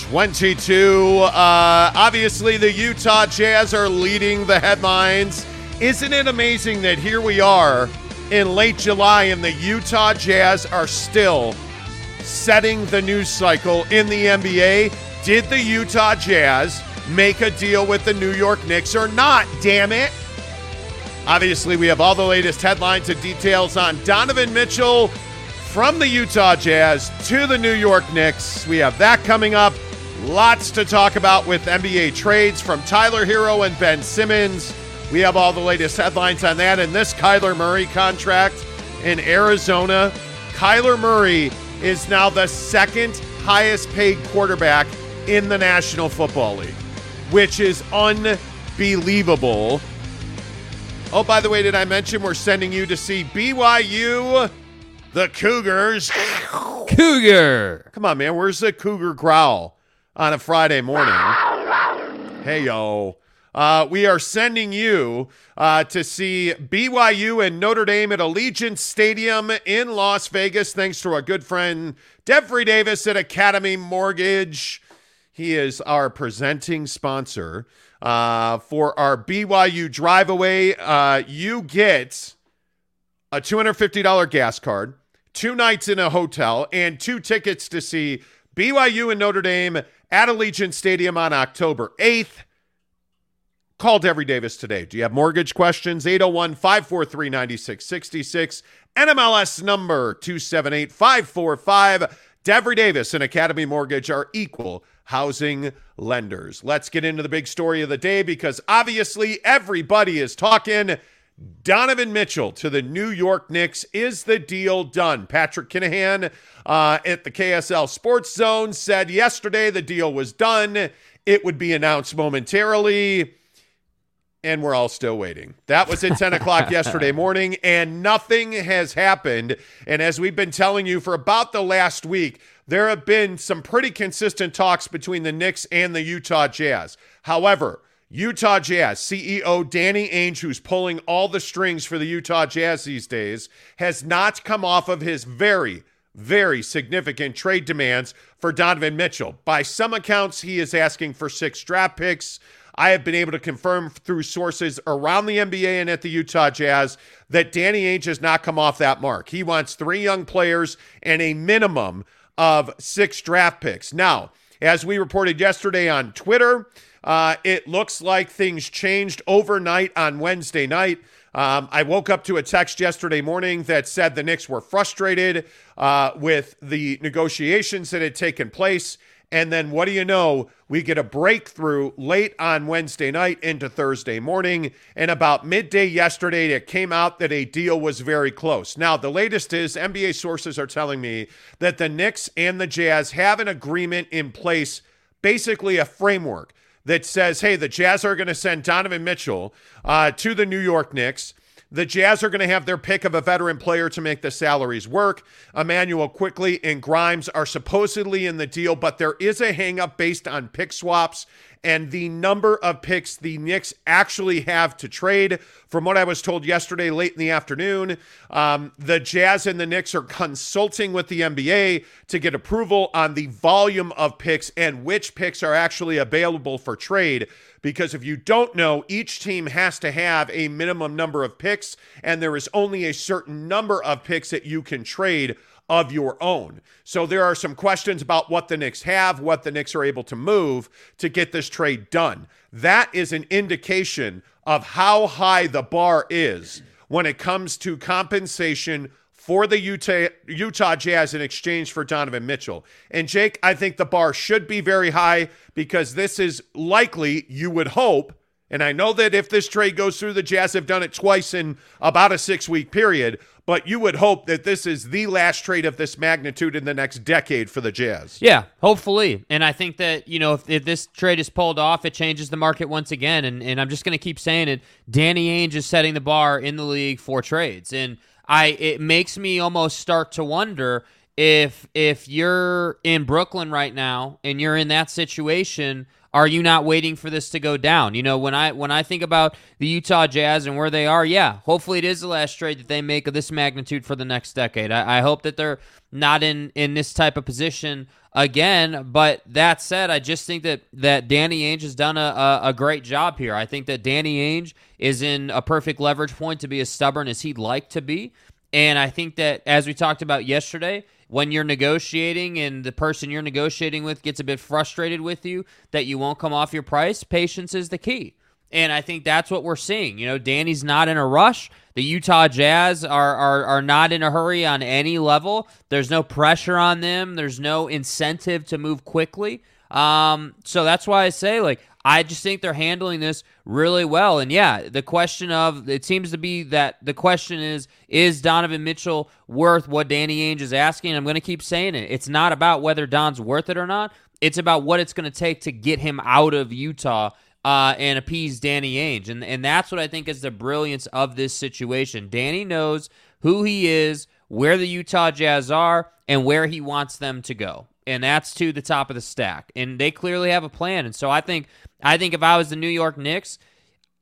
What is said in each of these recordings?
2022. Uh, obviously, the Utah Jazz are leading the headlines. Isn't it amazing that here we are in late July and the Utah Jazz are still setting the news cycle in the NBA? Did the Utah Jazz make a deal with the New York Knicks or not? Damn it. Obviously, we have all the latest headlines and details on Donovan Mitchell from the Utah Jazz to the New York Knicks. We have that coming up. Lots to talk about with NBA trades from Tyler Herro and Ben Simmons. We have all the latest headlines on that and this Kyler Murray contract in Arizona. Kyler Murray is now the second highest paid quarterback in the National Football League, which is unbelievable. Oh, by the way, did I mention we're sending you to see BYU, the Cougars? Cougar. Come on, man. Where's the Cougar growl on a Friday morning? Hey, yo. Uh, we are sending you uh, to see BYU and Notre Dame at Allegiant Stadium in Las Vegas, thanks to our good friend Devry Davis at Academy Mortgage. He is our presenting sponsor uh, for our BYU drive away. Uh, you get a $250 gas card, two nights in a hotel, and two tickets to see BYU and Notre Dame at Allegiant Stadium on October 8th. Call Devry Davis today. Do you have mortgage questions? 801 543 9666. NMLS number 278 545. Devry Davis and Academy Mortgage are equal housing lenders. Let's get into the big story of the day because obviously everybody is talking. Donovan Mitchell to the New York Knicks. Is the deal done? Patrick Kinahan uh, at the KSL Sports Zone said yesterday the deal was done. It would be announced momentarily. And we're all still waiting. That was at 10 o'clock yesterday morning, and nothing has happened. And as we've been telling you for about the last week, there have been some pretty consistent talks between the Knicks and the Utah Jazz. However, Utah Jazz CEO Danny Ainge, who's pulling all the strings for the Utah Jazz these days, has not come off of his very, very significant trade demands for Donovan Mitchell. By some accounts, he is asking for six draft picks. I have been able to confirm through sources around the NBA and at the Utah Jazz that Danny Ainge has not come off that mark. He wants three young players and a minimum of six draft picks. Now, as we reported yesterday on Twitter, uh, it looks like things changed overnight on Wednesday night. Um, I woke up to a text yesterday morning that said the Knicks were frustrated uh, with the negotiations that had taken place. And then what do you know? We get a breakthrough late on Wednesday night into Thursday morning. And about midday yesterday, it came out that a deal was very close. Now, the latest is NBA sources are telling me that the Knicks and the Jazz have an agreement in place, basically a framework that says, hey, the Jazz are going to send Donovan Mitchell uh, to the New York Knicks. The Jazz are going to have their pick of a veteran player to make the salaries work. Immanuel Quickley and Grimes are supposedly in the deal, but there is a hangup based on pick swaps and the number of picks the Knicks actually have to trade. From what I was told yesterday, late in the afternoon, um, the Jazz and the Knicks are consulting with the NBA to get approval on the volume of picks and which picks are actually available for trade. Because if you don't know, each team has to have a minimum number of picks, and there is only a certain number of picks that you can trade of your own. So there are some questions about what the Knicks have, what the Knicks are able to move to get this trade done. That is an indication of how high the bar is when it comes to compensation for the Utah, Utah Jazz in exchange for Donovan Mitchell. And Jake, I think the bar should be very high because this is likely, you would hope, and I know that if this trade goes through, the Jazz have done it twice in about a six week period. But you would hope that this is the last trade of this magnitude in the next decade for the Jazz. Yeah, hopefully. And I think that, you know, if, if this trade is pulled off, it changes the market once again. And, and I'm just going to keep saying it. Danny Ainge is setting the bar in the league for trades. And I it makes me almost start to wonder if if you're in Brooklyn right now and you're in that situation – are you not waiting for this to go down? You know, when I when I think about the Utah Jazz and where they are, yeah, hopefully it is the last trade that they make of this magnitude for the next decade. I, I hope that they're not in in this type of position again. But that said, I just think that that Danny Ainge has done a, a, a great job here. I think that Danny Ainge is in a perfect leverage point to be as stubborn as he'd like to be. And I think that, as we talked about yesterday, when you're negotiating and the person you're negotiating with gets a bit frustrated with you that you won't come off your price, patience is the key. And I think that's what we're seeing. You know, Danny's not in a rush. The Utah Jazz are, are are not in a hurry on any level. There's no pressure on them. There's no incentive to move quickly. Um, so that's why I say like I just think they're handling this really well. And yeah, the question of it seems to be that the question is is Donovan Mitchell worth what Danny Ainge is asking? I'm going to keep saying it. It's not about whether Don's worth it or not. It's about what it's going to take to get him out of Utah uh, and appease Danny Ainge. And and that's what I think is the brilliance of this situation. Danny knows who he is, where the Utah Jazz are, and where he wants them to go and that's to the top of the stack. And they clearly have a plan. And so I think I think if I was the New York Knicks,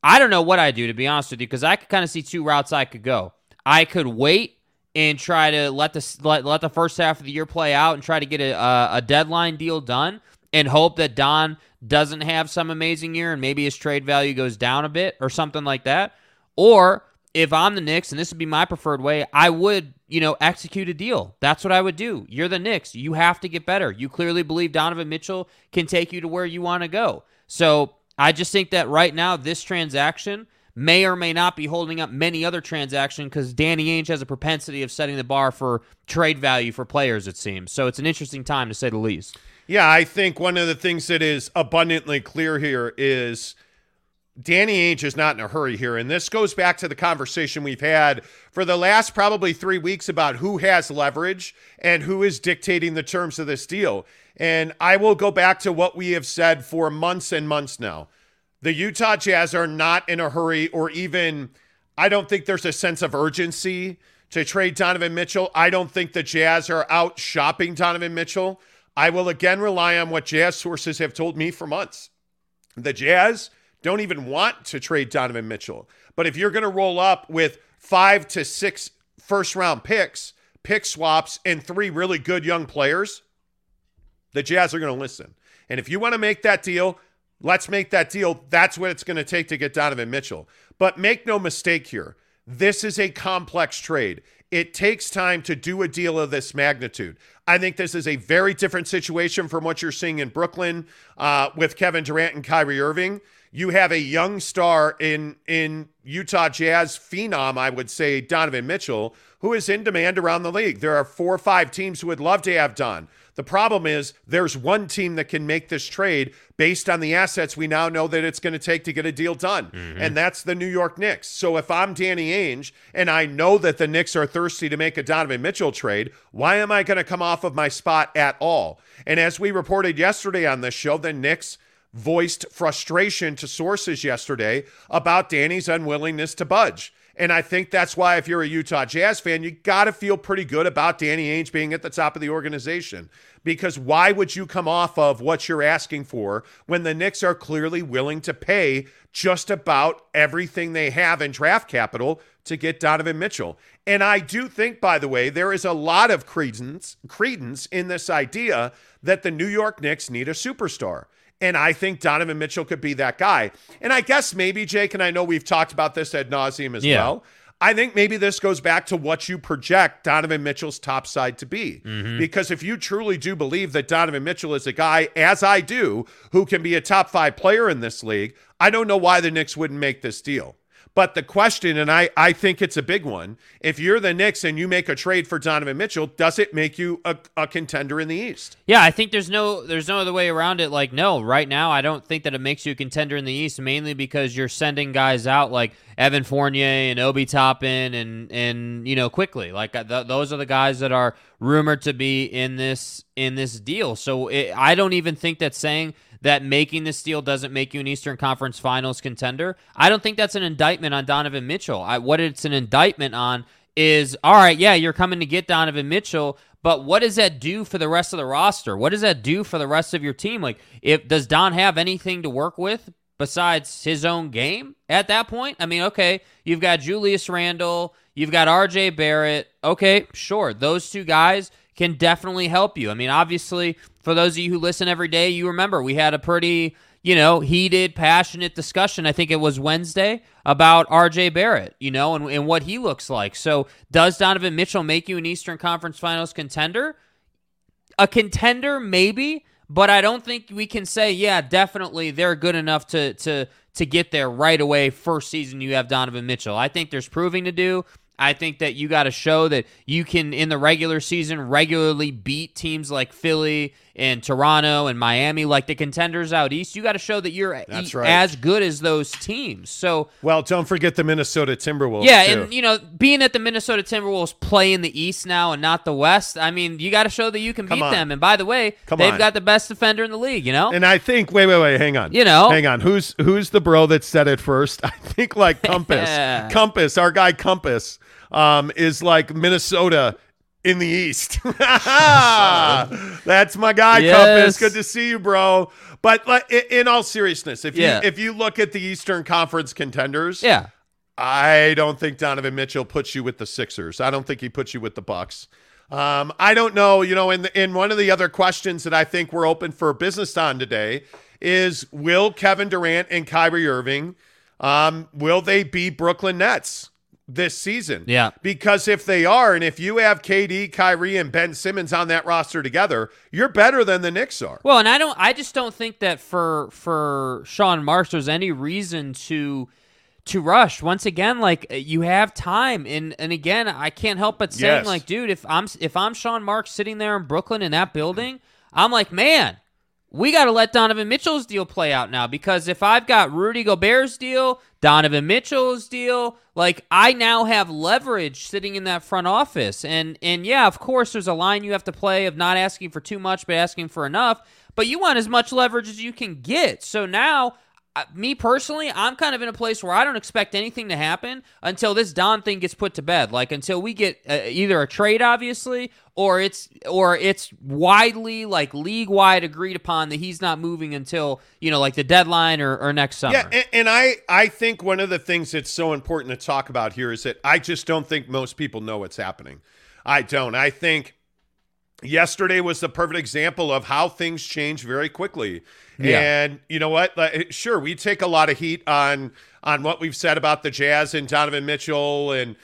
I don't know what I'd do to be honest with you because I could kind of see two routes I could go. I could wait and try to let the let, let the first half of the year play out and try to get a, a, a deadline deal done and hope that Don doesn't have some amazing year and maybe his trade value goes down a bit or something like that. Or if I'm the Knicks, and this would be my preferred way, I would, you know, execute a deal. That's what I would do. You're the Knicks. You have to get better. You clearly believe Donovan Mitchell can take you to where you want to go. So I just think that right now, this transaction may or may not be holding up many other transactions because Danny Ainge has a propensity of setting the bar for trade value for players, it seems. So it's an interesting time to say the least. Yeah, I think one of the things that is abundantly clear here is – Danny Ainge is not in a hurry here. And this goes back to the conversation we've had for the last probably three weeks about who has leverage and who is dictating the terms of this deal. And I will go back to what we have said for months and months now. The Utah Jazz are not in a hurry, or even, I don't think there's a sense of urgency to trade Donovan Mitchell. I don't think the Jazz are out shopping Donovan Mitchell. I will again rely on what Jazz sources have told me for months. The Jazz don't even want to trade Donovan Mitchell. But if you're going to roll up with five to six first round picks, pick swaps, and three really good young players, the Jazz are going to listen. And if you want to make that deal, let's make that deal. That's what it's going to take to get Donovan Mitchell. But make no mistake here, this is a complex trade. It takes time to do a deal of this magnitude. I think this is a very different situation from what you're seeing in Brooklyn uh, with Kevin Durant and Kyrie Irving you have a young star in in Utah Jazz phenom, I would say Donovan Mitchell, who is in demand around the league. There are four or five teams who would love to have Don. The problem is there's one team that can make this trade based on the assets we now know that it's going to take to get a deal done. Mm-hmm. And that's the New York Knicks. So if I'm Danny Ainge and I know that the Knicks are thirsty to make a Donovan Mitchell trade, why am I going to come off of my spot at all? And as we reported yesterday on this show, the Knicks voiced frustration to sources yesterday about Danny's unwillingness to budge. And I think that's why, if you're a Utah Jazz fan, you got to feel pretty good about Danny Ainge being at the top of the organization. Because why would you come off of what you're asking for when the Knicks are clearly willing to pay just about everything they have in draft capital to get Donovan Mitchell? And I do think, by the way, there is a lot of credence, credence in this idea that the New York Knicks need a superstar. And I think Donovan Mitchell could be that guy. And I guess maybe, Jake, and I know we've talked about this ad nauseum as yeah. well. I think maybe this goes back to what you project Donovan Mitchell's top side to be. Mm-hmm. Because if you truly do believe that Donovan Mitchell is a guy, as I do, who can be a top five player in this league, I don't know why the Knicks wouldn't make this deal. But the question, and I, I think it's a big one, if you're the Knicks and you make a trade for Donovan Mitchell, does it make you a, a contender in the East? Yeah, I think there's no there's no other way around it. Like, no, right now I don't think that it makes you a contender in the East, mainly because you're sending guys out like Evan Fournier and Obi Toppin and and you know Quickley. Like uh, th- those are the guys that are rumored to be in this in this deal. So it, I don't even think that saying that making this deal doesn't make you an Eastern Conference Finals contender. I don't think that's an indictment on Donovan Mitchell. I, what it's an indictment on is all right, yeah, you're coming to get Donovan Mitchell, but what does that do for the rest of the roster? What does that do for the rest of your team? Like, if does Don have anything to work with besides his own game at that point? I mean, okay, you've got Julius Randle, you've got RJ Barrett. Okay, sure. Those two guys can definitely help you. I mean, obviously, for those of you who listen every day, you remember we had a pretty, you know, heated, passionate discussion. I think it was Wednesday about RJ Barrett, you know, and, and what he looks like. So, does Donovan Mitchell make you an Eastern Conference Finals contender? A contender, maybe, but I don't think we can say, yeah, definitely they're good enough to to to get there right away. First season, you have Donovan Mitchell. I think there's proving to do. I think that you got to show that you can, in the regular season, regularly beat teams like Philly and Toronto and Miami, like the contenders out east. You got to show that you're That's right. as good as those teams. So, Well, don't forget the Minnesota Timberwolves. yeah, too. and you know, being that the Minnesota Timberwolves play in the East now and not the West, I mean, you got to show that you can Come beat on. them. And by the way, Come they've on. got the best defender in the league. You know, And I think wait, wait, wait, hang on. You know. hang on. Who's who's the bro that said it first? I think like Compass, Compass, our guy Compass, um, is like Minnesota in the East. That's my guy, Yes. Compass. Good to see you, bro. But like, in all seriousness, if you if you look at the Eastern Conference contenders, yeah. I don't think Donovan Mitchell puts you with the Sixers. I don't think he puts you with the Bucks. Um, I don't know. You know, in the, in one of the other questions that I think we're open for business on today is will Kevin Durant and Kyrie Irving um, will they be Brooklyn Nets this season? Yeah. Because if they are, and if you have KD, Kyrie, and Ben Simmons on that roster together, you're better than the Knicks are. Well, and I don't. I just don't think that for for Sean Marks there's any reason to to rush. Once again, like you have time, and and again, I can't help but saying, Yes. like, dude, if I'm if I'm Sean Marks sitting there in Brooklyn in that building, I'm like, man. We got to let Donovan Mitchell's deal play out now because if I've got Rudy Gobert's deal, Donovan Mitchell's deal, like I now have leverage sitting in that front office. And and yeah, of course there's a line you have to play of not asking for too much but asking for enough, but you want as much leverage as you can get. So now me personally, I'm kind of in a place where I don't expect anything to happen until this Don thing gets put to bed. Like until we get uh, either a trade, obviously, or it's or it's widely like league wide agreed upon that he's not moving until you know like the deadline or, or next summer. Yeah, and, and I I think one of the things that's so important to talk about here is that I just don't think most people know what's happening. I don't. I think yesterday was the perfect example of how things change very quickly. Yeah. And you know what? Like, sure, we take a lot of heat on on what we've said about the Jazz and Donovan Mitchell and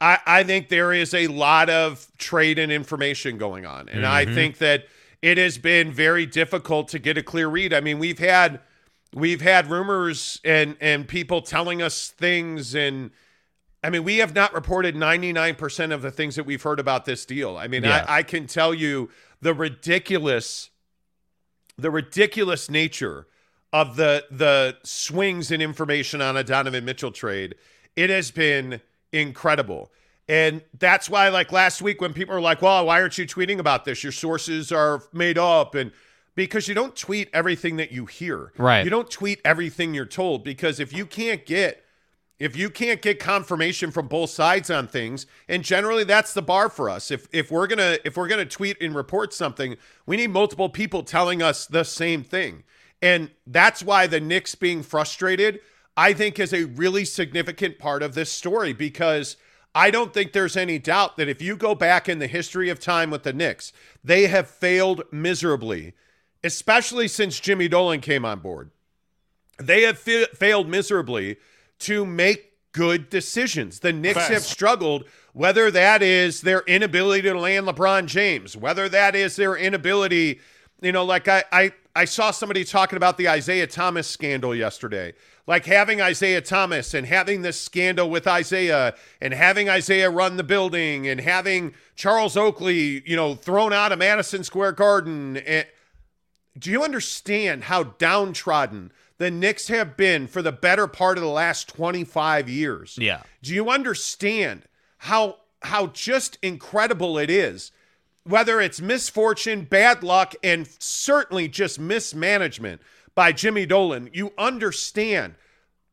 I, I think there is a lot of trade and information going on. And I mm-hmm. think that it has been very difficult to get a clear read. I mean, we've had we've had rumors and and people telling us things and I mean, we have not reported 99% of the things that we've heard about this deal. I mean, Yeah. I, I can tell you the ridiculous the ridiculous nature of the the swings in information on a Donovan Mitchell trade. It has been incredible. And that's why, like last week, when people are like, well, why aren't you tweeting about this? Your sources are made up. And because you don't tweet everything that you hear. Right. You don't tweet everything you're told because if you can't get if you can't get confirmation from both sides on things and generally that's the bar for us. If if we're going to if we're going to tweet and report something we need multiple people telling us the same thing. And that's why the Knicks being frustrated I think is a really significant part of this story because I don't think there's any doubt that if you go back in the history of time with the Knicks they have failed miserably especially since Jimmy Dolan came on board. They have fa- failed miserably to make good decisions. The Knicks have struggled, whether that is their inability to land LeBron James, whether that is their inability, you know, like I I I saw somebody talking about the Isiah Thomas scandal yesterday. Like having Isiah Thomas and having this scandal with Isiah and having Isiah run the building and having Charles Oakley, you know, thrown out of Madison Square Garden. And do you understand how downtrodden the Knicks have been for the better part of the last 25 years? Yeah. Do you understand how how just incredible it is? Whether it's misfortune, bad luck, and certainly just mismanagement by Jimmy Dolan, you understand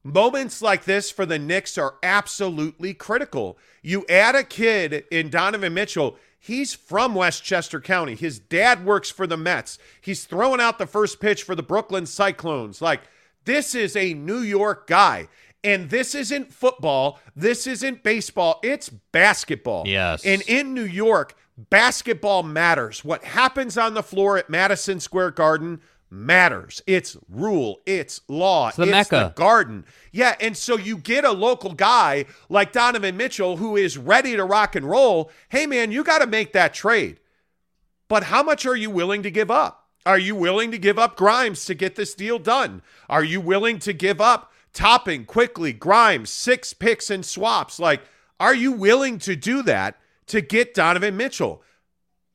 moments like this for the Knicks are absolutely critical. You add a kid in Donovan Mitchell, he's from Westchester County. His dad works for the Mets. He's throwing out the first pitch for the Brooklyn Cyclones. Like, this is a New York guy. And this isn't football. This isn't baseball. It's basketball. Yes. And in New York, basketball matters. What happens on the floor at Madison Square Garden matters. It's rule, it's law, it's the Mecca. garden. Yeah, and so you get a local guy like Donovan Mitchell who is ready to rock and roll. Hey man, you got to make that trade. But how much are you willing to give up? Are you willing to give up Grimes to get this deal done? Are you willing to give up Toppin Quickley, Grimes, six picks and swaps? Like, are you willing to do that to get Donovan Mitchell?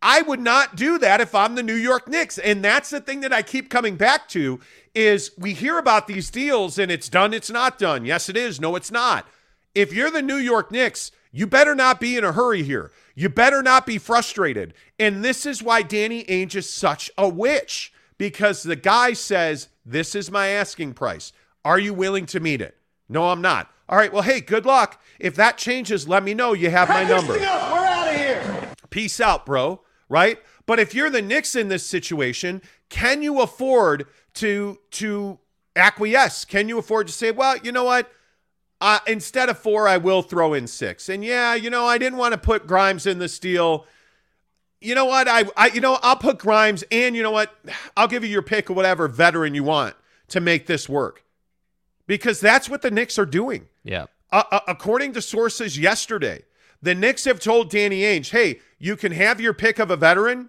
I would not do that if I'm the New York Knicks. And that's the thing that I keep coming back to is we hear about these deals and it's done, it's not done. Yes, it is. No, it's not. If you're the New York Knicks, you better not be in a hurry here. You better not be frustrated. And this is why Danny Ainge is such a witch because the guy says, This is my asking price. Are you willing to meet it? No, I'm not. All right, well, hey, good luck. If that changes, let me know. You have my number. We're out of here. Peace out, bro. Right? But if you're the Knicks in this situation, can you afford to to acquiesce? Can you afford to say, well, you know what? Uh, instead of four, I will throw in six. And yeah, you know, I didn't want to put Grimes in the deal. You know what? I, I, you know, I'll put Grimes, and you know what? I'll give you your pick of whatever veteran you want to make this work, because that's what the Knicks are doing. Yeah. Uh, according to sources yesterday, the Knicks have told Danny Ainge, "Hey, you can have your pick of a veteran,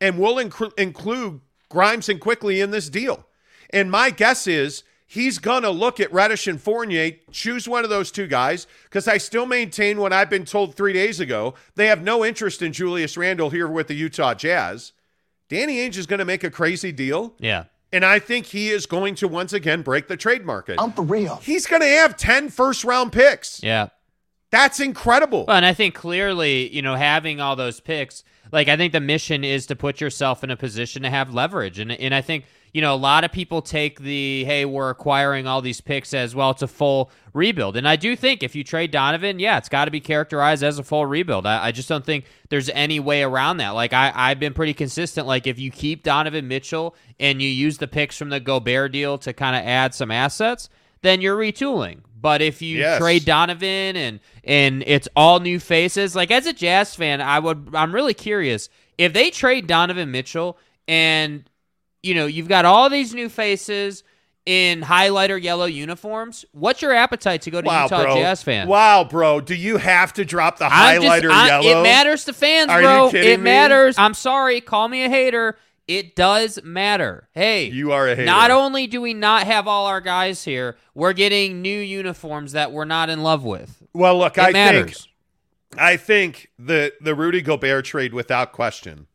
and we'll inclu- include Grimes and Quickley in this deal." And my guess is he's gonna look at Reddish and Fournier, choose one of those two guys, because I still maintain what I've been told three days ago. They have no interest in Julius Randle here with the Utah Jazz. Danny Ainge is going to make a crazy deal. Yeah. And I think he is going to once again break the trade market. I'm for real. He's going to have 10 first round picks. Yeah. That's incredible. Well, and I think clearly, you know, having all those picks, like I think the mission is to put yourself in a position to have leverage. And and I think, you know, a lot of people take the hey, we're acquiring all these picks as well, it's a full rebuild. And I do think if you trade Donovan, yeah, it's got to be characterized as a full rebuild. I, I just don't think there's any way around that. Like I, I've been pretty consistent. Like if you keep Donovan Mitchell and you use the picks from the Gobert deal to kind of add some assets, then you're retooling. But if you Yes. trade Donovan and and it's all new faces, like as a Jazz fan, I would I'm really curious if they trade Donovan Mitchell and you know you've got all these new faces in highlighter yellow uniforms. What's your appetite to go to wow, Utah bro. Jazz fan? Wow, bro. Do you have to drop the I'm just- highlighter I- yellow? It matters to fans, Are bro. it me? matters. I'm sorry. Call me a hater. It does matter. Hey, You are a hater. Not only do we not have all our guys here, we're getting new uniforms that we're not in love with. Well, look, It I matters. think I think the the Rudy Gobert trade without question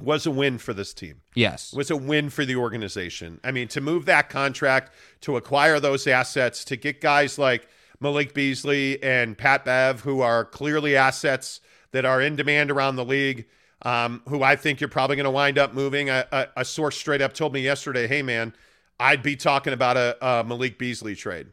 was a win for this team. Yes. was a win for the organization. I mean, to move that contract, to acquire those assets, to get guys like Malik Beasley and Pat Bev, who are clearly assets that are in demand around the league, um, who I think you're probably going to wind up moving. A, a, a source straight up told me yesterday, hey, man, I'd be talking about a, a Malik Beasley trade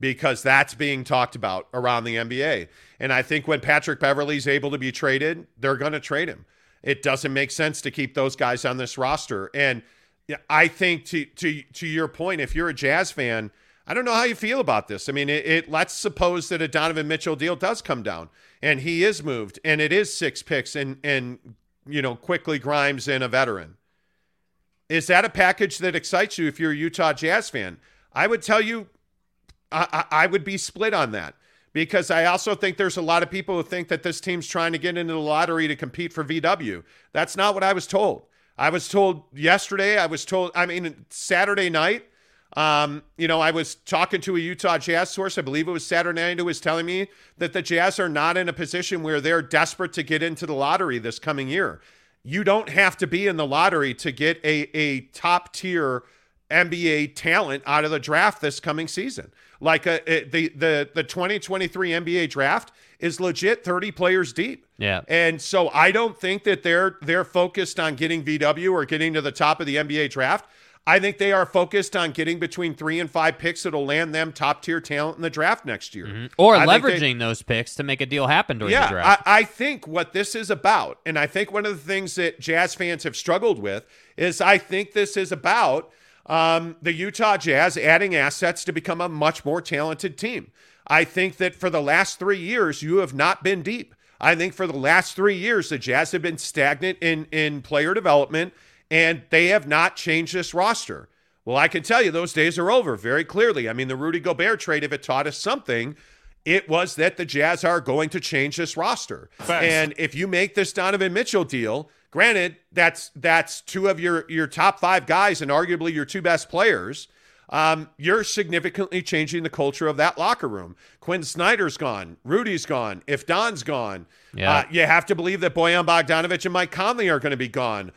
because that's being talked about around the NBA. And I think when Patrick Beverley's able to be traded, they're going to trade him. It doesn't make sense to keep those guys on this roster. And I think to to to your point, if you're a Jazz fan, I don't know how you feel about this. I mean, it, it let's suppose that a Donovan Mitchell deal does come down and he is moved and it is six picks and and you know Quickley Grimes and a veteran. Is that a package that excites you if you're a Utah Jazz fan? I would tell you I, I I would be split on that because I also think there's a lot of people who think that this team's trying to get into the lottery to compete for VW. That's not what I was told. I was told yesterday, I was told, I mean, Saturday night, um, you know, I was talking to a Utah Jazz source, I believe it was Saturday night, who was telling me that the Jazz are not in a position where they're desperate to get into the lottery this coming year. You don't have to be in the lottery to get a, a top tier NBA talent out of the draft this coming season. Like uh, a, a, the the the 2023 NBA draft is legit 30 players deep. Yeah. And so I don't think that they're they're focused on getting VW or getting to the top of the NBA draft. I think they are focused on getting between three and five picks that'll land them top tier talent in the draft next year. Mm-hmm. Or I think they- leveraging those picks to make a deal happen during the yeah, draft. I, I think what this is about, and I think one of the things that Jazz fans have struggled with is I think this is about um, the Utah Jazz adding assets to become a much more talented team. I think that for the last three years, you have not been deep. I think for the last three years, the Jazz have been stagnant in, in player development, and they have not changed this roster. Well, I can tell you those days are over very clearly. I mean, the Rudy Gobert trade, if it taught us something, it was that the Jazz are going to change this roster. And if you make this Donovan Mitchell deal, granted, that's that's two of your your top five guys and arguably your two best players. Um, you're significantly changing the culture of that locker room. Quin Snyder's gone. Rudy's gone. If Don's gone, Yeah. uh, you have to believe that Bojan Bogdanovic and Mike Conley are going to be gone.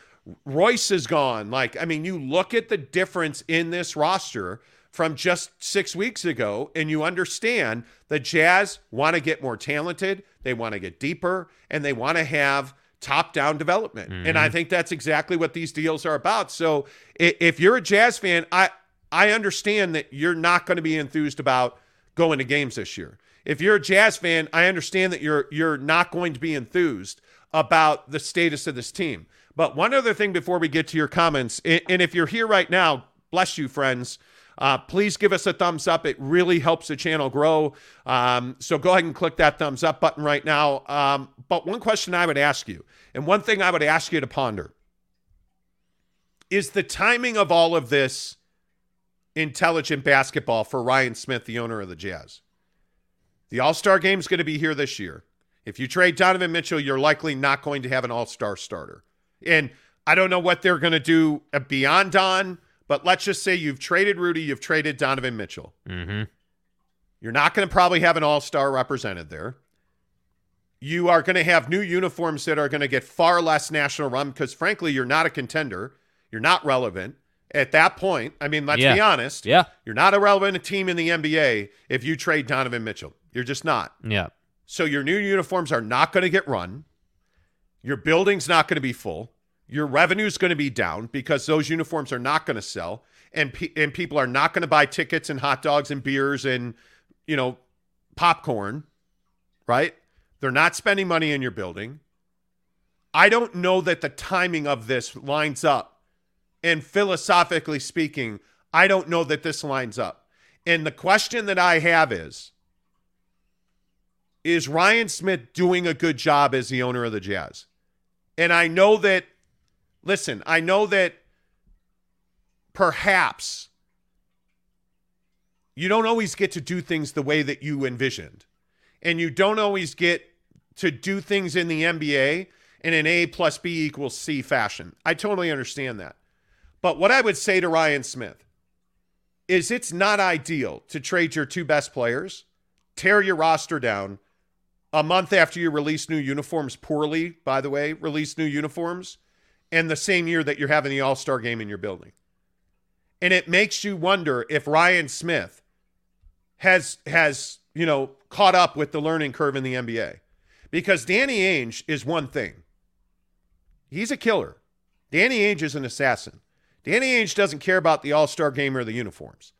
Royce is gone. Like, I mean, you look at the difference in this roster from just six weeks ago, and you understand the Jazz want to get more talented, they want to get deeper, and they want to have top down development. And I mm-hmm. think that's exactly what these deals are about. So if you're a Jazz fan, I I understand that you're not going to be enthused about going to games this year. If you're a Jazz fan, I understand that you're you're not going to be enthused about the status of this team. But one other thing before we get to your comments, and if you're here right now, bless you, friends. Uh, please give us a thumbs up. It really helps the channel grow. Um, so go ahead and click that thumbs up button right now. Um, but one question I would ask you, and one thing I would ask you to ponder, is the timing of all of this intelligent basketball for Ryan Smith, the owner of the Jazz. The All Star game is going to be here this year. If you trade Donovan Mitchell, you're likely not going to have an All Star starter. And I don't know what they're going to do beyond Don, but let's just say you've traded Rudy, you've traded Donovan Mitchell. mm-hmm. You're not going to probably have an all star represented there. You are going to have new uniforms that are going to get far less national run because, frankly, you're not a contender. You're not relevant. At that point, I mean, let's Yeah. be honest. Yeah. You're not a relevant team in the NBA if you trade Donovan Mitchell. You're just not. Yeah. So your new uniforms are not going to get run. Your building's not going to be full. Your revenue is going to be down because those uniforms are not going to sell, and pe- and people are not going to buy tickets and hot dogs and beers and you know popcorn, right? They're not spending money in your building. I don't know that the timing of this lines up, and philosophically speaking, I don't know that this lines up. And the question that I have is is Ryan Smith doing a good job as the owner of the Jazz? And I know that, listen, I know that perhaps you don't always get to do things the way that you envisioned. And you don't always get to do things in the NBA in an A plus B equals C fashion. I totally understand that. But what I would say to Ryan Smith is it's not ideal to trade your two best players, tear your roster down a month after you release new uniforms poorly, by the way, release new uniforms, and the same year that you're having the All Star game in your building. And it makes you wonder if Ryan Smith has has you know caught up with the learning curve in the NBA, because Danny Ainge is one thing. He's a killer. Danny Ainge is an assassin. Danny Ainge doesn't care about the All Star game or the uniforms.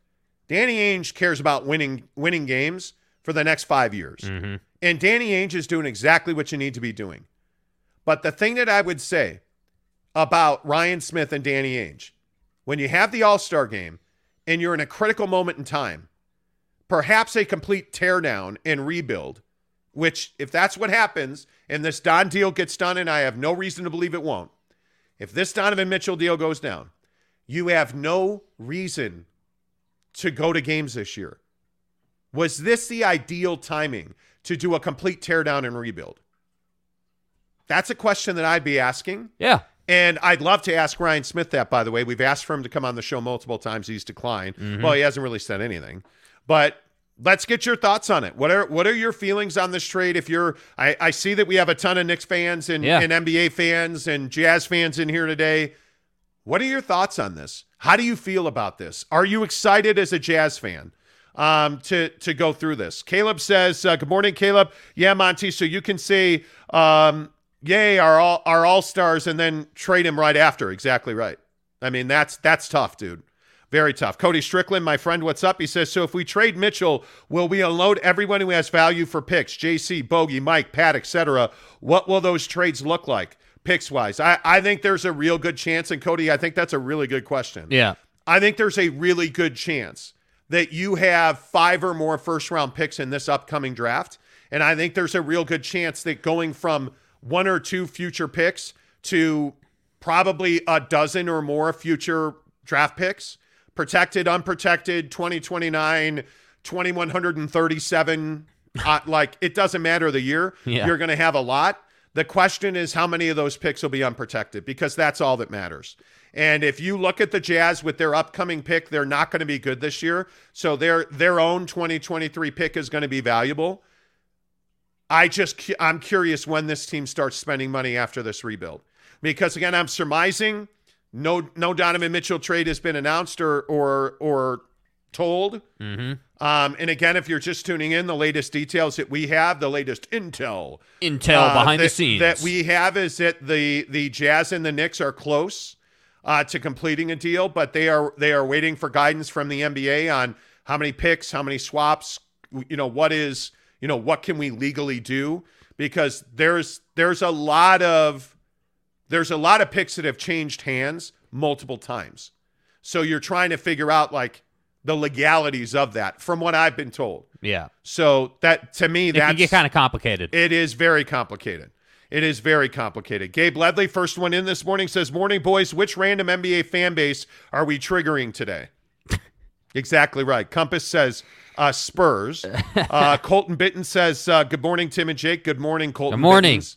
Danny Ainge cares about winning winning games for the next five years. Mm-hmm. And Danny Ainge is doing exactly what you need to be doing. But the thing that I would say about Ryan Smith and Danny Ainge, when you have the All Star game and you're in a critical moment in time, perhaps a complete teardown and rebuild, which, if that's what happens and this Don deal gets done, and I have no reason to believe it won't, if this Donovan Mitchell deal goes down, you have no reason to go to games this year. Was this the ideal timing to do a complete teardown and rebuild? That's a question that I'd be asking. Yeah. And I'd love to ask Ryan Smith that, by the way. We've asked for him to come on the show multiple times. He's declined. Well, he hasn't really said anything. But let's get your thoughts on it. What are what are your feelings on this trade? If you're I, I see that we have a ton of Knicks fans and, Yeah. and NBA fans and Jazz fans in here today. What are your thoughts on this? How do you feel about this? Are you excited as a Jazz fan um, to to go through this? Caleb says, uh, "Good morning, Caleb. Yeah, Monty. So you can say, um, yay, our all our all stars, and then trade him right after. Exactly right. I mean, that's that's tough, dude. Very tough. Cody Strickland, my friend, what's up? He says, so if we trade Mitchell, will we unload everyone who has value for picks? JC, Bogey, Mike, Pat, etc. What will those trades look like, picks wise? I, I think there's a real good chance, and Cody, I think that's a really good question. Yeah. I think there's a really good chance that you have five or more first round picks in this upcoming draft. And I think there's a real good chance that going from one or two future picks to probably a dozen or more future draft picks, protected, unprotected, 2029, 2137, uh, like it doesn't matter the year. Yeah. You're going to have a lot. The question is how many of those picks will be unprotected because that's all that matters. And if you look at the Jazz with their upcoming pick, they're not going to be good this year. So their their own 2023 pick is going to be valuable. I just I'm curious when this team starts spending money after this rebuild. Because again, I'm surmising no no Donovan Mitchell trade has been announced or or or told. Mm-hmm. Um, and again, if you're just tuning in, the latest details that we have, the latest intel Intel uh, behind that, the scenes. that we have is that the the Jazz and the Knicks are close uh, to completing a deal, but they are they are waiting for guidance from the NBA on how many picks, how many swaps, you know, what is you know what can we legally do because there's there's a lot of there's a lot of picks that have changed hands multiple times. So you're trying to figure out like the legalities of that from what I've been told. yeah. So that to me that's get kind of complicated. it is very complicated. It is very complicated. Gabe Ledley, first one in this morning, says, Morning, boys. Which random NBA fan base are we triggering today? exactly right. Compass says, uh, Spurs. Uh, Colton Bitten says, uh, Good morning, Tim and Jake. Good morning, Colton. Good morning. Bittens.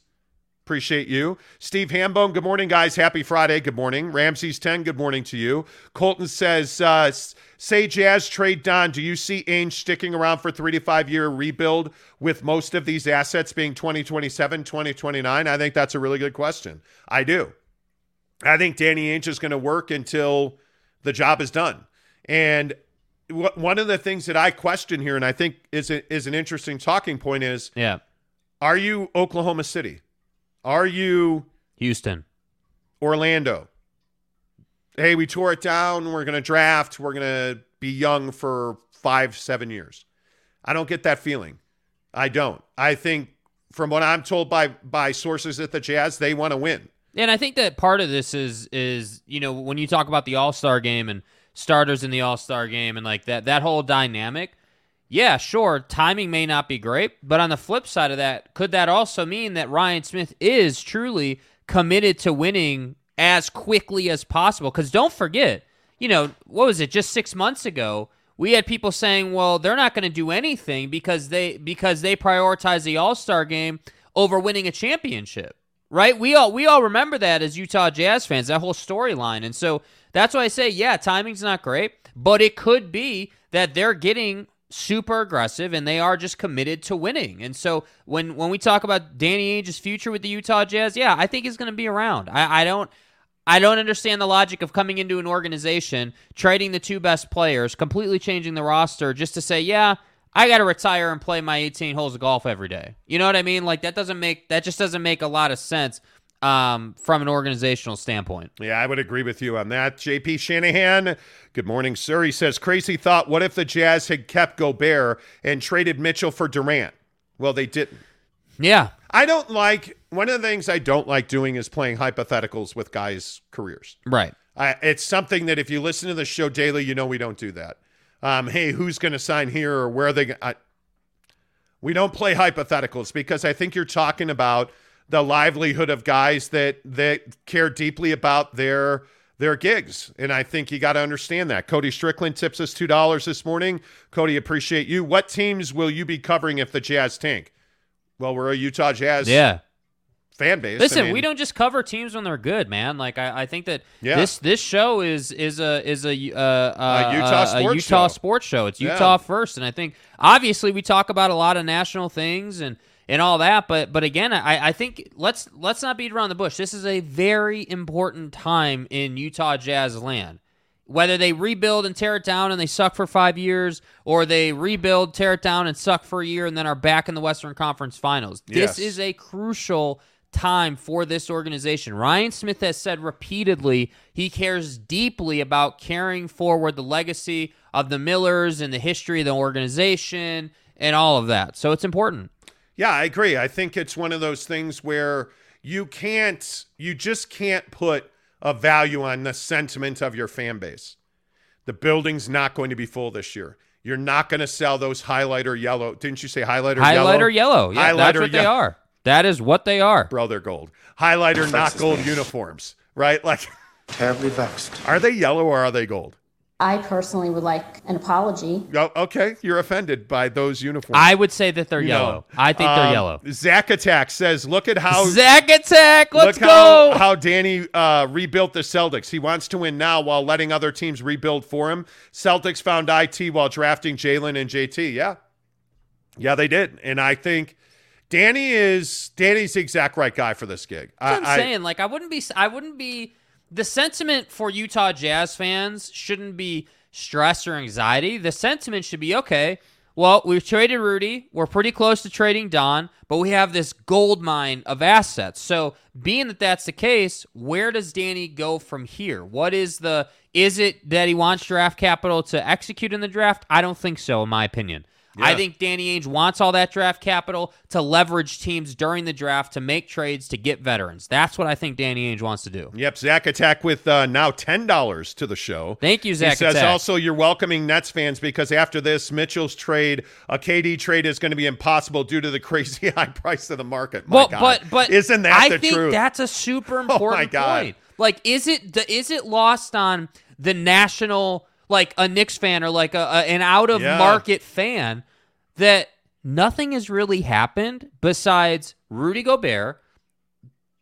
Appreciate you. Steve Hambone, good morning, guys. Happy Friday. Good morning. Ramses 10, good morning to you. Colton says, uh, say Jazz trade Don. Do you see Ainge sticking around for three to five year rebuild with most of these assets being 2027, 2029? I think that's a really good question. I do. I think Danny Ainge is going to work until the job is done. And one of the things that I question here, and I think is, a, is an interesting talking point, is yeah. are you Oklahoma City? Are you Houston. Orlando? Hey, we tore it down. We're going to draft. We're going to be young for five, seven years. I don't get that feeling. I don't. I think, from what I'm told by by sources at the Jazz, they want to win. And I think that part of this is is you know when you talk about the All Star game and starters in the All Star game and like that that whole dynamic. Yeah, sure, timing may not be great, but on the flip side of that, could that also mean that Ryan Smith is truly committed to winning as quickly as possible? Because don't forget, you know, what was it? Just six months ago, we had people saying, "Well, they're not going to do anything because they because they prioritize the All Star game over winning a championship." Right? We all we all remember that as Utah Jazz fans, that whole storyline. And so that's why I say, yeah, timing's not great, but it could be that they're getting super aggressive and they are just committed to winning. And so when when we talk about Danny Ainge's future with the Utah Jazz, yeah, I think he's going to be around. I, I don't I don't understand the logic of coming into an organization, trading the two best players, completely changing the roster just to say, yeah, I got to retire and play my 18 holes of golf every day. You know what I mean? Like that doesn't make that just doesn't make a lot of sense um, from an organizational standpoint. Yeah, I would agree with you on that. JP Shanahan, good morning, sir. He says, crazy thought. What if the Jazz had kept Gobert and traded Mitchell for Durant? Well, they didn't. Yeah, I don't like, one of the things I don't like doing is playing hypotheticals with guys' careers. right. I, it's something that if you listen to the show daily, you know we don't do that. Um, hey, who's going to sign here or where are they? go- I, we don't play hypotheticals because I think you're talking about the livelihood of guys that that care deeply about their their gigs, and I think you got to understand that. Cody Strickland tips us two dollars this morning. Cody, appreciate you. What teams will you be covering if the Jazz tank? Well, we're a Utah Jazz Yeah. fan base. Listen, I mean, we don't just cover teams when they're good, man. Like I, I think that Yeah. this this show is is a is a uh, uh, Utah a sports Utah show. sports show. It's Yeah. Utah first, and I think obviously we talk about a lot of national things and and all that, but but again, I I think let's let's not beat around the bush. This is a very important time in Utah Jazz land. Whether they rebuild and tear it down and they suck for five years, or they rebuild, tear it down, and suck for a year, and then are back in the Western Conference Finals. Yes. This is a crucial time for this organization. Ryan Smith has said repeatedly he cares deeply about carrying forward the legacy of the Millers and the history of the organization and all of that. So it's important. Yeah, I agree. I think it's one of those things where you can't, you just can't put a value on the sentiment of your fan base. The building's not going to be full this year. You're not going to sell those highlighter yellow. Didn't you say highlighter yellow? Highlighter yellow. Yeah, that's Highlighter what they are. That is what they are. Bro, they're gold. Highlighter, not gold uniforms, right? Like, Terribly vexed. are they yellow or are they gold? I personally would like an apology. Oh, okay, you're offended by those uniforms. I would say that they're No. yellow. I think they're Um, yellow. Zach Attack says, look at how Zach attack. Let's Look go. How, how Danny uh, rebuilt the Celtics. He wants to win now while letting other teams rebuild for him. Celtics found IT while drafting Jaylen and JT. Yeah. Yeah, they did. And I think Danny is Danny's the exact right guy for this gig. That's what I, I'm I- saying. Like, I wouldn't be. I wouldn't be. The sentiment for Utah Jazz fans shouldn't be stress or anxiety. The sentiment should be okay. Well, we've traded Rudy. We're pretty close to trading Don, but we have this gold mine of assets. So, being that that's the case, where does Danny go from here? What is the? Is it that he wants draft capital to execute in the draft? I don't think so, in my opinion. I think Danny Ainge wants all that draft capital to leverage teams during the draft to make trades to get veterans. That's what I think Danny Ainge wants to do. Yep, Zach Attack with uh, now ten dollars to the show. Thank you, Zach He says Attack. also you're welcoming Nets fans because after this, Mitchell's trade, a KD trade is going to be impossible due to the crazy high price of the market. My well, God. but but isn't that I the think truth? Oh that's a super important God. point. Like, is it the, is it lost on the national like a Knicks fan or like a, a an out of Yeah. market fan that nothing has really happened besides Rudy Gobert.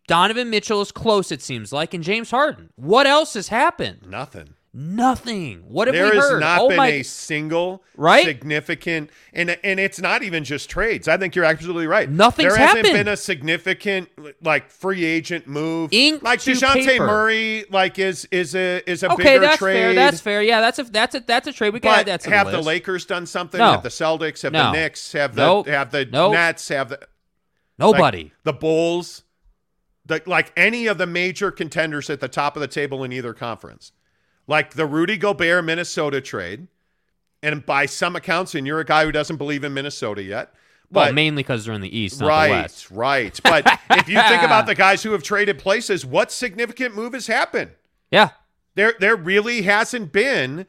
Donovan Mitchell is close, it seems like, and James Harden. What else has happened? Nothing. Nothing. What have There we has not oh been my! a single Right? significant and and it's not even just trades. I think you're absolutely right. Nothing's there hasn't happened. been a significant like free agent move. Ink like Dejounte paper. Murray like is is a is a okay, bigger that's trade. fair. That's fair. Yeah, that's a that's a that's a trade. We got that have the the. Lakers done something? No. Have the Celtics? Have No. the Knicks? Have the Nope. have the Nope. Nets? Have the like, Nobody. the Bulls? The, like any of the major contenders at the top of the table in either conference, like the Rudy Gobert Minnesota trade, and by some accounts, and you're a guy who doesn't believe in Minnesota yet, well, but mainly because they're in the East, not the right, right. But if you think about the guys who have traded places, what significant move has happened? Yeah. There, there really hasn't been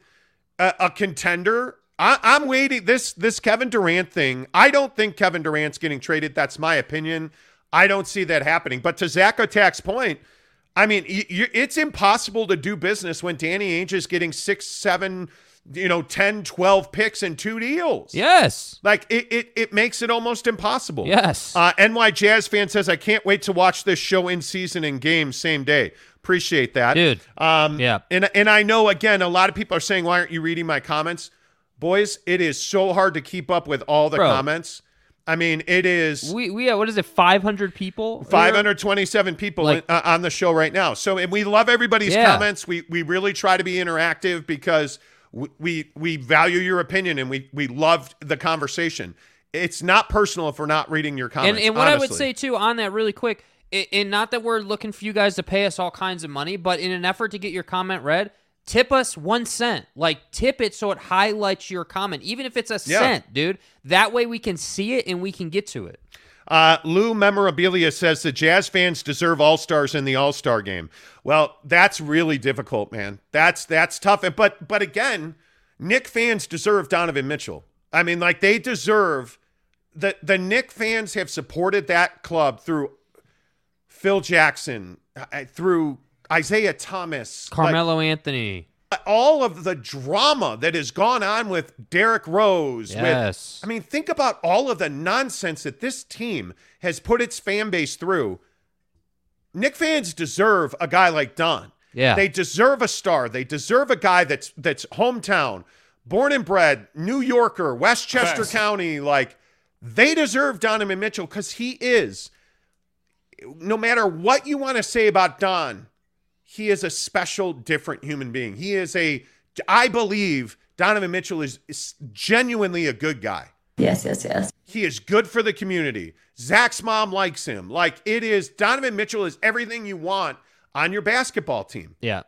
a, a contender. I, I'm waiting. This, this Kevin Durant thing. I don't think Kevin Durant's getting traded. That's my opinion. I don't see that happening. But to Zach Attack's point, I mean, you, it's impossible to do business when Danny Ainge is getting six, seven, you know, 10, 12 picks and two deals. Yes. Like it, it, it makes it almost impossible. Yes. Uh, NY Jazz fan says, I can't wait to watch this show in season and game same day. Appreciate that. Dude. Um, Yeah. And, and I know, again, a lot of people are saying, why aren't you reading my comments? Boys, it is so hard to keep up with all the Bro. comments. I mean, it is We we have, what is it? Five hundred people. 527 people Like- uh, on the show right now. So, and we love everybody's Yeah. comments. We we really try to be interactive because we, we we value your opinion and we we love the conversation. It's not personal if we're not reading your And comments. and what I would say too on that really quick, and not that we're looking for you guys to pay us all kinds of money, but in an effort to get your comment read. Tip us one cent. Like, tip it so it highlights your comment, even if it's a Yeah. cent, dude. That way we can see it and we can get to it. Uh, Lou Memorabilia says the Jazz fans deserve All Stars in the All Star game. Well, that's really difficult, man. That's that's tough. And but but again, Knick fans deserve Donovan Mitchell. I mean, like they deserve the the Knick fans have supported that club through Phil Jackson, uh, through Isiah Thomas, like, Carmelo Anthony. all of the drama that has gone on with Derrick Rose. Yes. With, I mean, think about all of the nonsense that this team has put its fan base through. Knick fans deserve a guy like Don. Yeah. They deserve a star. They deserve a guy that's that's hometown, born and bred, New Yorker, Westchester Facts. County. Like they deserve Donovan Mitchell because he is. No matter what you want to say about Don, he is a special, different human being. He is a. I believe Donovan Mitchell is, is genuinely a good guy. Yes, yes, yes. He is good for the community. Zach's mom likes him. Like it is Donovan Mitchell is everything you want on your basketball team. Yeah.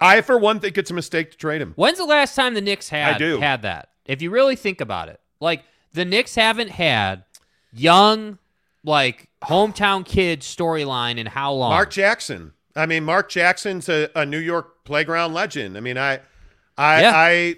I, for one, think it's a mistake to trade him. When's the last time the Knicks had I do. had that? If you really think about it, like the Knicks haven't had young, like hometown kid storyline in how long? Mark Jackson. I mean, Mark Jackson's a, a New York playground legend. I mean, I, I, Yeah. I,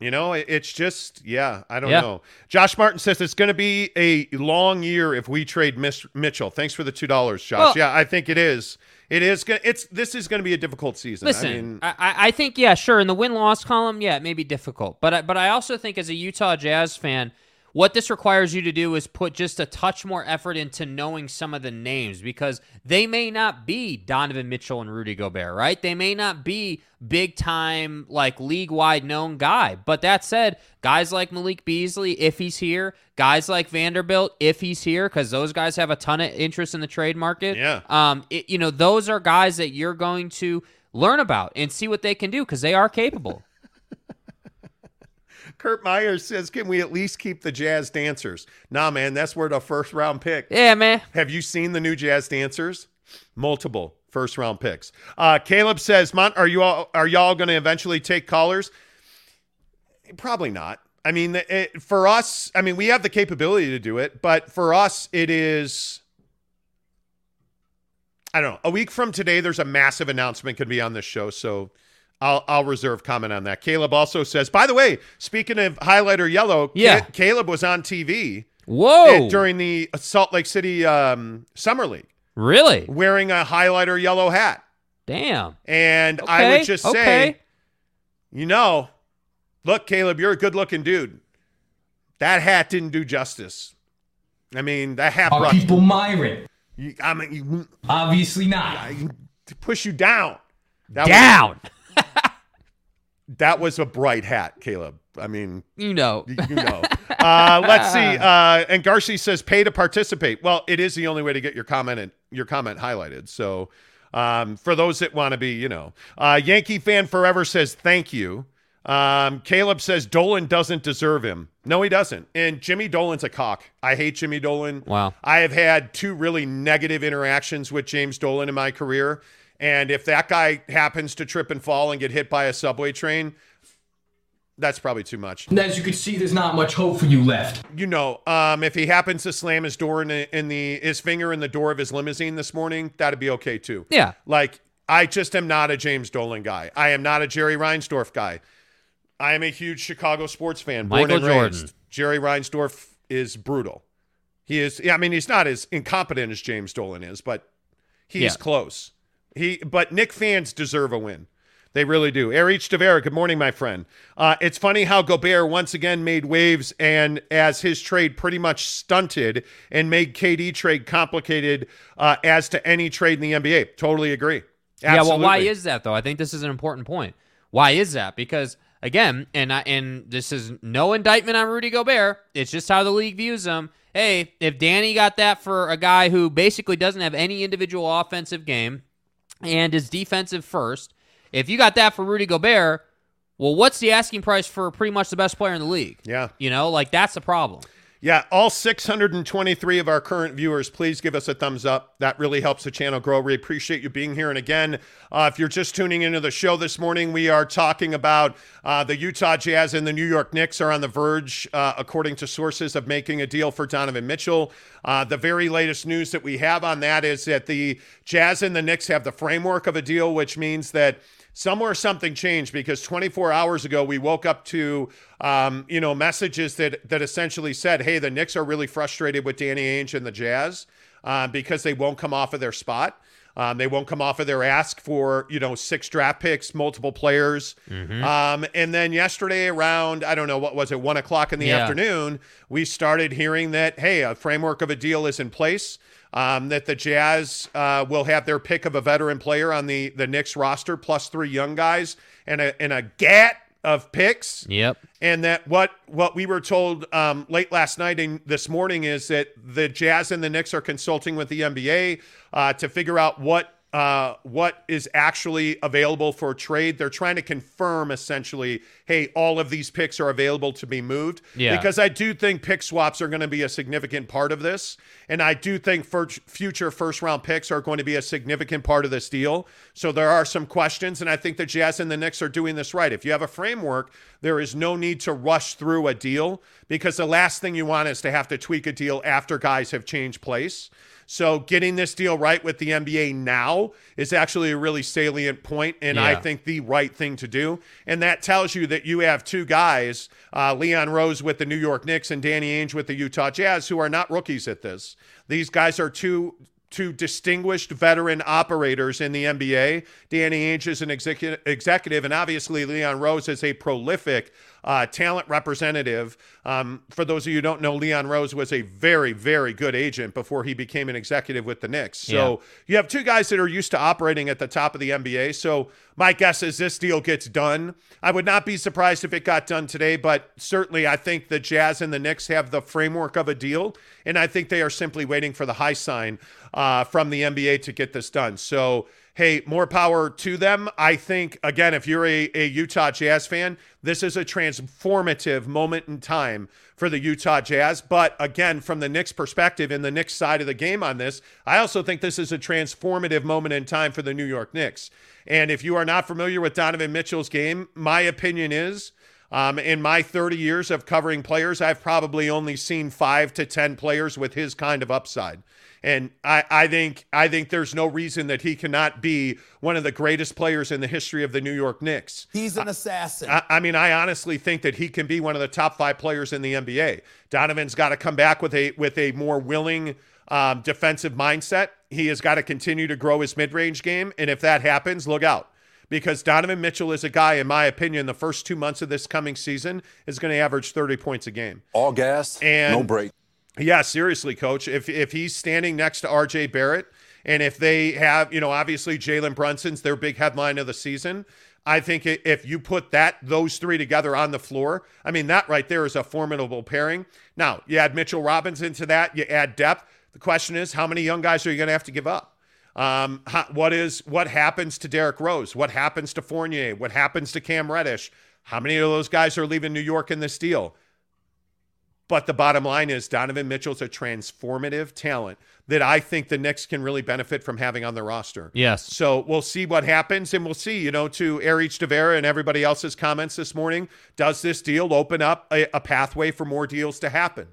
you know, it- it's just, yeah, I don't Yeah. know. Josh Martin says it's going to be a long year if we trade Miss Mitchell. Thanks for the two dollars, Josh. Well- yeah, I think it is. It is going. It's this is going to be a difficult season. Listen, I mean, I, I, I think yeah, sure. In the win loss column, yeah, it may be difficult, but I, but I also think as a Utah Jazz fan, what this requires you to do is put just a touch more effort into knowing some of the names because they may not be Donovan Mitchell and Rudy Gobert, right? They may not be big time like league wide known guy. But that said, guys like Malik Beasley, if he's here, guys like Vanderbilt, if he's here, because those guys have a ton of interest in the trade market. Yeah. Um, it, you know, those are guys that you're going to learn about and see what they can do because they are capable. Kurt Myers says, "Can we at least keep the Jazz dancers?" Nah, man, that's where the first round pick. yeah, man. Have you seen the new Jazz dancers? Multiple first round picks. Uh, Caleb says, "Mont, are you all are y'all going to eventually take callers?" Probably not. I mean, it, for us, I mean, we have the capability to do it, but for us, it is. I don't know. A week from today, there's a massive announcement could be on this show, so I'll I'll reserve comment on that. Caleb also says, by the way, speaking of highlighter yellow, Ca- Yeah. Caleb was on TV Whoa. during the Salt Lake City um, Summer League really? wearing a highlighter yellow hat. Damn. And I would just say, okay. you know, look, Caleb, you're a good looking dude. That hat didn't do justice. I mean, that hat Are brought people Myron? you, I mean, you, Obviously not. I- to push you down. That Down. Was, that was a bright hat, Caleb. I mean, you know. you know. Uh, let's see. Uh, and Garcia says, "Pay to participate." Well, it is the only way to get your comment and your comment highlighted. So, um, for those that want to be, you know, uh, Yankee fan forever says, "Thank you." Um, Caleb says Dolan doesn't deserve him. No, he doesn't. And Jimmy Dolan's a cock. I hate Jimmy Dolan. Wow. I have had two really negative interactions with James Dolan in my career. And if that guy happens to trip and fall and get hit by a subway train, that's probably too much And as you can see, there's not much hope for you left. you know, um, if he happens to slam his door in the, in the his finger in the door of his limousine this morning, that'd be okay too. Yeah. Like I just am not a James Dolan guy. I am not a Jerry Reinsdorf guy. I am a huge Chicago sports fan, born Michael and Jordan. raised. Jerry Reinsdorf is brutal. He is. I mean, he's not as incompetent as James Dolan is, but he's Yeah. close. He, but Knick fans deserve a win. They really do. Erich Tavera, good morning, my friend. Uh, it's funny how Gobert once again made waves and as his trade pretty much stunted and made KD trade complicated uh, as to any trade in the NBA. Totally agree. Yeah, well, why is that though? I think this is an important point. Why is that? Because again, and I, and this is no indictment on Rudy Gobert. It's just how the league views him. Hey, if Danny got that for a guy who basically doesn't have any individual offensive game and is defensive first, if you got that for Rudy Gobert, well, what's the asking price for pretty much the best player in the league? Yeah. You know, like that's the problem. Yeah, all 623 of our current viewers, please give us a thumbs up. That really helps the channel grow. We appreciate you being here. And again, uh, if you're just tuning into the show this morning, we are talking about uh, the Utah Jazz and the New York Knicks are on the verge, uh, according to sources, of making a deal for Donovan Mitchell. Uh, the very latest news that we have on that is that the Jazz and the Knicks have the framework of a deal, which means that somewhere something changed because 24 hours ago we woke up to um, you know messages that that essentially said hey the Knicks are really frustrated with Danny Ainge and the Jazz uh, because they won't come off of their spot Um, they won't come off of their ask for you know six draft picks, multiple players. Um, and then yesterday around I don't know what was it one o'clock in the Yeah. afternoon, we started hearing that hey, a framework of a deal is in place. Um, that the Jazz uh, will have their pick of a veteran player on the the Knicks roster, plus three young guys and a and a gat of picks Yep. and that what what we were told um, late last night and this morning is that the Jazz and the Knicks are consulting with the NBA uh, to figure out what uh, what is actually available for trade. They're trying to confirm essentially, hey, all of these picks are available to be moved. Yeah. Because I do think pick swaps are going to be a significant part of this, and I do think future first round picks are going to be a significant part of this deal. So there are some questions, and I think the Jazz and the Knicks are doing this right. If you have a framework, there is no need to rush through a deal because the last thing you want is to have to tweak a deal after guys have changed place. So getting this deal right with the NBA now is actually a really salient point, and I think the right thing to do. And that tells you that you have two guys, uh, Leon Rose with the New York Knicks and Danny Ainge with the Utah Jazz, who are not rookies at this. These guys are two two distinguished veteran operators in the NBA. Danny Ainge is an executive, executive, and obviously Leon Rose is a prolific uh, talent representative. Um, for those of you who don't know, Leon Rose was a very, very good agent before he became an executive with the Knicks. So you have two guys that are used to operating at the top of the NBA. So my guess is this deal gets done. I would not be surprised if it got done today, but certainly I think the Jazz and the Knicks have the framework of a deal, and I think they are simply waiting for the high sign uh, from the NBA to get this done. So hey, more power to them. I think, again, if you're a, a Utah Jazz fan, this is a transformative moment in time for the Utah Jazz. But again, from the Knicks perspective and the Knicks side of the game on this, I also think this is a transformative moment in time for the New York Knicks. And if you are not familiar with Donovan Mitchell's game, my opinion is. Um, in my 30 years of covering players, I've probably only seen five to 10 players with his kind of upside. And I, I think I think there's no reason that he cannot be one of the greatest players in the history of the New York Knicks. He's an assassin. I, I mean, I honestly think that he can be one of the top five players in the NBA. Donovan's got to come back with a with a more willing um, defensive mindset. He has got to continue to grow his mid range game, and if that happens, look out. Because Donovan Mitchell is a guy, in my opinion, the first two months of this coming season is going to average 30 points a game. All gas, And- no break. Yeah, seriously, coach. If if he's standing next to RJ Barrett and if they have, you know, obviously Jalen Brunson's their big headline of the season, I think if you put that those three together on the floor, I mean that right there is a formidable pairing. Now, you add Mitchell Robinson into that, you add depth. The question is, how many young guys are you going to have to give up? Um, what is what happens to Derrick Rose? What happens to Fournier? What happens to Cam Reddish? How many of those guys are leaving New York in this deal? But the bottom line is Donovan Mitchell's a transformative talent that I think the Knicks can really benefit from having on the roster. Yes. So we'll see what happens, and we'll see, you know, to Erich Devera and everybody else's comments this morning, does this deal open up a, a pathway for more deals to happen?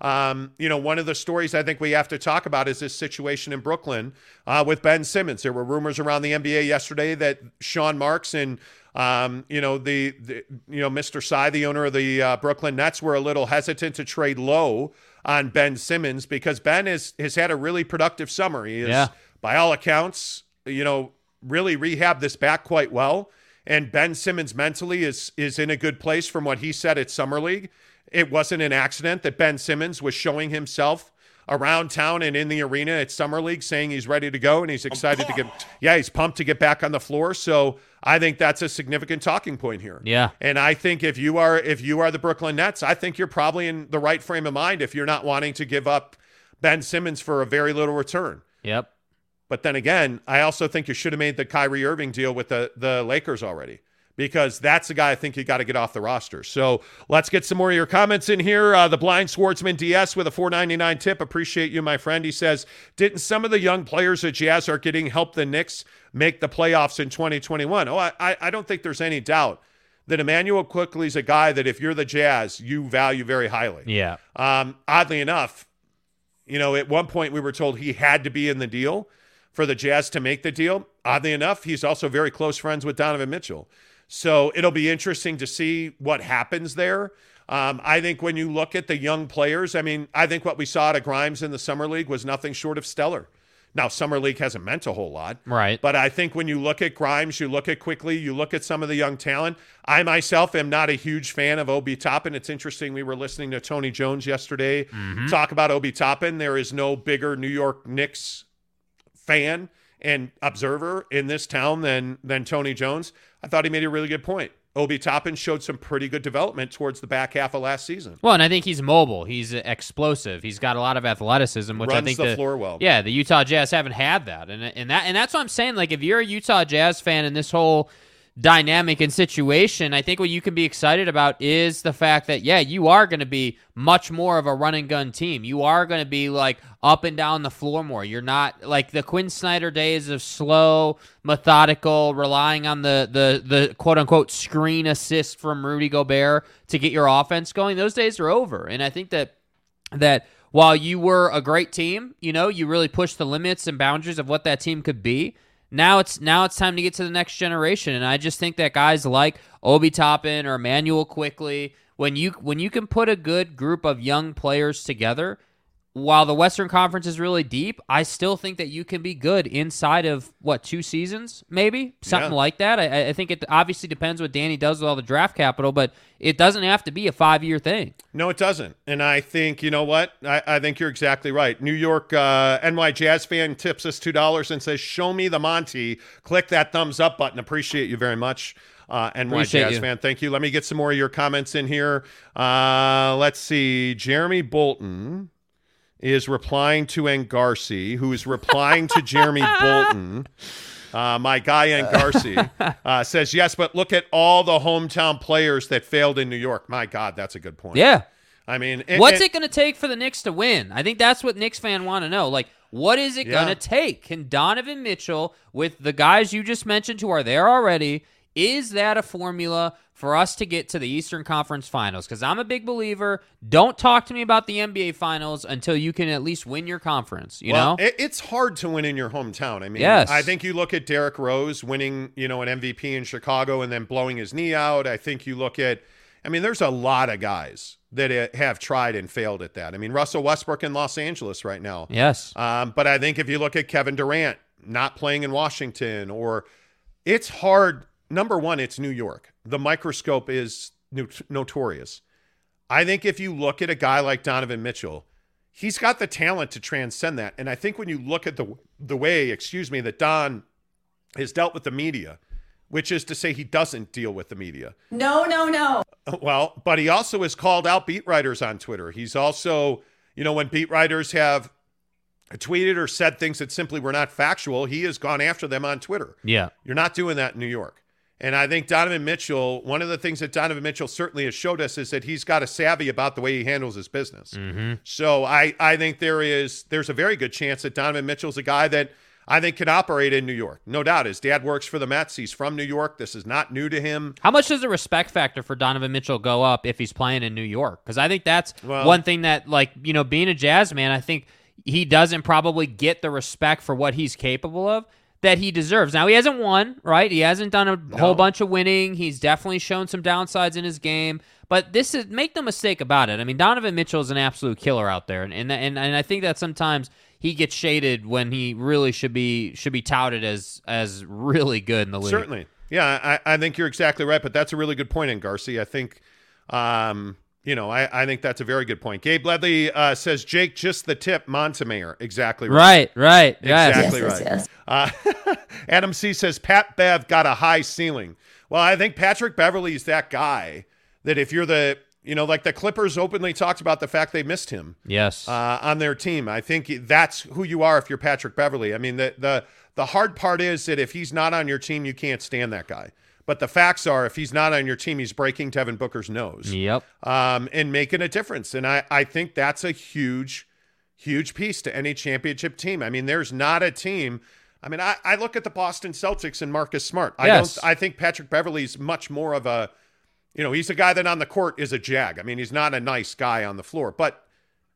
Um, you know, one of the stories I think we have to talk about is this situation in Brooklyn uh, with Ben Simmons. There were rumors around the NBA yesterday that Sean Marks and um, you know the, the you know Mr. Tsai, the owner of the uh, Brooklyn Nets, were a little hesitant to trade low on Ben Simmons because Ben has has had a really productive summer. He is, Yeah. by all accounts, you know, really rehabbed this back quite well. And Ben Simmons mentally is is in a good place from what he said at Summer League. It wasn't an accident that Ben Simmons was showing himself around town and in the arena at Summer League saying he's ready to go and he's excited to get yeah, he's pumped to get back on the floor. So I think that's a significant talking point here. Yeah. And I think if you are if you are the Brooklyn Nets, I think you're probably in the right frame of mind if you're not wanting to give up Ben Simmons for a very little return. Yep. But then again, I also think you should have made the Kyrie Irving deal with the the Lakers already because that's the guy I think you got to get off the roster. So let's get some more of your comments in here. Uh, the blind Swartzman DS with a 4.99 tip. Appreciate you, my friend. He says, "Didn't some of the young players at Jazz are getting help the Knicks make the playoffs in 2021?" Oh, I I, I don't think there's any doubt that Immanuel Quickley is a guy that if you're the Jazz, you value very highly. Yeah. Um, oddly enough, you know, at one point we were told he had to be in the deal for the Jazz to make the deal. Oddly enough, he's also very close friends with Donovan Mitchell. So it'll be interesting to see what happens there. Um, I think when you look at the young players, I mean, I think what we saw at Grimes in the Summer League was nothing short of stellar. Now, Summer League hasn't meant a whole lot. Right. But I think when you look at Grimes, you look at Quickley, you look at some of the young talent. I myself am not a huge fan of Obi Toppin. It's interesting. We were listening to Tony Jones yesterday Mm-hmm. talk about Obi Toppin. There is no bigger New York Knicks fan and observer in this town than than Tony Jones. I thought he made a really good point. Obi Toppin showed some pretty good development towards the back half of last season. Well, and I think he's mobile. He's explosive. He's got a lot of athleticism, which I think the floor well. Yeah, the Utah Jazz haven't had that, and and that and that's what I'm saying. Like, if you're a Utah Jazz fan in this whole dynamic and situation, I think what you can be excited about is the fact that yeah, you are going to be much more of a run and gun team. You are going to be like up and down the floor more. You're not like the Quin Snyder days of slow, methodical, relying on the the the quote unquote screen assist from Rudy Gobert to get your offense going. Those days are over, and I think that that while you were a great team, you know, you really pushed the limits and boundaries of what that team could be. Now it's now it's time to get to the next generation, and I just think that guys like Obi Toppin or Immanuel Quickley, when you when you can put a good group of young players together, while the Western Conference is really deep, I still think that you can be good inside of what two seasons, maybe something Yeah. like that. I, I think it obviously depends what Danny does with all the draft capital, but it doesn't have to be a five year thing. No, it doesn't. And I think, you know what? I, I think you're exactly right. New York uh, NY Jazz fan tips us $2 and says, Show me the Monty. Click that thumbs up button. Appreciate you very much. Uh, NY Appreciate Jazz you. fan, thank you. Let me get some more of your comments in here. Uh, let's see. Jeremy Bolton is replying to Engarci, who is replying to Jeremy Bolton. Uh, my guy Engarci uh, says, Yes, but look at all the hometown players that failed in New York. My God, that's a good point. Yeah. I mean, and- What's and- it going to take for the Knicks to win? I think that's what Knicks fan want to know. Like, what is it Yeah. going to take? Can Donovan Mitchell, with the guys you just mentioned who are there already, is that a formula for us to get to the Eastern Conference Finals? Because I'm a big believer. Don't talk to me about the NBA Finals until you can at least win your conference. You well, know? it, it's hard to win in your hometown. I mean, Yes. I think you look at Derrick Rose winning, you know, an MVP in Chicago and then blowing his knee out. I think you look at, I mean, there's a lot of guys that uh, have tried and failed at that. I mean, Russell Westbrook in Los Angeles right now. yes. Um, but I think if you look at Kevin Durant not playing in Washington, or it's hard. Number one, it's New York. The microscope is not- notorious. I think if you look at a guy like Donovan Mitchell, he's got the talent to transcend that. And I think when you look at the the way, excuse me, that Don has dealt with the media, which is to say he doesn't deal with the media. No, no, no. Well, but he also has called out beat writers on Twitter. He's also, you know, when beat writers have tweeted or said things that simply were not factual, he has gone after them on Twitter. Yeah. You're not doing that in New York. And I think Donovan Mitchell, one of the things that Donovan Mitchell certainly has showed us is that he's got a savvy about the way he handles his business. Mm-hmm. So I, I think there is there's a very good chance that Donovan Mitchell's a guy that I think can operate in New York. No doubt. His dad works for the Mets. He's from New York. This is not new to him. How much does the respect factor for Donovan Mitchell go up if he's playing in New York? Because I think that's Well- one thing that, like, you know, being a jazz man, I think he doesn't probably get the respect for what he's capable of that he deserves. Now, he hasn't won, right? He hasn't done a whole bunch of winning. He's definitely shown some downsides in his game. But this is make no mistake about it. I mean, Donovan Mitchell is an absolute killer out there, and and and, and I think that sometimes he gets shaded when he really should be should be touted as as really good in the league. Certainly. Yeah, I, I think you're exactly right, but that's a really good point in Garcia. I think, um, you know, I, I think that's a very good point. Gabe Ledley uh, says, Jake, just the tip, Montemayor. Exactly right. Right, right. Yes. Exactly yes, right. yes. Uh, Adam C says, Pat Bev got a high ceiling. Well, I think Patrick Beverley's that guy that if you're the, you know, like the Clippers openly talked about the fact they missed him Yes. uh, on their team. I think that's who you are if you're Patrick Beverley. I mean, the the the hard part is that if he's not on your team, you can't stand that guy. But the facts are, if he's not on your team, he's breaking Devin Booker's nose yep. um, and making a difference. And I, I think that's a huge, huge piece to any championship team. I mean, there's not a team. I mean, I, I look at the Boston Celtics and Marcus Smart. I Yes. don't. I think Patrick Beverley's much more of a, you know, he's a guy that on the court is a jag. I mean, he's not a nice guy on the floor, but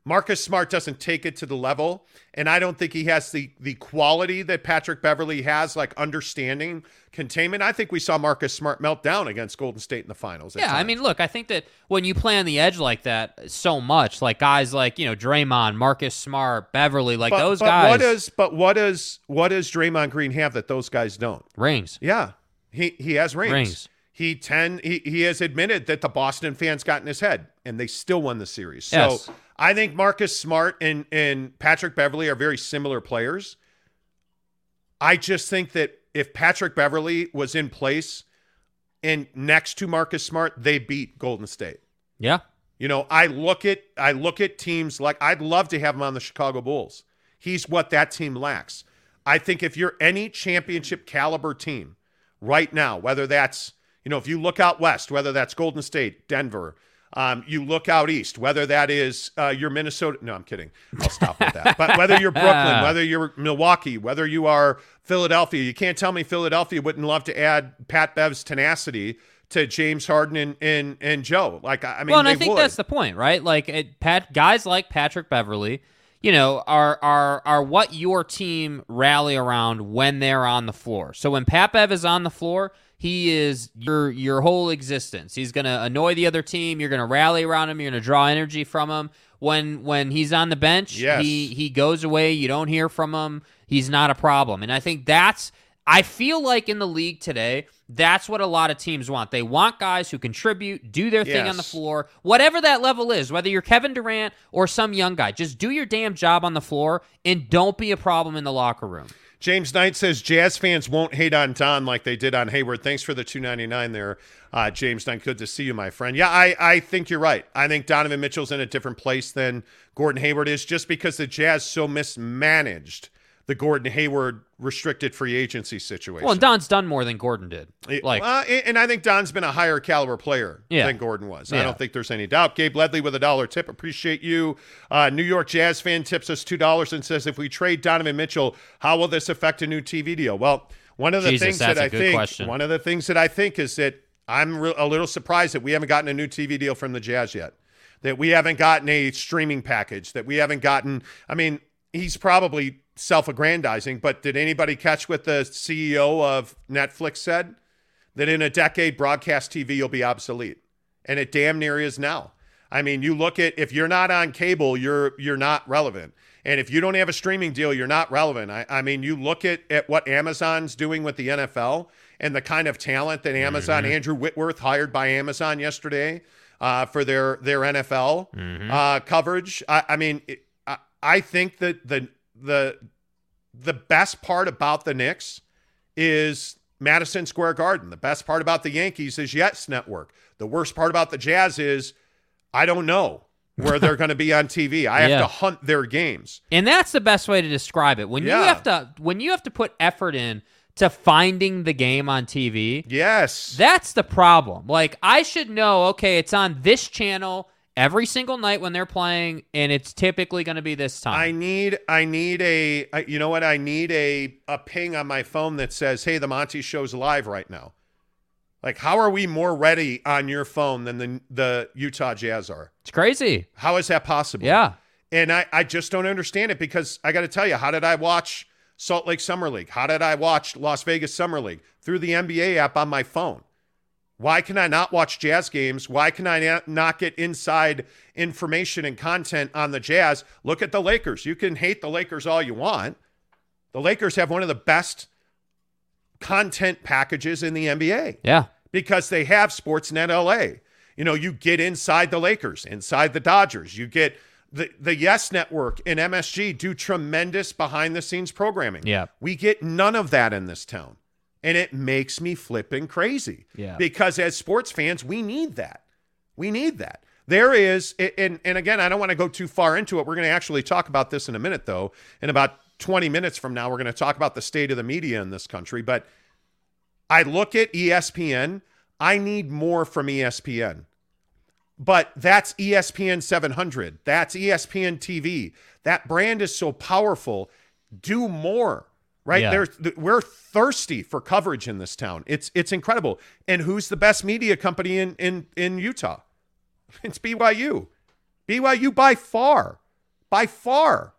Marcus Smart doesn't take it to the level, and I don't think he has the the quality that Patrick Beverley has, like understanding containment. I think we saw Marcus Smart melt down against Golden State in the finals. Yeah, I mean, look, I think that when you play on the edge like that so much, like guys like you know Draymond, Marcus Smart, Beverley, like but, those but guys, What does but what does what does Draymond Green have that those guys don't? rings. Yeah, he he has rings. Rings. He ten he, he has admitted that the Boston fans got in his head, and they still won the series. Yes. So I think Marcus Smart and and Patrick Beverley are very similar players. I just think that if Patrick Beverley was in place and next to Marcus Smart, they beat Golden State. Yeah, You know, I look at I look at teams like I'd love to have him on the Chicago Bulls. He's what that team lacks. I think if you're any championship caliber team right now, whether that's you know if you look out west, whether that's Golden State, Denver, um, you look out east, whether that is uh, your Minnesota. No, I'm kidding. I'll stop with that. But whether you're Brooklyn, whether you're Milwaukee, whether you are Philadelphia, you can't tell me Philadelphia wouldn't love to add Pat Bev's tenacity to James Harden and and, and Joe. Like I mean, well, and I think would. that's the point, right? Like it, Pat, guys like Patrick Beverley, you know, are are are what your team rally around when they're on the floor. So when Pat Bev is on the floor, he is your your whole existence. He's gonna annoy the other team. You're gonna rally around him. You're gonna draw energy from him. When when he's on the bench, Yes. he he goes away. You don't hear from him. He's not a problem. And I think that's I feel like in the league today, that's what a lot of teams want. They want guys who contribute, do their thing on the floor, whatever that level is, whether you're Kevin Durant or some young guy. Just do your damn job on the floor and don't be a problem in the locker room. James Knight says Jazz fans won't hate on Don like they did on Hayward. Thanks for the two ninety nine there, uh, James Knight. Good to see you, my friend. Yeah, I, I think you're right. I think Donovan Mitchell's in a different place than Gordon Hayward is, just because the Jazz so mismanaged the Gordon Hayward restricted free agency situation. Well, and Don's done more than Gordon did. Like, well, and I think Don's been a higher caliber player Yeah. than Gordon was. I don't think there's any doubt. Gabe Ledley with a dollar tip. Appreciate you. Uh, New York Jazz fan tips us two dollars and says, if we trade Donovan Mitchell, how will this affect a new TV deal? Well, one of the Jesus, things that I think, question. one of the things that I think is that I'm re- a little surprised that we haven't gotten a new TV deal from the Jazz yet. That we haven't gotten a streaming package. That we haven't gotten. I mean, he's probably self-aggrandizing, but did anybody catch what the CEO of Netflix said? That in a decade, broadcast TV will be obsolete, and it damn near is now. I mean, you look at if you're not on cable, you're you're not relevant, and if you don't have a streaming deal, you're not relevant. I, I mean, you look at at what Amazon's doing with the NFL and the kind of talent that Amazon, Andrew Whitworth hired by Amazon yesterday uh, for their their NFL uh, coverage. I, I mean, it, I, think that the the the best part about the Knicks is Madison Square Garden. The best part about the Yankees is Yes Network. The worst part about the Jazz is I don't know where they're going to be on TV. I have Yeah. to hunt their games. And that's the best way to describe it. When you have to when you have to put effort in to finding the game on TV, Yes. that's the problem. Like I should know, okay, it's on this channel every single night when they're playing and it's typically going to be this time. I need I need a I, you know what I need a a ping on my phone that says, "Hey, the Monty show's live right now." Like how are we more ready on your phone than the the Utah Jazz are? it's crazy. How is that possible? Yeah. And I, I just don't understand it because I got to tell you, how did I watch Salt Lake Summer League? How did I watch Las Vegas Summer League? Through the NBA app on my phone. Why can I not watch Jazz games? Why can I not- get inside information and content on the Jazz? Look at the Lakers. You can hate the Lakers all you want. The Lakers have one of the best content packages in the NBA Yeah. because they have Sportsnet LA. You know, you get inside the Lakers, inside the Dodgers. You get the the Yes Network and MSG do tremendous behind the scenes programming. Yeah. We get none of that in this town. And it makes me flipping crazy. Yeah. Because as sports fans, we need that. We need that. There is, and, and again, I don't want to go too far into it. We're going to actually talk about this in a minute, though. In about 20 minutes from now, we're going to talk about the state of the media in this country. But I look at ESPN, I need more from ESPN. But that's ESPN 700. That's ESPN TV. That brand is so powerful. Do more. Right? Yeah. There's th- we're thirsty for coverage in this town. It's it's incredible. And who's the best media company in in in Utah? It's BYU. BYU by far. by far.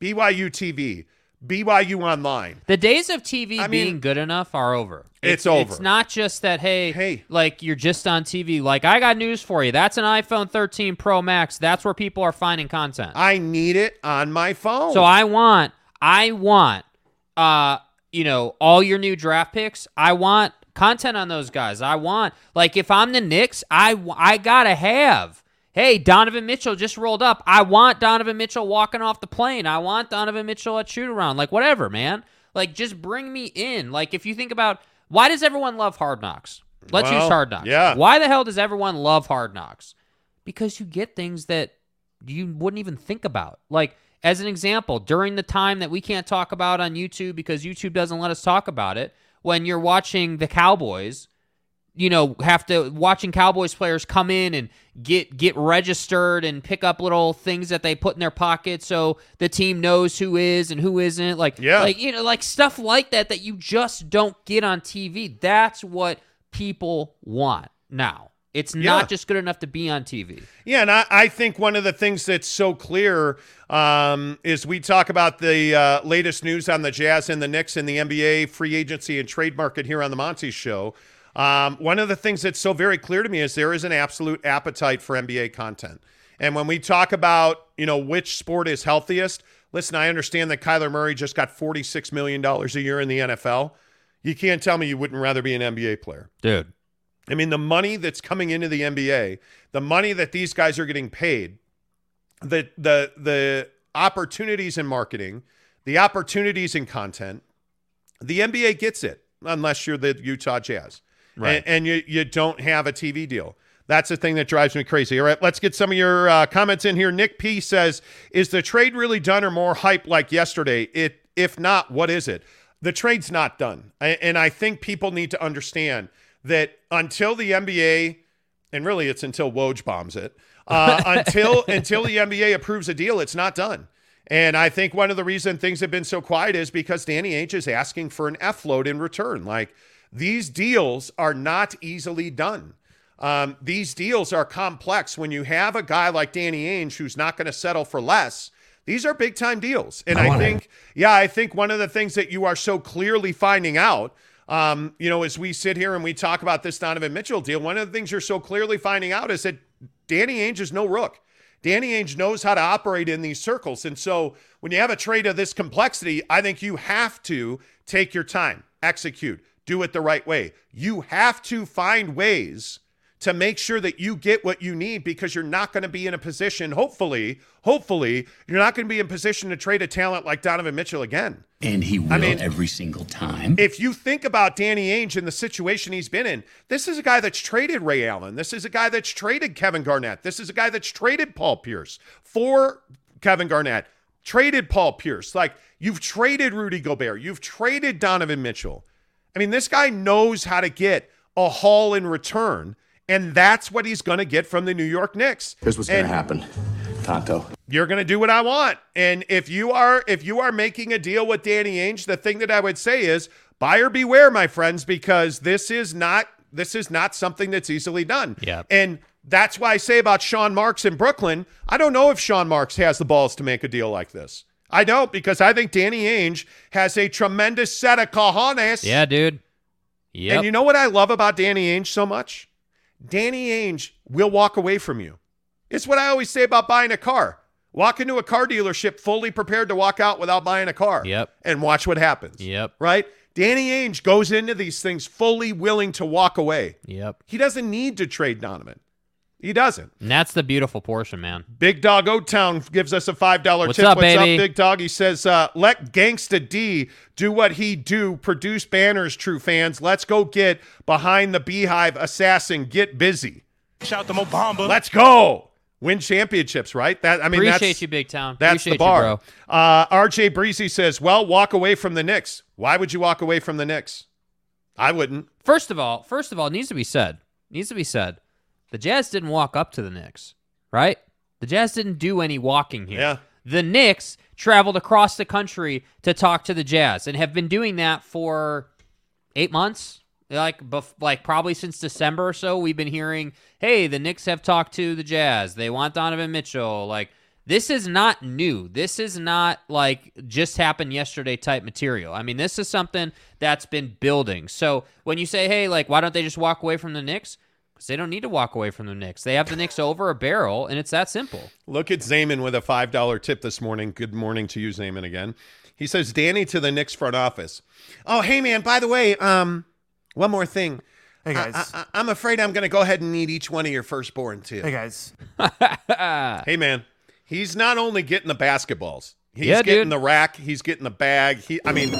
BYU TV, BYU Online. The days of TV I mean- being good enough are over. It's over. It's not just that, hey, Hey. like you're just on TV. Like, I got news for you. That's an iPhone 13 Pro Max. That's where people are finding content. I need it on my phone. So I want, I want, uh, you know, all your new draft picks. I want content on those guys. I want, like, if I'm the Knicks, I I gotta have. Hey, Donovan Mitchell just rolled up. I want Donovan Mitchell walking off the plane. I want Donovan Mitchell at shoot around. Like, whatever, man. Like, just bring me in. Like, if you think about why does everyone love Hard Knocks? Let's Well, use Hard Knocks. yeah. Why the hell does everyone love Hard Knocks? Because you get things that you wouldn't even think about. Like, as an example, during the time that we can't talk about on YouTube because YouTube doesn't let us talk about it, when you're watching the Cowboys, you know, have to watching Cowboys players come in and get get registered and pick up little things that they put in their pocket so the team knows who is and who isn't. Like Yeah. like you know, like stuff like that that you just don't get on TV. That's what people want now. It's Yeah. not just good enough to be on TV. Yeah, and I, I think one of the things that's so clear um, is we talk about the uh, latest news on the Jazz and the Knicks and the NBA free agency and trade market here on the Monty Show. Um, one of the things that's so very clear to me is there is an absolute appetite for NBA content. And when we talk about, you know, which sport is healthiest, listen, I understand that Kyler Murray just got $46 million a year in the NFL. You can't tell me you wouldn't rather be an NBA player. Dude. I mean, the money that's coming into the NBA, the money that these guys are getting paid, the the the opportunities in marketing, the opportunities in content, the NBA gets it unless you're the Utah Jazz, Right. And, and you you don't have a TV deal. That's the thing that drives me crazy. All right, let's get some of your uh, comments in here. Nick P says, "Is the trade really done or more hype like yesterday? It if not, what is it? The trade's not done, I- and I think people need to understand." That until the NBA, and really it's until Woj bombs it, uh, until until the NBA approves a deal, it's not done. And I think one of the reason things have been so quiet is because Danny Ainge is asking for an F load in return. Like these deals are not easily done. Um, these deals are complex. When you have a guy like Danny Ainge who's not going to settle for less, these are big time deals. And I, think, yeah, I think one of the things that you are so clearly finding out um, you know, as we sit here and we talk about this Donovan Mitchell deal, one of the things you're so clearly finding out is that Danny Ainge is no rook. Danny Ainge knows how to operate in these circles. And so when you have a trade of this complexity, I think you have to take your time, execute, do it the right way. You have to find ways to make sure that you get what you need because you're not going to be in a position, hopefully, hopefully, you're not going to be in position to trade a talent like Donovan Mitchell again. And he will I mean- every single time. If you think about Danny Ainge and the situation he's been in, this is a guy that's traded Ray Allen. This is a guy that's traded Kevin Garnett. This is a guy that's traded Paul Pierce for Kevin Garnett, traded Paul Pierce. Like you've traded Rudy Gobert, you've traded Donovan Mitchell. I mean, this guy knows how to get a haul in return, and that's what he's going to get from the New York Knicks. Here's what's going to happen, Tonto. you're going to do what I want. And if you are if you are making a deal with Danny Ainge, the thing that I would say is buyer beware, my friends, because this is not this is not something that's easily done. Yeah. And that's why I say about Sean Marks in Brooklyn, I don't know if Sean Marks has the balls to make a deal like this. I don't because I think Danny Ainge has a tremendous set of cojones. Yeah, dude. Yep. And you know what I love about Danny Ainge so much? Danny Ainge will walk away from you. It's what I always say about buying a car. Walk into a car dealership fully prepared to walk out without buying a car. Yep. And watch what happens. Yep. Right? Danny Ainge goes into these things fully willing to walk away. Yep. He doesn't need to trade Donovan. He doesn't. And that's the beautiful portion, man. Big Dog O Town gives us a five dollar What's tip. up, What's baby? up, Big Dog? He says, uh, "Let Gangsta D do what he do. Produce banners, true fans. Let's go get behind the Beehive assassin. Get busy. Shout to Mo Bamba. Let's go win championships. Right? That I mean, Appreciate that's you, Big Town. that's Appreciate the bar. you, bro. Uh, RJ Breezy says, "Well, walk away from the Knicks. Why would you walk away from the Knicks? I wouldn't. First of all, first of all, it needs to be said. Needs to be said. The Jazz didn't walk up to the Knicks, right? The Jazz didn't do any walking here. Yeah. The Knicks traveled across the country to talk to the Jazz and have been doing that for eight months. Like, bef- like probably since December or so, we've been hearing, "Hey, the Knicks have talked to the Jazz. They want Donovan Mitchell." Like, This is not new. This is not like just happened yesterday type material. I mean, this is something that's been building. So when you say, hey, like, why don't they just walk away from the Knicks? Because they don't need to walk away from the Knicks. They have the Knicks over a barrel, and it's that simple. Look at Zayman with a $5 tip this morning. Good morning to you, Zayman, again. He says, Danny to the Knicks front office. Oh, hey, man, by the way, um, one more thing. Hey guys. I, am afraid I'm going to go ahead and need each one of your firstborn, too. hey guys. Hey, man, he's not only getting the basketballs, he's Yeah, getting dude. the rack, he's getting the bag. He, I mean,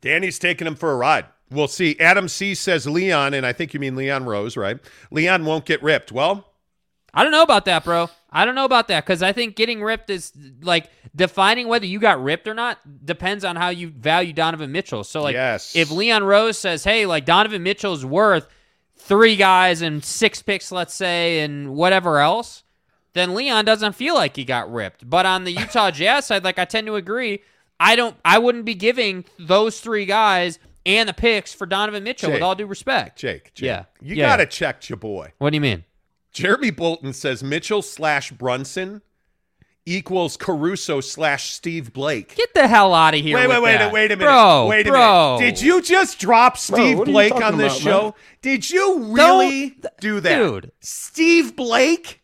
Danny's taking him for a ride. We'll see. Adam C says Leon, and I think you mean Leon Rose, right? Leon won't get ripped. Well, I don't know about that, bro. I don't know about that because I think getting ripped is like defining whether you got ripped or not depends on how you value Donovan Mitchell. So, like, Yes. if Leon Rose says, hey, like Donovan Mitchell's worth three guys and six picks, let's say, and whatever else, then Leon doesn't feel like he got ripped. But on the Utah Jazz side, like, I tend to agree. I don't, I wouldn't be giving those three guys and the picks for Donovan Mitchell with all due respect. Jake, Jake Yeah. you Yeah. got to check your boy. What do you mean? Jeremy Bolton says Mitchell slash Brunson equals Caruso slash Steve Blake. Get the hell out of here. Wait, with wait, wait, that. wait a minute. Bro, wait a bro. minute. Did you just drop Steve what are you Blake on this about, show? man? Did you really do that? dude. Steve Blake?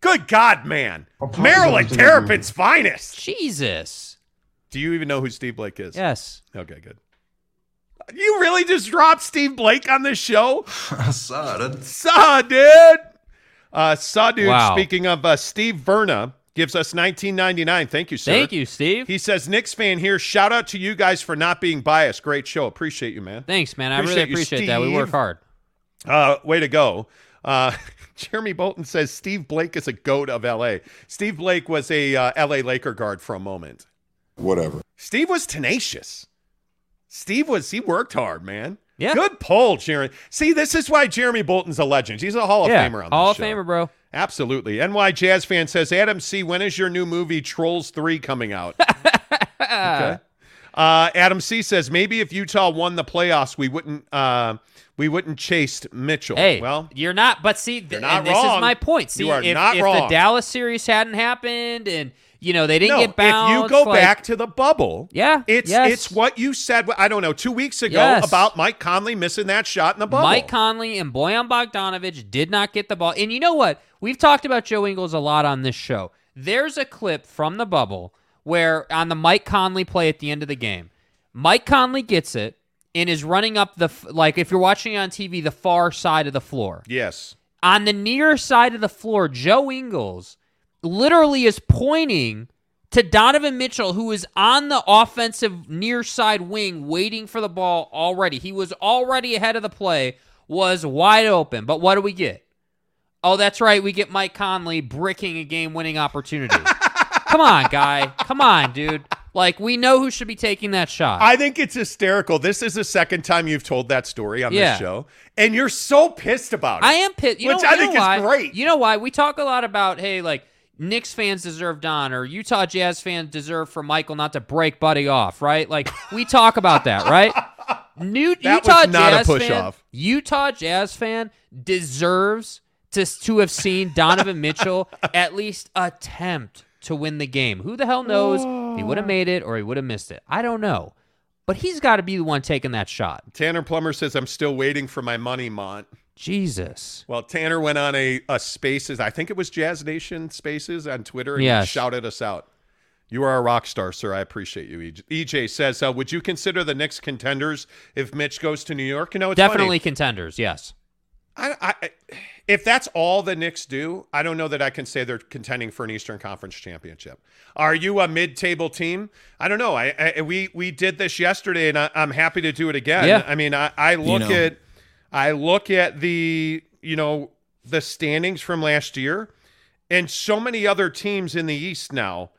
Good God, man. Apologize Maryland Terrapin's finest. Jesus. Do you even know who Steve Blake is? Yes. Okay, good. You really just dropped Steve Blake on this show? Saw, dude. Uh, saw, dude. Wow. Speaking of uh, Steve Verna, gives us 1999. Thank you, sir. Thank you, Steve. He says, Knicks fan here. Shout out to you guys for not being biased. Great show. Appreciate you, man. Thanks, man. I Appreciate really you, appreciate that. We work hard. Uh, way to go. Uh, Jeremy Bolton says Steve Blake is a goat of LA. Steve Blake was a uh, LA Laker guard for a moment. Whatever. Steve was tenacious. Steve was he worked hard, man. Yeah. Good poll, Jeremy. See, this is why Jeremy Bolton's a legend. He's a Hall of yeah. Famer on. Hall of show. Famer, bro. Absolutely. NY Jazz fan says, Adam C, when is your new movie Trolls 3 coming out? okay. Uh, Adam C says, maybe if Utah won the playoffs, we wouldn't uh, we wouldn't chase Mitchell. Hey, well, you're not. But see, th- You're not this is my point. See, You are if, if the. Dallas series hadn't happened, and you know they didn't no, get bounced, if you go like- back to the bubble, Yeah, it's yes. it's what you said. I don't know two weeks ago Yes. about Mike Conley missing that shot in the bubble. Mike Conley and Bojan Bogdanovic did not get the ball. And you know what? We've talked about Joe Ingles a lot on this show. There's a clip from the bubble where on the Mike Conley play at the end of the game, Mike Conley gets it and is running up the like if you're watching it on TV, the far side of the floor. yes, On the near side of the floor, Joe Ingles literally is pointing to Donovan Mitchell, who is on the offensive near side wing waiting for the ball already. He was already ahead of the play, was wide open. But what do we get? Oh, that's right. We get Mike Conley bricking a game winning opportunity. Come on, guy. Come on, dude. Like, we know who should be taking that shot. I think it's hysterical. This is the second time you've told that story on Yeah. this show, and you're so pissed about it. I am pissed. You Which know, I think know is great. You know why? We talk a lot about hey, like Knicks fans deserve Don or Utah Jazz fans deserve for Michael not to break Buddy off, right? Like we talk about that, right? New That Utah was not a Jazz push fan, off. Utah Jazz fan deserves to to have seen Donovan Mitchell at least attempt to win the game. Who the hell knows? if he would have made it or he would have missed it. I don't know. But he's got to be the one taking that shot. Tanner Plummer says, I'm still waiting for my money, Mont. Jesus. Well, Tanner went on a, a Spaces, I think it was Jazz Nation Spaces on Twitter, and Yes. he shouted us out. You are a rock star, sir. I appreciate you. EJ, EJ says, uh, Would you consider the Knicks contenders if Mitch goes to New York? You know, it's Definitely funny. contenders, yes. I, I, if that's all the Knicks do, I don't know that I can say they're contending for an Eastern Conference championship. Are you a mid-table team? I don't know. I, I we we did this yesterday, and I, I'm happy to do it again. Yeah. I mean, I, I look know. at I look at the you know the standings from last year, and so many other teams in the East now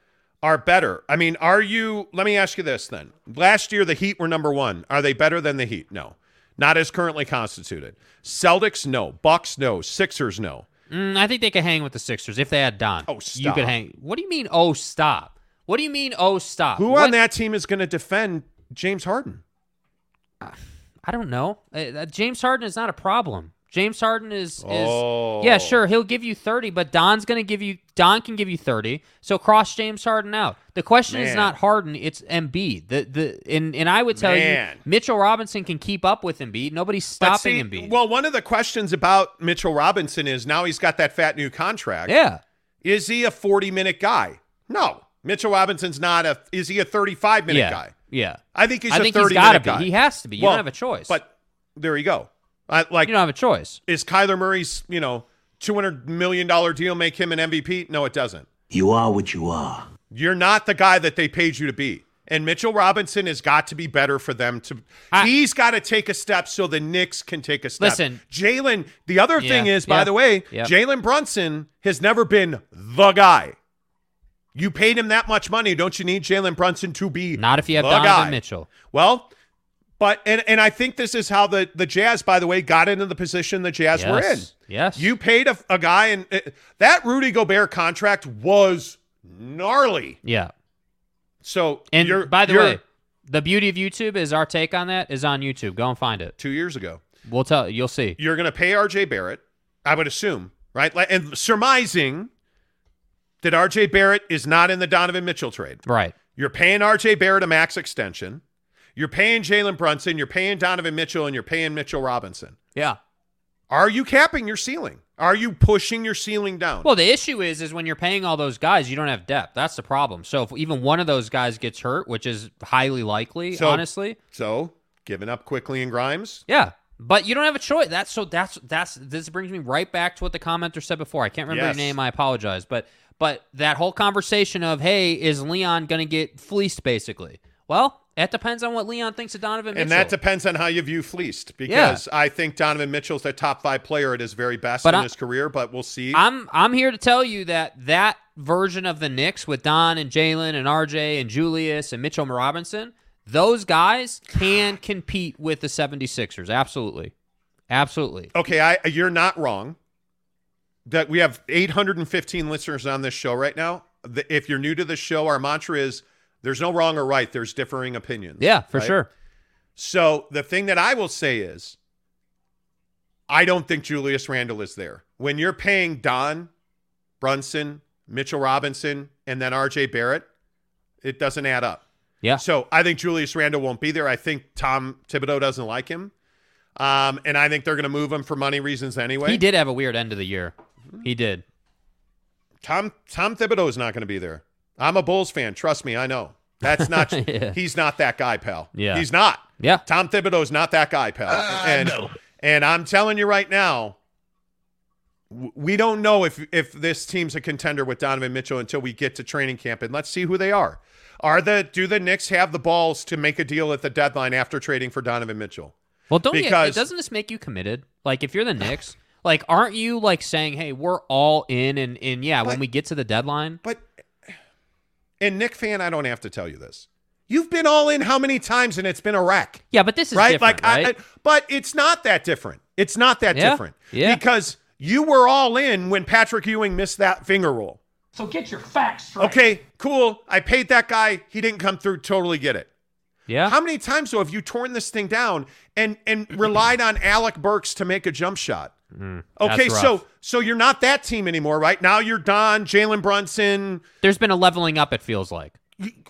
are better. I mean, are you? Let me ask you this then. Last year, the Heat were number one. Are they better than the Heat? No, not as currently constituted. Celtics, no. Bucks, no. Sixers, no. Mm, I think they could hang with the Sixers if they had Don. Oh, stop. You could hang. What do you mean? Oh, stop. What do you mean? Oh, stop. Who What- on that team is going to defend James Harden? I don't know. Uh, uh, James Harden is not a problem. James Harden is is Oh. yeah, sure, he'll give you 30, but Don's going to give you Don can give you 30. So cross James Harden out. The question is not Harden, it's Embiid. The the and and I would tell Man. you Mitchell Robinson can keep up with Embiid. Nobody's stopping see, Embiid. Well, one of the questions about Mitchell Robinson is now he's got that fat new contract. yeah. Is he a 40 minute guy? No. Mitchell Robinson's not a. Is he a 35 minute yeah. guy? Yeah. I think he's I a think 30 he's got to minute be. guy. He has to be. You Well, don't have a choice. But there you go. I, like, you don't have a choice. is Kyler Murray's you know 200 million dollar deal make him an MVP? No, it doesn't. You are what you are. You're not the guy that they paid you to be. And Mitchell Robinson has got to be better for them to. I- he's got to take a step so the Knicks can take a step. Listen. Jalen. The other thing Yeah, is, by yeah, the way, yeah. Jalen Brunson has never been the guy. You paid him that much money. Don't you need Jalen Brunson to be Not if you have Donovan guy? Mitchell. Well, but and and I think this is how the the Jazz, by the way, got into the position the Jazz were in. Yes. Yes. You paid a, a guy, and uh, that Rudy Gobert contract was gnarly. Yeah. So And you're, by the you're way, the beauty of YouTube is our take on that is on YouTube. Go and find it. two years ago, We'll tell you'll see. you're going to pay R.J. Barrett. I would assume, right? And surmising that R.J. Barrett is not in the Donovan Mitchell trade. Right. You're paying R.J. Barrett a max extension. You're paying Jalen Brunson. You're paying Donovan Mitchell, and you're paying Mitchell Robinson. Yeah. Are you capping your ceiling? Are you pushing your ceiling down? Well, the issue is is when you're paying all those guys, you don't have depth. That's the problem. So if even one of those guys gets hurt, which is highly likely, So- honestly, so giving up Quickley and Grimes. yeah. But you don't have a choice. That's so that's that's this brings me right back to what the commenter said before. I can't remember Yes. your name. I apologize. But but that whole conversation of hey, is Leon going to get fleeced? Basically, well, it depends on what Leon thinks of Donovan Mitchell. And that depends on how you view fleeced because I think Donovan Mitchell's the top five player at his very best But in I- his career, but we'll see. I'm I'm here to tell you that that version of the Knicks with Don and Jalen and RJ and Julius and Mitchell Robinson, those guys can compete with the 76ers. Absolutely. Absolutely. okay, I you're not wrong. That we have 815 listeners on this show right now. The- If you're new to the show, our mantra is there's no wrong or right, there's differing opinions. Yeah, for right? sure. So the thing that I will say is, I don't think Julius Randle is there. When you're paying Don, Brunson, Mitchell Robinson, and then RJ Barrett, it doesn't add up. Yeah. So I think Julius Randle won't be there. I think Tom Thibodeau doesn't like him. Um, and I think they're going to move him for money reasons anyway. He did have a weird end of the year. He did. Tom Tom Thibodeau is not going to be there. I'm a Bulls fan. Trust me, I know. That's not. Yeah. He's not that guy, pal. Yeah. he's not. Yeah. Tom Thibodeau's not that guy, pal. Ah, and and I'm telling you right now, we don't know if if this team's a contender with Donovan Mitchell until we get to training camp, and let's see who they are. Are the do the Knicks have the balls to make a deal at the deadline after trading for Donovan Mitchell? Well, don't Because- you, doesn't this make you committed? Like if you're the Knicks, like aren't you like saying, "Hey, we're all in and and yeah, when we get to the deadline, But and Knick fan, I don't have to tell you this. You've been all in how many times, and it's been a wreck. yeah, but this is right? different, like, I- I, but it's not that different. It's not that Yeah, different. yeah. Because you were all in when Patrick Ewing missed that finger roll. So get your facts straight. Okay, cool. I paid that guy. He didn't come through. Totally get it. yeah. How many times though have you torn this thing down and and relied on Alec Burks to make a jump shot? Okay, Mm, that's so so you're not that team anymore, right? Now you're Don, Jalen Brunson, There's been a leveling up. It feels like.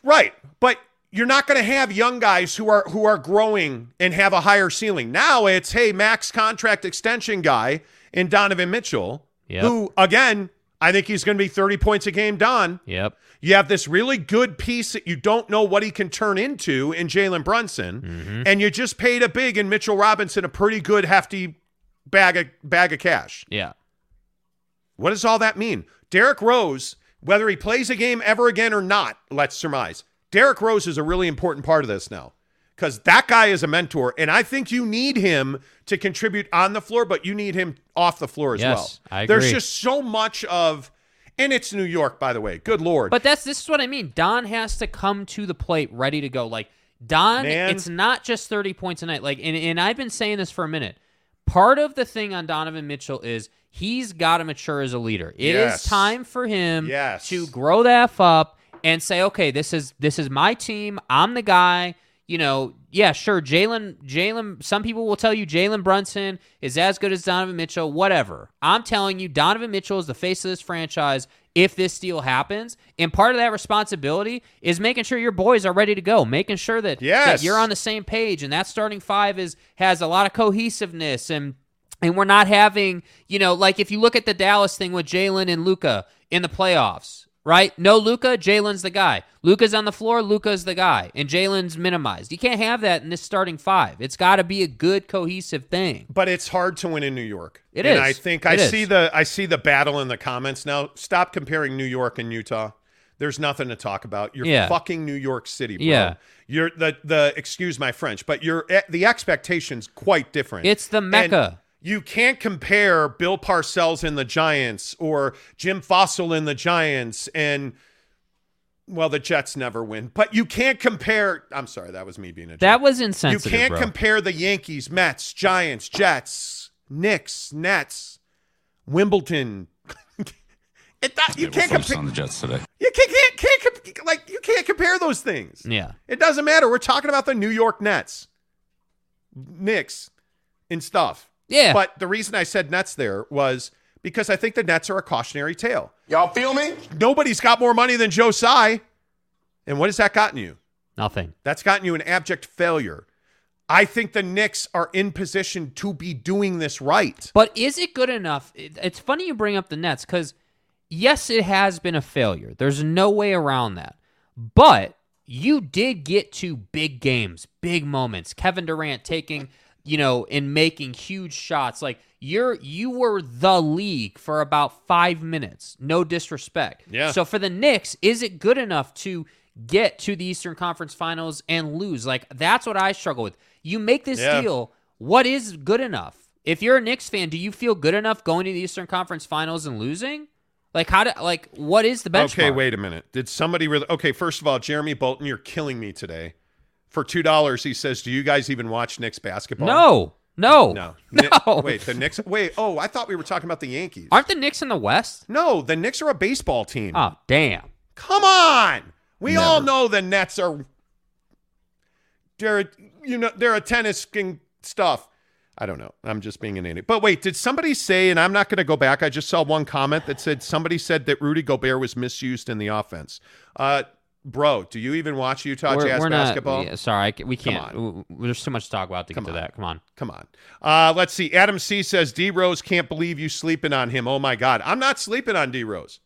Right. But you're not going to have young guys who are who are growing and have a higher ceiling. Now it's hey, max contract extension guy in Donovan Mitchell, Yep. who again, I think he's going to be 30 points a game Don. Yep. You have this really good piece that you don't know what he can turn into in Jalen Brunson, Mm-hmm. and you just paid a big in Mitchell Robinson a pretty good hefty bag of bag of cash. Yeah. What does all that mean? Derrick Rose, whether he plays a game ever again or not, let's surmise. Derrick Rose is a really important part of this now because that guy is a mentor, and I think you need him to contribute on the floor, but you need him off the floor as Yes, well. I There's just so much of, and it's New York, by the way. Good lord. But that's this is what I mean. Don has to come to the plate ready to go. Like Don, Man. it's not just 30 points a night. Like and, and I've been saying this for a minute. Part of the thing on Donovan Mitchell is he's got to mature as a leader. It is Yes. time for him Yes. to grow the f up and say, okay, this is this is my team. I'm the guy. You know, yeah, sure, Jalen, Jalen. Some people will tell you Jalen Brunson is as good as Donovan Mitchell. Whatever. I'm telling you, Donovan Mitchell is the face of this franchise. If this deal happens, and part of that responsibility is making sure your boys are ready to go, making sure that, Yes. that you're on the same page, and that starting five is has a lot of cohesiveness. And and we're not having, you know, like if you look at the Dallas thing with Jalen and Luka in the playoffs, right? No Luka, Jalen's the guy. Luka's on the floor, Luka's the guy, and Jalen's minimized. You can't have that in this starting five. It's got to be a good cohesive thing. but it's hard to win in New York. It and is. I think I It is. see the I see the battle in the comments now. Stop comparing New York and Utah. There's nothing to talk about. You're Yeah. fucking New York City, bro. Yeah. You're the the excuse my French, but you're eh, the expectations quite different. It's the And Mecca. You can't compare Bill Parcells in the Giants or Jim Fassel in the Giants and well, the Jets never win. But you can't compare I'm sorry, that was me being a jerk. That was insensitive. You can't bro. compare the Yankees, Mets, Giants, Jets, Knicks, Nets, Wimbledon. it, that, you can't compare. on the Jets today. You can't, can't, can't comp- like you can't compare those things. yeah. It doesn't matter. We're talking about the New York Nets, Knicks, and stuff. Yeah. But the reason I said Nets there was because I think the Nets are a cautionary tale. Y'all feel me? Nobody's got more money than Joe Tsai. And what has that gotten you? Nothing. That's gotten you an abject failure. I think the Knicks are in position to be doing this right. But is it good enough? It's funny you bring up the Nets because, yes, it has been a failure. There's no way around that. But you did get to big games, big moments. Kevin Durant taking, you know, in making huge shots. Like you're you were the league for about five minutes. No disrespect. Yeah. So for the Knicks, is it good enough to get to the Eastern Conference Finals and lose? Like that's what I struggle with. You make this Yeah. deal. What is good enough? If you're a Knicks fan, do you feel good enough going to the Eastern Conference Finals and losing? Like how do like what is the benchmark? Okay, wait a minute. Did somebody really? Okay, first of all, Jeremy Bolton, you're killing me today. For two dollars, he says, "Do you guys even watch Knicks basketball?" No, no, no, no. Ni- wait, the Knicks. Wait, oh, I thought we were talking about the Yankees. Aren't the Knicks in the West? no, the Knicks are a baseball team. Oh, damn. Come on, we all know the Nets are. They're you know they're a tennis king stuff. I don't know. I'm just being an idiot. But wait, did somebody say? And I'm not going to go back. I just saw one comment that said somebody said that Rudy Gobert was misused in the offense. Uh, bro, do you even watch Utah we're, Jazz we're basketball? not. Yeah, sorry, I we can't. on. There's too much to talk about to Come get to that. Come on. Come on. Uh, let's see. Adam C says D Rose can't believe you sleeping on him. Oh my God, I'm not sleeping on D Rose.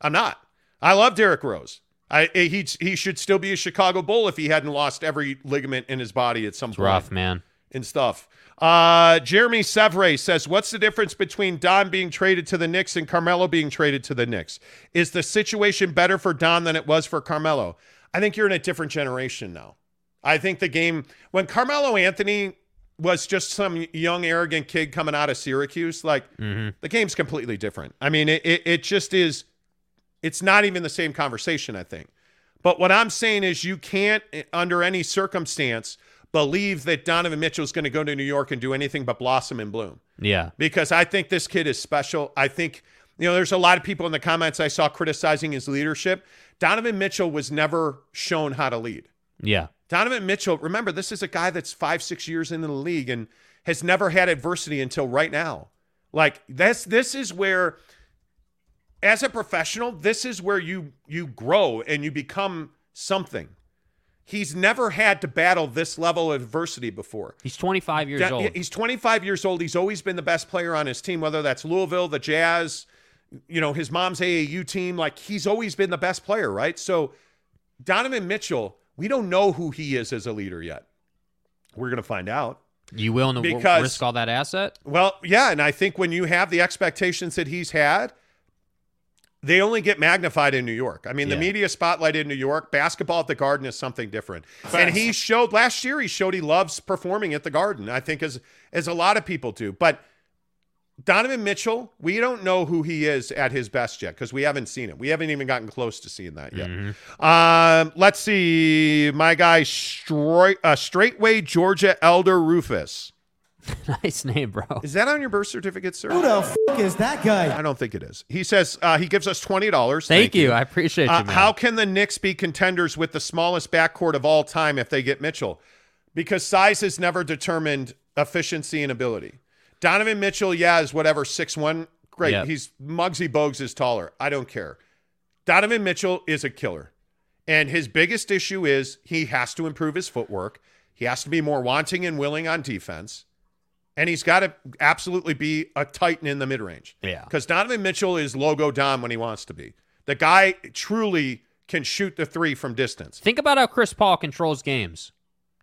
I'm not. I love Derrick Rose. I he he should still be a Chicago Bull if he hadn't lost every ligament in his body at some It's point rough, man. and stuff. Uh, Jeremy Sevre says, "What's the difference between Don being traded to the Knicks and Carmelo being traded to the Knicks? Is the situation better for Don than it was for Carmelo? I think you're in a different generation now. I think the game when Carmelo Anthony was just some young arrogant kid coming out of Syracuse, like the game's completely different. I mean, it, it it just is. It's not even the same conversation. I think. But what I'm saying is, you can't, eh, under any circumstance, believe that Donovan Mitchell is going to go to New York and do anything but blossom and bloom. Yeah. Because I think this kid is special. I think, you know, there's a lot of people in the comments I saw criticizing his leadership. Donovan Mitchell was never shown how to lead. Yeah. Donovan Mitchell, remember, this is a guy that's five, six years into the league and has never had adversity until right now. Like this, this is where, as a professional, this is where you you grow and you become something. He's never had to battle this level of adversity before. He's 25 years Yeah, old. He's 25 years old. He's always been the best player on his team, whether that's Louisville, the Jazz, you know, his mom's AAU team. Like he's always been the best player, right? So Donovan Mitchell, we don't know who he is as a leader yet. We're going to find out. You will Because- risk all that asset? Well, yeah, and I think when you have the expectations that he's had, they only get magnified in New York. I mean, the media spotlight in New York, basketball at the Garden is something different. And he showed last year he showed he loves performing at the Garden. I think as as a lot of people do. But Donovan Mitchell, we don't know who he is at his best yet because we haven't seen it. We haven't even gotten close to seeing that yet. Um, let's see. My guy, straight, uh, Straightway Georgia Elder Rufus. nice name, bro. Is that on your birth certificate, sir? Who the f- is that guy? I don't think it is. He says uh, he gives us twenty dollars. Thank, you. I appreciate Uh, you, man. how can the Knicks be contenders with the smallest backcourt of all time if they get Mitchell? because size has never determined efficiency and ability. Donovan Mitchell, yeah, is whatever, six one. Great. Yep. He's Muggsy Bogues is taller. I don't care. Donovan Mitchell is a killer. And his biggest issue is he has to improve his footwork. He has to be more wanting and willing on defense. And he's got to absolutely be a titan in the mid range. Yeah. Because Donovan Mitchell is logo Don when he wants to be. The guy truly can shoot the three from distance. Think about how Chris Paul controls games.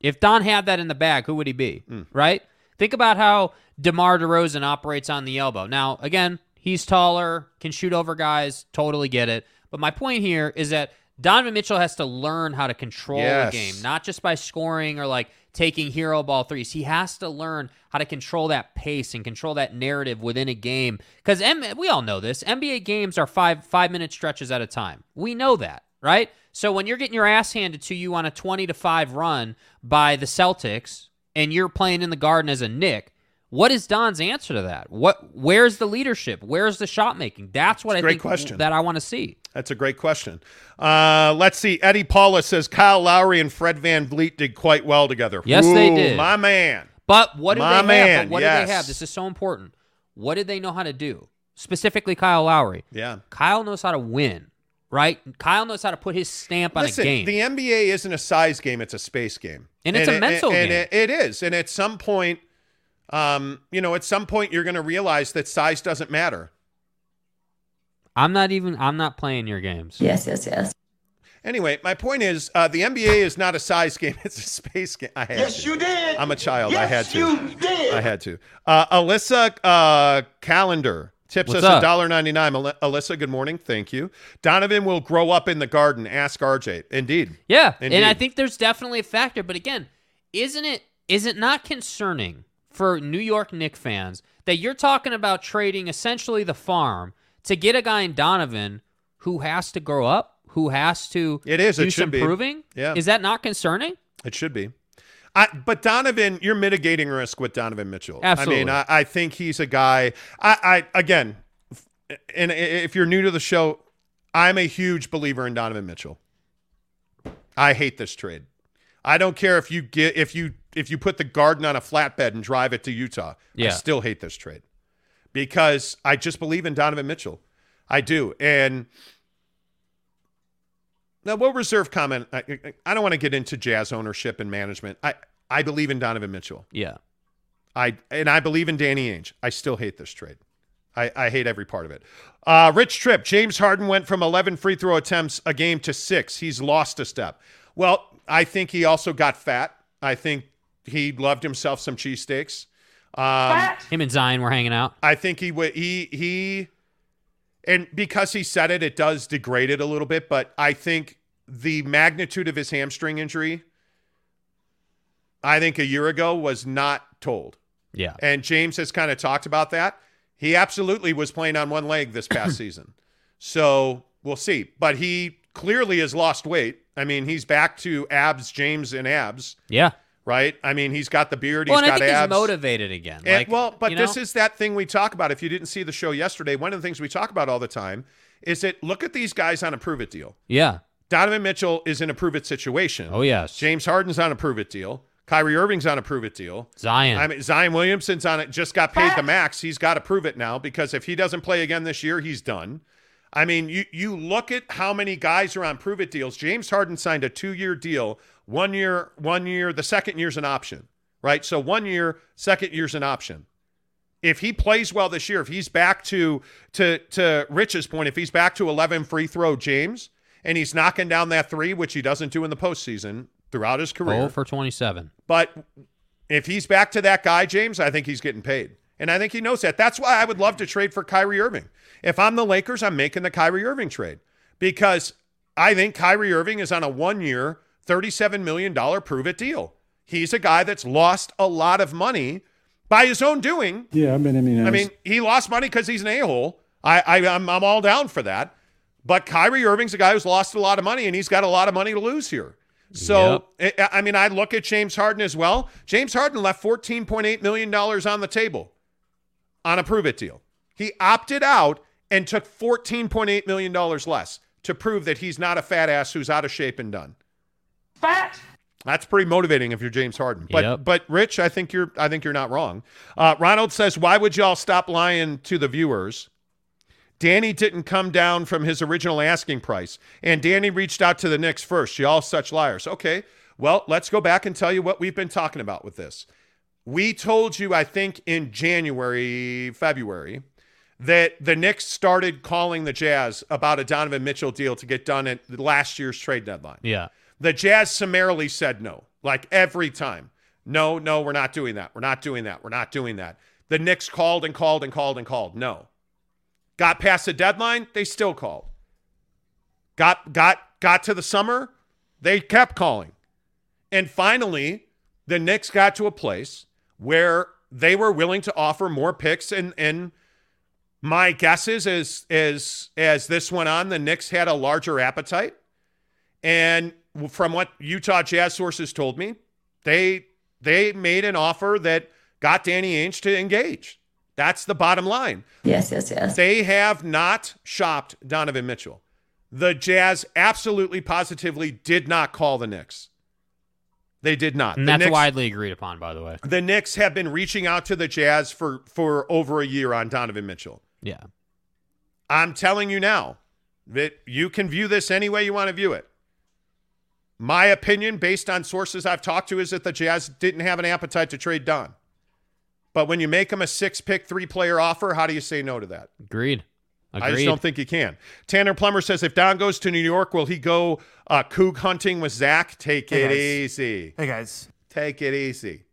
If Don had that in the bag, who would he be? Hmm. Right? Think about how DeMar DeRozan operates on the elbow. Now, again, he's taller, can shoot over guys, totally get it. But my point here is that Donovan Mitchell has to learn how to control Yes. a game, not just by scoring or like taking hero ball threes. He has to learn how to control that pace and control that narrative within a game. Because M- we all know this: NBA games are five five minute stretches at a time. We know that, right? So when you're getting your ass handed to you on a twenty to five run by the Celtics, and you're playing in the Garden as a Knick. What is Don's answer to that? What where's the leadership? Where's the shot making? That's what a I great think question. that I want to see. That's a great question. Uh, let's see. Eddie Paula says Kyle Lowry and Fred VanVleet did quite well together. Yes, they did. My man. But what do My they man, have? But what do yes. they have? This is so important. What did they know how to do? Specifically, Kyle Lowry. Yeah. Kyle knows how to win, right? Kyle knows how to put his stamp on Listen, a game. the NBA isn't a size game; it's a space game, And it's a it- mental and game. it- it is. And at some point, um, you know, at some point, you're going to realize that size doesn't matter. I'm not even. I'm not playing your games. Yes, yes, yes. Anyway, my point is, uh, the NBA is not a size game; it's a space game. I had Yes, to. you did. I'm a child. I had Yes, to. you did. I had to. Uh, Alyssa uh, Calendar tips What's us up? a dollar ninety nine. Alyssa, good morning. Thank you. Donovan will grow up in the garden. Ask RJ. Indeed. Yeah, Indeed. and I think there's definitely a factor. But again, isn't it is it not concerning for New York Knicks fans that you're talking about trading essentially the farm to get a guy in Donovan who has to grow up, who has to It is, do it some proving? Yeah. is that not concerning? It should be. I, but Donovan, you're mitigating risk with Donovan Mitchell. Absolutely. I mean, I, I think he's a guy. I, I again, and if you're new to the show, I'm a huge believer in Donovan Mitchell. I hate this trade. I don't care if you get if you if you put the garden on a flatbed and drive it to Utah. I still hate this trade because I just believe in Donovan Mitchell. I do, and now we'll reserve comment. I, I- don't want to get into Jazz ownership and management. I I believe in Donovan Mitchell. Yeah, I and I believe in Danny Ainge. I still hate this trade. I, I hate every part of it. Uh, Rich Tripp, James Harden went from 11 free throw attempts a game to six. He's lost a step. Well, I think he also got fat. I think he loved himself some cheesesteaks. Um, him and Zion were hanging out. I think he would he he and because he said it, it does degrade it a little bit, but I think the magnitude of his hamstring injury, I think a year ago was not told. Yeah, And James has kind of talked about that. He absolutely was playing on one leg this past season. So we'll see. But he clearly has lost weight. I mean, he's back to abs, James and abs, yeah. Right? I mean, he's got the beard, Well, he's and I got think abs. he's motivated again. And- like, well, but you this is that thing we talk about. If you didn't see the show yesterday, one of the things we talk about all the time is that look at these guys on a prove it deal. yeah. Donovan Mitchell is in a prove it situation. Oh yes, James Harden's on a prove it deal. Kyrie Irving's on a prove it deal. Zion. I mean, Zion Williamson's on it, just got paid the max. He's got to prove it now because if he doesn't play again this year, he's done. I mean, you you look at how many guys are on prove it deals. James Harden signed a two year deal, one year, one year. The second year's an option, right? So one year, second year's an option. If he plays well this year, if he's back to to to Rich's point, if he's back to eleven free throw James, and he's knocking down that three, which he doesn't do in the postseason throughout his career, oh for twenty-seven. but if he's back to that guy, James, I think he's getting paid. And I think he knows that. That's why I would love to trade for Kyrie Irving. If I'm the Lakers, I'm making the Kyrie Irving trade because I think Kyrie Irving is on a one year, $37 million prove it deal. He's a guy that's lost a lot of money by his own doing. Yeah, I've been immunized. I mean, he lost money because he's an a hole. I, I, I'm, I'm all down for that. But Kyrie Irving's a guy who's lost a lot of money, and he's got a lot of money to lose here. So, I, I mean, I look at James Harden as well. James Harden left $14.8 million on the table on a prove it deal. He opted out and took $14.8 million less to prove that he's not a fat ass who's out of shape and done. Fat. That's pretty motivating if you're James Harden. But Yep. but Rich, I think you're I think you're not wrong. Uh, Ronald says, "Why would y'all stop lying to the viewers?" Danny didn't come down from his original asking price, and Danny reached out to the Knicks first. Y'all such liars. Okay, well, let's go back and tell you what we've been talking about with this. We told you, I think, in January, February, that the Knicks started calling the Jazz about a Donovan Mitchell deal to get done at last year's trade deadline. Yeah. The Jazz summarily said no, like every time. No, no, we're not doing that. We're not doing that. We're not doing that. The Knicks called and called and called and called. No. Got past the deadline, they still called. Got got got to the summer, they kept calling. And finally, the Knicks got to a place where they were willing to offer more picks and and my guess is as as as this went on, the Knicks had a larger appetite. And from what Utah Jazz sources told me, they they made an offer that got Danny Ainge to engage. That's the bottom line. Yes, yes, yes. They have not shopped Donovan Mitchell. The Jazz absolutely positively did not call the Knicks. They did not. And the that's Knicks, widely agreed upon, by the way. the Knicks have been reaching out to the Jazz for for over a year on Donovan Mitchell. Yeah. I'm telling you now that you can view this any way you want to view it. My opinion, based on sources I've talked to, is that the Jazz didn't have an appetite to trade Don. But when you make them a six pick, three player offer, how do you say no to that? Agreed. Agreed. I just don't think you can. Tanner Plummer says if Don goes to New York, will he go uh, coog hunting with Zach? Take Hey, it guys. easy. Hey guys, Take it easy.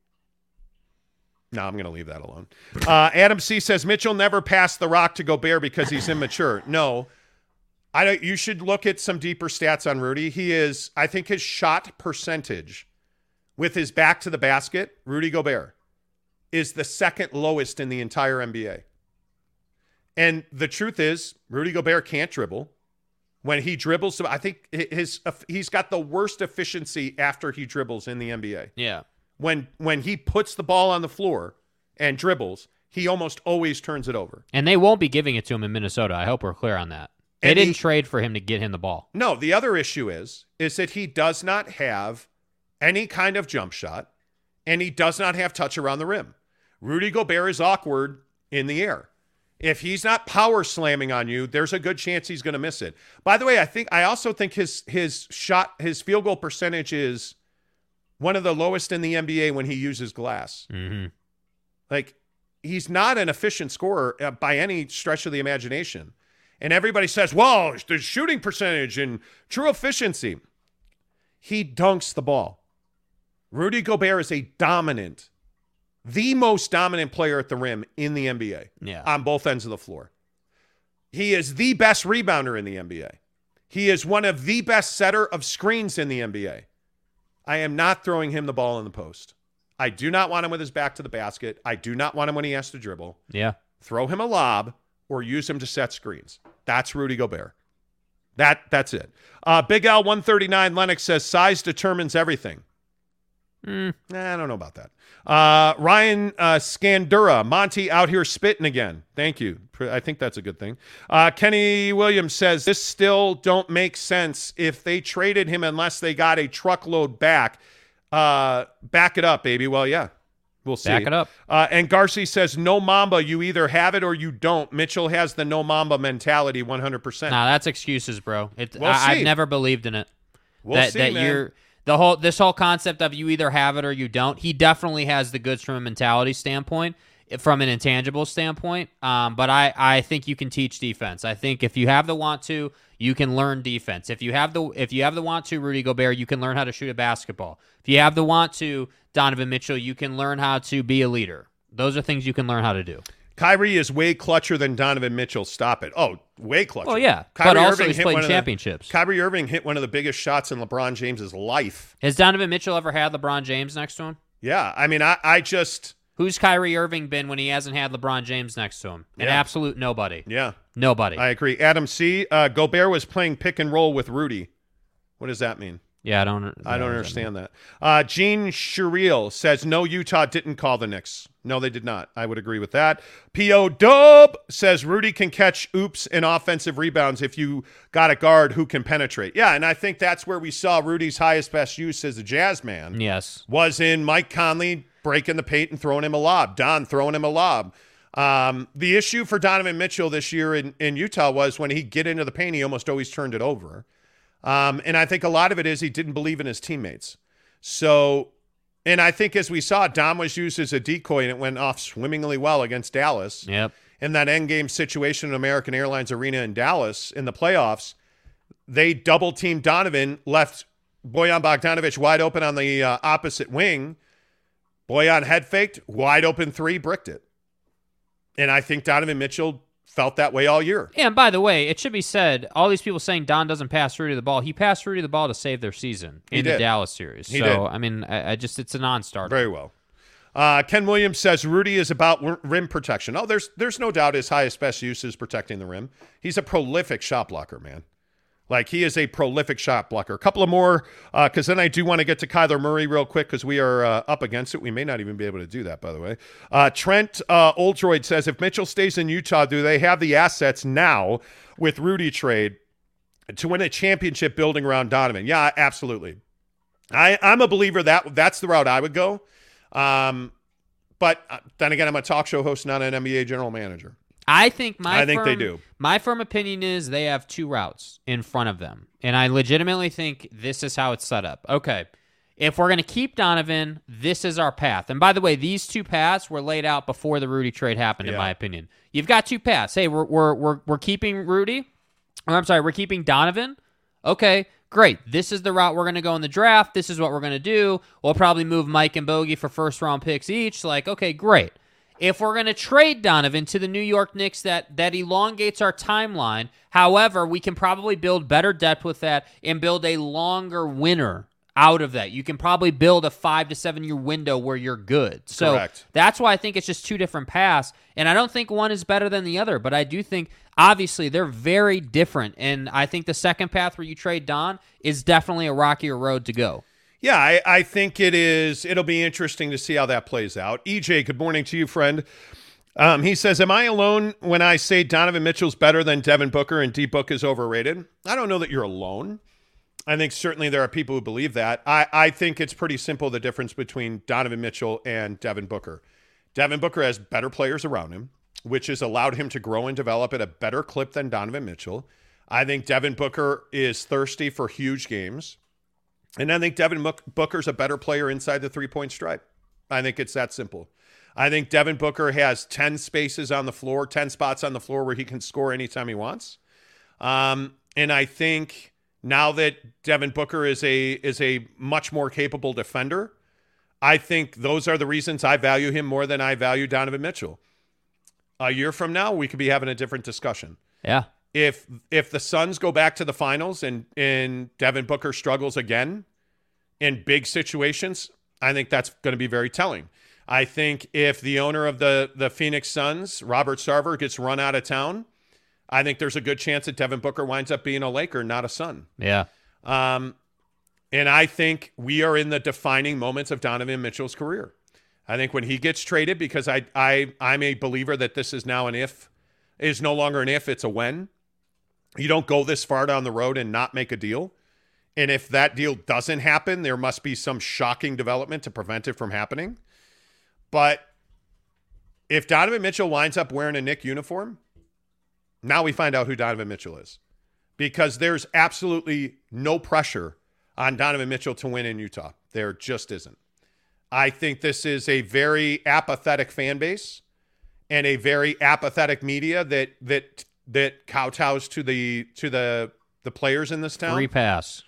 No, I'm going to leave that alone. Uh, Adam C says Mitchell never passed the rock to Gobert because he's immature. No, I don't. You should look at some deeper stats on Rudy. He is, I think, his shot percentage with his back to the basket, Rudy Gobert, is the second lowest in the entire NBA. And the truth is, Rudy Gobert can't dribble. When he dribbles, I think his he's got the worst efficiency after he dribbles in the NBA Yeah. When when he puts the ball on the floor and dribbles, he almost always turns it over. And they won't be giving it to him in Minnesota. I hope we're clear on that. They And didn't he- trade for him to get him the ball. No, the other issue is is that he does not have any kind of jump shot and he does not have touch around the rim. Rudy Gobert is awkward in the air. If he's not power slamming on you, there's a good chance he's going to miss it. By the way, I think I also think his his shot his field goal percentage is one of the lowest in the NBA when he uses glass. Mm-hmm. Like he's not an efficient scorer uh, by any stretch of the imagination. And everybody says, "Well, the shooting percentage and true efficiency." He dunks the ball. Rudy Gobert is a dominant, the most dominant player at the rim in the NBA Yeah. on both ends of the floor. He is the best rebounder in the NBA. He is one of the best setter of screens in the NBA. I am not throwing him the ball in the post. I do not want him with his back to the basket. I do not want him when he has to dribble. Yeah. Throw him a lob or use him to set screens. That's Rudy Gobert. That that's it. Uh, Big L one thirty nine Lennox says size determines everything. Mm. I don't know about that. Uh, Ryan uh, Scandura, Monty out here spitting again. Thank you. I think that's a good thing. Uh, Kenny Williams says this still don't make sense if they traded him unless they got a truckload back. Uh, back it up, baby. Well, yeah, we'll see. Back it up. Uh, and Garcia says no Mamba. You either have it or you don't. Mitchell has the no Mamba mentality, one hundred percent. Nah, that's excuses, bro. It, We'll I. I've never believed in it. We'll that see, that man. you're the whole this whole concept of you either have it or you don't. He definitely has the goods from a mentality standpoint, from an intangible standpoint. Um, but I I think you can teach defense. I think if you have the want to, you can learn defense. If you have the if you have the want to, Rudy Gobert, you can learn how to shoot a basketball. If you have the want to, Donovan Mitchell, you can learn how to be a leader. Those are things you can learn how to do. Kyrie is way clutcher than Donovan Mitchell. Stop it. Oh, way clutcher. Oh yeah, Kyrie but also Irving he's played of the- championships. Kyrie Irving hit one of the biggest shots in LeBron James's life. Has Donovan Mitchell ever had LeBron James next to him? Yeah, I mean, I, I just, Who's Kyrie Irving been when he hasn't had LeBron James next to him? An Yeah. absolute nobody. yeah, Nobody. I agree. Adam C. Uh, Gobert was playing pick and roll with Rudy. What does that mean? Yeah, I don't. I don't understand that. Uh, Gene Shuriel says no, Utah didn't call the Knicks. No, they did not. I would agree with that. P.O. Dub says Rudy can catch oops and offensive rebounds if you got a guard who can penetrate. Yeah, and I think that's where we saw Rudy's highest best use as a jazz man Yes. was in Mike Conley breaking the paint and throwing him a lob. Don throwing him a lob. Um, the issue for Donovan Mitchell this year in, in Utah was when he get into the paint, he almost always turned it over. Um, and I think a lot of it is he didn't believe in his teammates. So, and I think as we saw, Dom was used as a decoy and it went off swimmingly well against Dallas. Yep. In that end game situation in American Airlines Arena in Dallas in the playoffs, they double teamed Donovan, left Bojan Bogdanovic wide open on the uh, opposite wing. Bojan head faked, wide open three, bricked it. And I think Donovan Mitchell felt that way all year. And by the way, it should be said, all these people saying Don doesn't pass Rudy the ball. He passed Rudy the ball to save their season in the. Dallas series. He so did. I mean, I, I just it's a non-starter. Very well. Uh, Ken Williams says Rudy is about rim protection. Oh, there's there's no doubt his highest best use is protecting the rim. He's a prolific shot blocker, man. Like he is a prolific shot blocker. A couple of more, because then I do want to get to Kyler Murray real quick because we are uh, up against it. We may not even be able to do that, by the way. Uh, Trent uh, Oldroyd says if Mitchell stays in Utah, do they have the assets now with Rudy trade to win a championship building around Donovan? Yeah, absolutely. I, I'm a believer that that's the route I would go. Um, but uh, then again, I'm a talk show host, not an NBA general manager. I think my I think they do. My firm opinion is they have two routes in front of them, and I legitimately think this is how it's set up. Okay, if we're going to keep Donovan, this is our path. And by the way, these two paths were laid out before the Rudy trade happened. In my opinion, you've got two paths. Hey, we're we're we're, we're keeping Rudy. Or I'm sorry, we're keeping Donovan. Okay, great. This is the route we're going to go in the draft. This is what we're going to do. We'll probably move Mike and Bogey for first round picks each. Like, okay, great. If we're going to trade Donovan to the New York Knicks, that that elongates our timeline. However, we can probably build better depth with that and build a longer winner out of that. You can probably build a five to seven year window where you're good. So Correct. that's why I think it's just two different paths. And I don't think one is better than the other, but I do think obviously they're very different. And I think the second path where you trade Don is definitely a rockier road to go. Yeah, I, I think it is. It'll be interesting to see how that plays out. EJ, good morning to you, friend. Um, he says, Am I alone when I say Donovan Mitchell's better than Devin Booker and D Book is overrated? I don't know that you're alone. I think certainly there are people who believe that. I, I think it's pretty simple the difference between Donovan Mitchell and Devin Booker. Devin Booker has better players around him, which has allowed him to grow and develop at a better clip than Donovan Mitchell. I think Devin Booker is thirsty for huge games. And I think Devin Book- Booker's a better player inside the three point stripe. I think it's that simple. I think Devin Booker has 10 spaces on the floor, 10 spots on the floor where he can score anytime he wants. Um, and I think now that Devin Booker is a is a much more capable defender, I think those are the reasons I value him more than I value Donovan Mitchell. A year from now, we could be having a different discussion Yeah. If if the Suns go back to the finals and and Devin Booker struggles again in big situations, I think that's going to be very telling. I think if the owner of the the Phoenix Suns, Robert Sarver, gets run out of town, I think there's a good chance that Devin Booker winds up being a Laker, not a Sun. Yeah. Um, and I think we are in the defining moments of Donovan Mitchell's career. I think when he gets traded, because I I I'm a believer that this is now an if, is no longer an if, it's a when. You don't go this far down the road and not make a deal. And if that deal doesn't happen, there must be some shocking development to prevent it from happening. But if Donovan Mitchell winds up wearing a Knick uniform, now we find out who Donovan Mitchell is because there's absolutely no pressure on Donovan Mitchell to win in Utah. There just isn't. I think this is a very apathetic fan base and a very apathetic media that that that kowtows to the to the the players in this town. Free pass.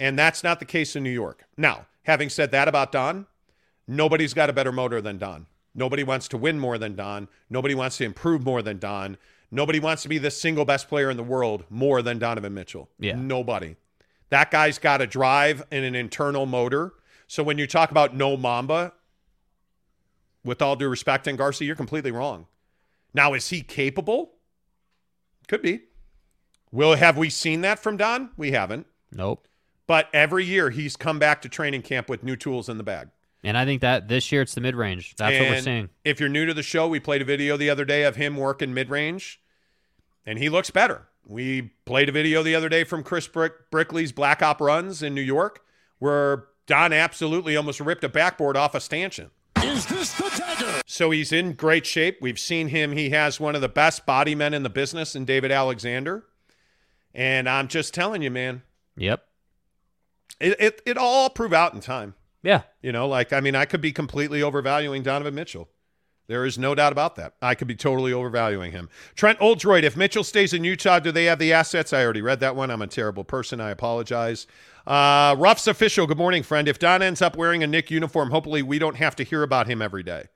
And that's not the case in New York. Now, having said that about Don, nobody's got a better motor than Don. Nobody wants to win more than Don. Nobody wants to improve more than Don. Nobody wants to be the single best player in the world more than Donovan Mitchell. Yeah. Nobody. That guy's got a drive and an internal motor. So when you talk about no Mamba, with all due respect, and Garcia, you're completely wrong. Now, is he capable? Could be. Will have we seen that from Don? We haven't. Nope. But every year he's come back to training camp with new tools in the bag. And I think that this year it's the mid range. That's what we're seeing. If you're new to the show, we played a video the other day of him working mid range, and he looks better. We played a video the other day from Chris Brick- Brickley's Black Op runs in New York, where Don absolutely almost ripped a backboard off a stanchion. Is this the dagger? So he's in great shape. We've seen him. He has one of the best body men in the business in David Alexander. And I'm just telling you, man, Yep. it, it, it all prove out in time. Yeah. You know, like, I mean, I could be completely overvaluing Donovan Mitchell. There is no doubt about that. I could be totally overvaluing him. Trent Oldroyd, if Mitchell stays in Utah, do they have the assets? I already read that one. I'm a terrible person. I apologize. Uh, Ruff's official, good morning, friend. If Don ends up wearing a Knick uniform, hopefully we don't have to hear about him every day.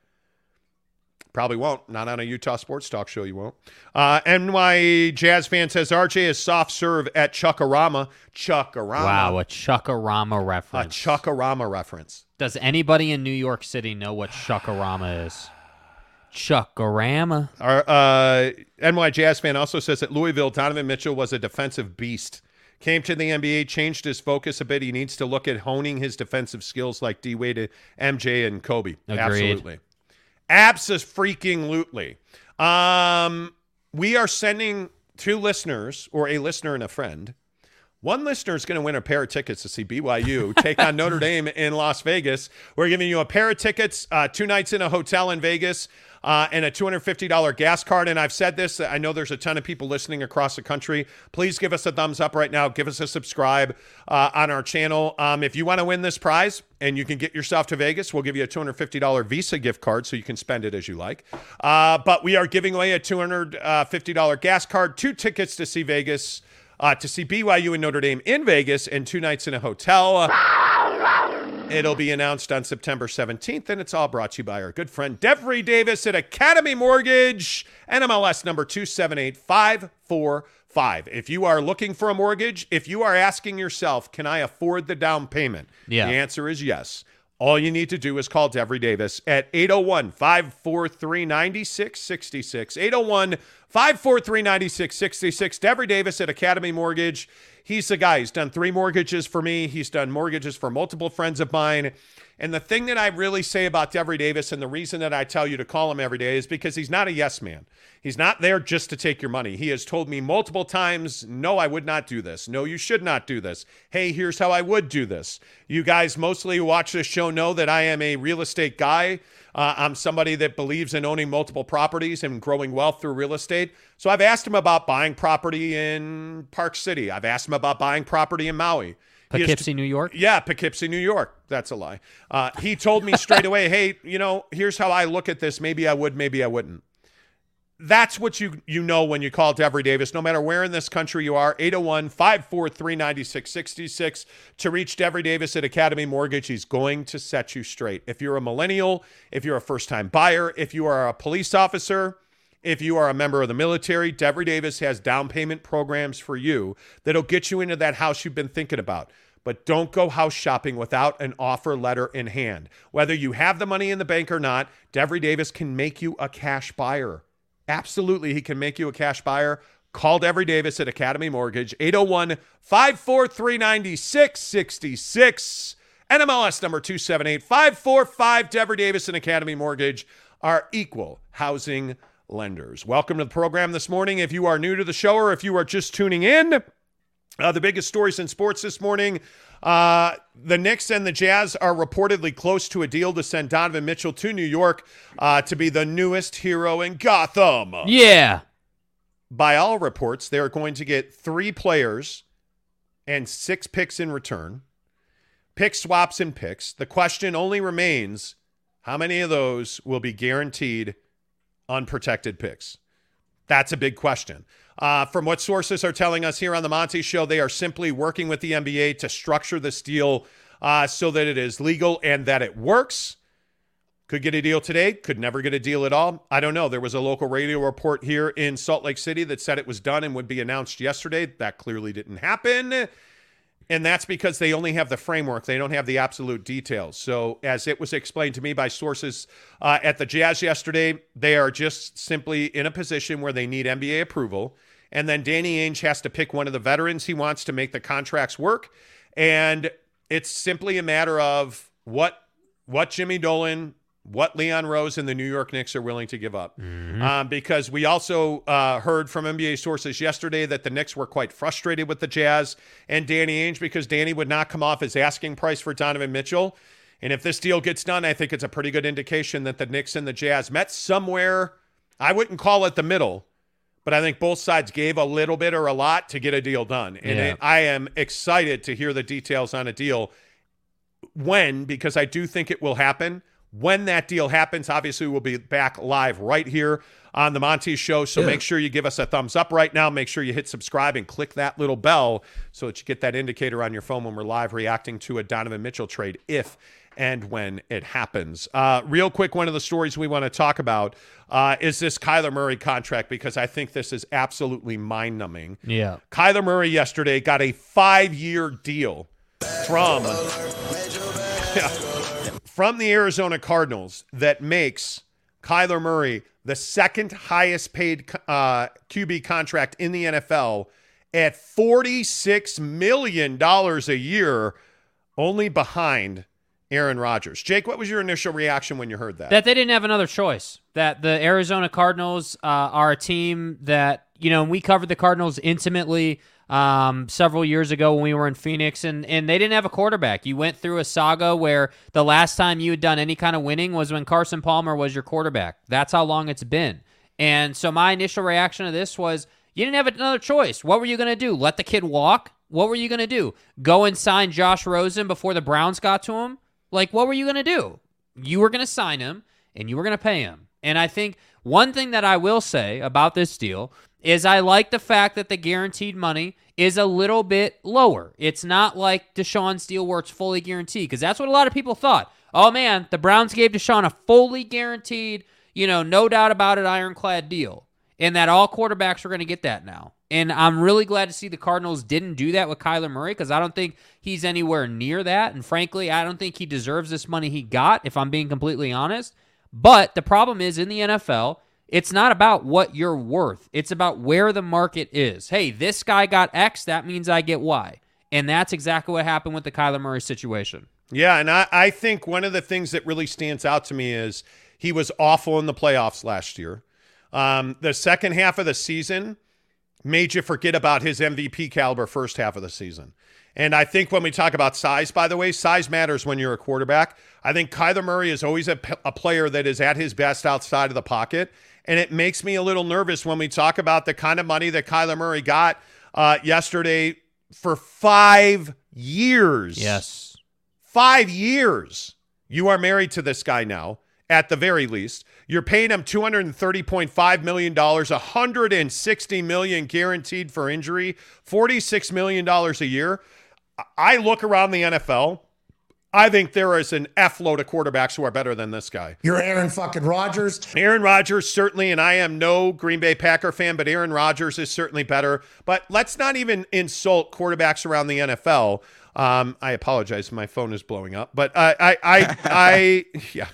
Probably won't. Not on a Utah sports talk show, you won't. Uh, NY Jazz fan says RJ is soft serve at Chuckarama. Chuckarama. Wow, a Chuckarama reference. A. Chuckarama reference. Does anybody in New York City know what Chuckarama is? Chuckarama. Our uh, NY Jazz fan also says that Louisville, Donovan Mitchell was a defensive beast. Came to the NBA, changed his focus a bit. He needs to look at honing his defensive skills like D Wade, MJ, and Kobe. Agreed. Absolutely. Absolutely. Um, we are sending two listeners, or a listener and a friend. One listener is going to win a pair of tickets to see BYU take on Notre Dame in Las Vegas. We're giving you a pair of tickets, uh, two nights in a hotel in Vegas, uh, and a $250 gas card. And I've said this, I know there's a ton of people listening across the country. Please give us a thumbs up right now. Give us a subscribe uh, on our channel. Um, if you want to win this prize and you can get yourself to Vegas, we'll give you a $250 Visa gift card so you can spend it as you like. Uh, but we are giving away a $250 gas card, two tickets to see Vegas uh, to see BYU and Notre Dame in Vegas and two nights in a hotel. It'll be announced on September 17th, and it's all brought to you by our good friend Devry Davis at Academy Mortgage, NMLS number 278545. If you are looking for a mortgage, if you are asking yourself, can I afford the down payment? Yeah. The answer is yes. All you need to do is call Devry Davis at 801 543 9666. 801 543 9666. Devry Davis at Academy Mortgage. He's the guy. He's done three mortgages for me. He's done mortgages for multiple friends of mine. And the thing that I really say about Devry Davis, and the reason that I tell you to call him every day, is because he's not a yes man. He's not there just to take your money. He has told me multiple times, no, I would not do this. No, you should not do this. Hey, here's how I would do this. You guys mostly who watch this show know that I am a real estate guy. Uh, I'm somebody that believes in owning multiple properties and growing wealth through real estate. So I've asked him about buying property in Park City. I've asked him about buying property in Maui. Poughkeepsie, New York. yeah, Poughkeepsie, New York. That's a lie. Uh, he told me straight away, hey, you know, here's how I look at this. Maybe I would, maybe I wouldn't. That's what you you know when you call Devry Davis, no matter where in this country you are, 801 543 9666 to reach Devry Davis at Academy Mortgage. He's going to set you straight. If you're a millennial, if you're a first time buyer, if you are a police officer, if you are a member of the military, Devry Davis has down payment programs for you that'll get you into that house you've been thinking about. But don't go house shopping without an offer letter in hand. Whether you have the money in the bank or not, Devry Davis can make you a cash buyer. Absolutely, he can make you a cash buyer. Call Devry Davis at Academy Mortgage, 801 543 9666. NMLS number 278545. Devry Davis and Academy Mortgage are equal housing lenders. Welcome to the program this morning. If you are new to the show or if you are just tuning in, uh, the biggest stories in sports this morning. Uh, the Knicks and the Jazz are reportedly close to a deal to send Donovan Mitchell to New York uh, to be the newest hero in Gotham. Yeah. By all reports, they're going to get three players and six picks in return. Pick swaps and picks. The question only remains how many of those will be guaranteed unprotected picks? That's a big question. Uh, from what sources are telling us here on the Monty Show, they are simply working with the NBA to structure this deal uh, so that it is legal and that it works. Could get a deal today, could never get a deal at all. I don't know. There was a local radio report here in Salt Lake City that said it was done and would be announced yesterday. That clearly didn't happen. And that's because they only have the framework. They don't have the absolute details. So, as it was explained to me by sources uh, at the Jazz yesterday, they are just simply in a position where they need NBA approval. And then Danny Ainge has to pick one of the veterans he wants to make the contracts work. And it's simply a matter of what what Jimmy Dolan, what Leon Rose and the New York Knicks are willing to give up. Um, because we also uh, heard from NBA sources yesterday that the Knicks were quite frustrated with the Jazz and Danny Ainge because Danny would not come off his asking price for Donovan Mitchell. And if this deal gets done, I think it's a pretty good indication that the Knicks and the Jazz met somewhere. I wouldn't call it the middle, but I think both sides gave a little bit or a lot to get a deal done. And Yeah. it- I am excited to hear the details on a deal when, because I do think it will happen. When that deal happens, obviously we'll be back live right here on the Monty Show. So make sure you give us a thumbs up right now. Make sure you hit subscribe and click that little bell so that you get that indicator on your phone when we're live reacting to a Donovan Mitchell trade, if and when it happens. Uh, real quick, one of the stories we want to talk about uh, is this Kyler Murray contract because I think this is absolutely mind numbing. Yeah. Kyler Murray yesterday got a five year deal from from the Arizona Cardinals that makes Kyler Murray the second highest paid uh, QB contract in the NFL at $46 million a year, only behind Aaron Rodgers. Jake, what was your initial reaction when you heard that? that they didn't have another choice. That the Arizona Cardinals uh, are a team that you know we covered the Cardinals intimately um, several years ago when we were in Phoenix, and and they didn't have a quarterback. You went through a saga where the last time you had done any kind of winning was when Carson Palmer was your quarterback. That's how long it's been. And so my initial reaction to this was you didn't have another choice. What were you going to do? Let the kid walk? What were you going to do? Go and sign Josh Rosen before the Browns got to him? Like, what were you going to do? You were going to sign him and you were going to pay him. And I think one thing that I will say about this deal is I like the fact that the guaranteed money is a little bit lower. It's not like Deshaun's deal where it's fully guaranteed because that's what a lot of people thought. Oh man, the Browns gave Deshaun a fully guaranteed, you know, no doubt about it, ironclad deal, and that all quarterbacks are going to get that now. And I'm really glad to see the Cardinals didn't do that with Kyler Murray because I don't think he's anywhere near that. And frankly, I don't think he deserves this money he got, if I'm being completely honest. But the problem is in the NFL, it's not about what you're worth. It's about where the market is. Hey, this guy got X, that means I get Y. And that's exactly what happened with the Kyler Murray situation. Yeah, and I, I think one of the things that really stands out to me is he was awful in the playoffs last year. Um, the second half of the season made you forget about his MVP caliber first half of the season. And I think when we talk about size, by the way, size matters when you're a quarterback. I think Kyler Murray is always a, p- a player that is at his best outside of the pocket. And it makes me a little nervous when we talk about the kind of money that Kyler Murray got uh, yesterday for five years. Yes. Five years. You are married to this guy now, at the very least. You're paying him $230.5 million, 160 million guaranteed for injury, $46 million a year. I look around the NFL. I think there is an F load of quarterbacks who are better than this guy. You're Aaron fucking Rodgers. Aaron Rodgers certainly, and I am no Green Bay Packer fan, but Aaron Rodgers is certainly better. But let's not even insult quarterbacks around the NFL. Um, I apologize, my phone is blowing up, but I, I, I, I yeah.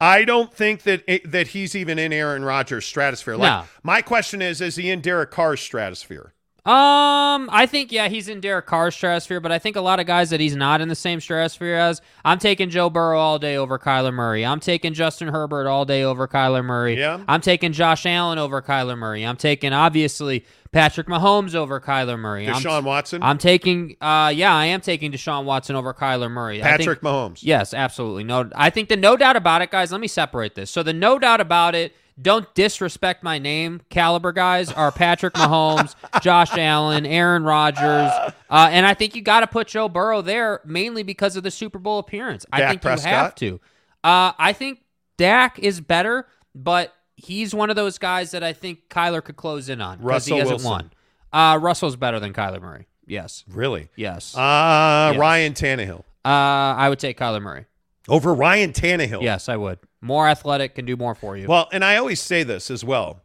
I don't think that it, that he's even in Aaron Rodgers' stratosphere. Like No. my question is, is he in Derek Carr's stratosphere? Um, I think yeah, he's in Derek Carr's stratosphere, but I think a lot of guys that he's not in the same stratosphere as. I'm taking Joe Burrow all day over Kyler Murray. I'm taking Justin Herbert all day over Kyler Murray. Yeah. I'm taking Josh Allen over Kyler Murray. I'm taking obviously Patrick Mahomes over Kyler Murray. I'm- Deshaun Watson, I'm taking uh yeah, I am taking Deshaun Watson over Kyler Murray. I think- Patrick Mahomes. Yes, absolutely. No, I think the no doubt about it, guys. Let me separate this. So the no doubt about it. Don't disrespect my name. Caliber guys are Patrick Mahomes, Josh Allen, Aaron Rodgers, uh, and I think you got to put Joe Burrow there mainly because of the Super Bowl appearance. I Dak think you have to. Uh, I think Dak is better, but he's one of those guys that I think Kyler could close in on because he hasn't Wilson. won. Uh, Russell's better than Kyler Murray. Yes, Really? yes. Uh, Uh, Yes. Ryan Tannehill I would take Kyler Murray. over Ryan Tannehill. Yes, I would. More athletic can do more for you. Well, and I always say this as well.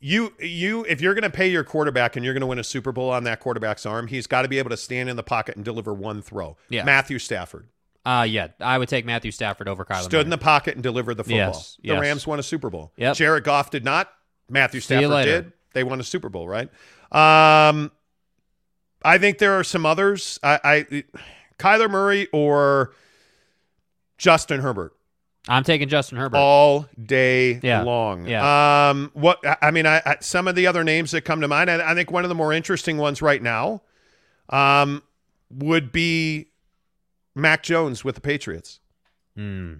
You you if you're going to pay your quarterback and you're going to win a Super Bowl on that quarterback's arm, he's got to be able to stand in the pocket and deliver one throw. Yeah. Matthew Stafford Uh yeah, I would take Matthew Stafford over Kyler. stood in the pocket and delivered the football. Yes, The yes. Rams won a Super Bowl. Yep. Jared Goff did not. Matthew Stafford did. They won a Super Bowl, right? Um, I think there are some others. I, I Kyler Murray or Justin Herbert I'm taking Justin Herbert. all day Yeah. long. Yeah. Um, what I- mean, I, I some of the other names that come to mind. I, I think one of the more interesting ones right now, um, would be Mac Jones with the Patriots. Hmm.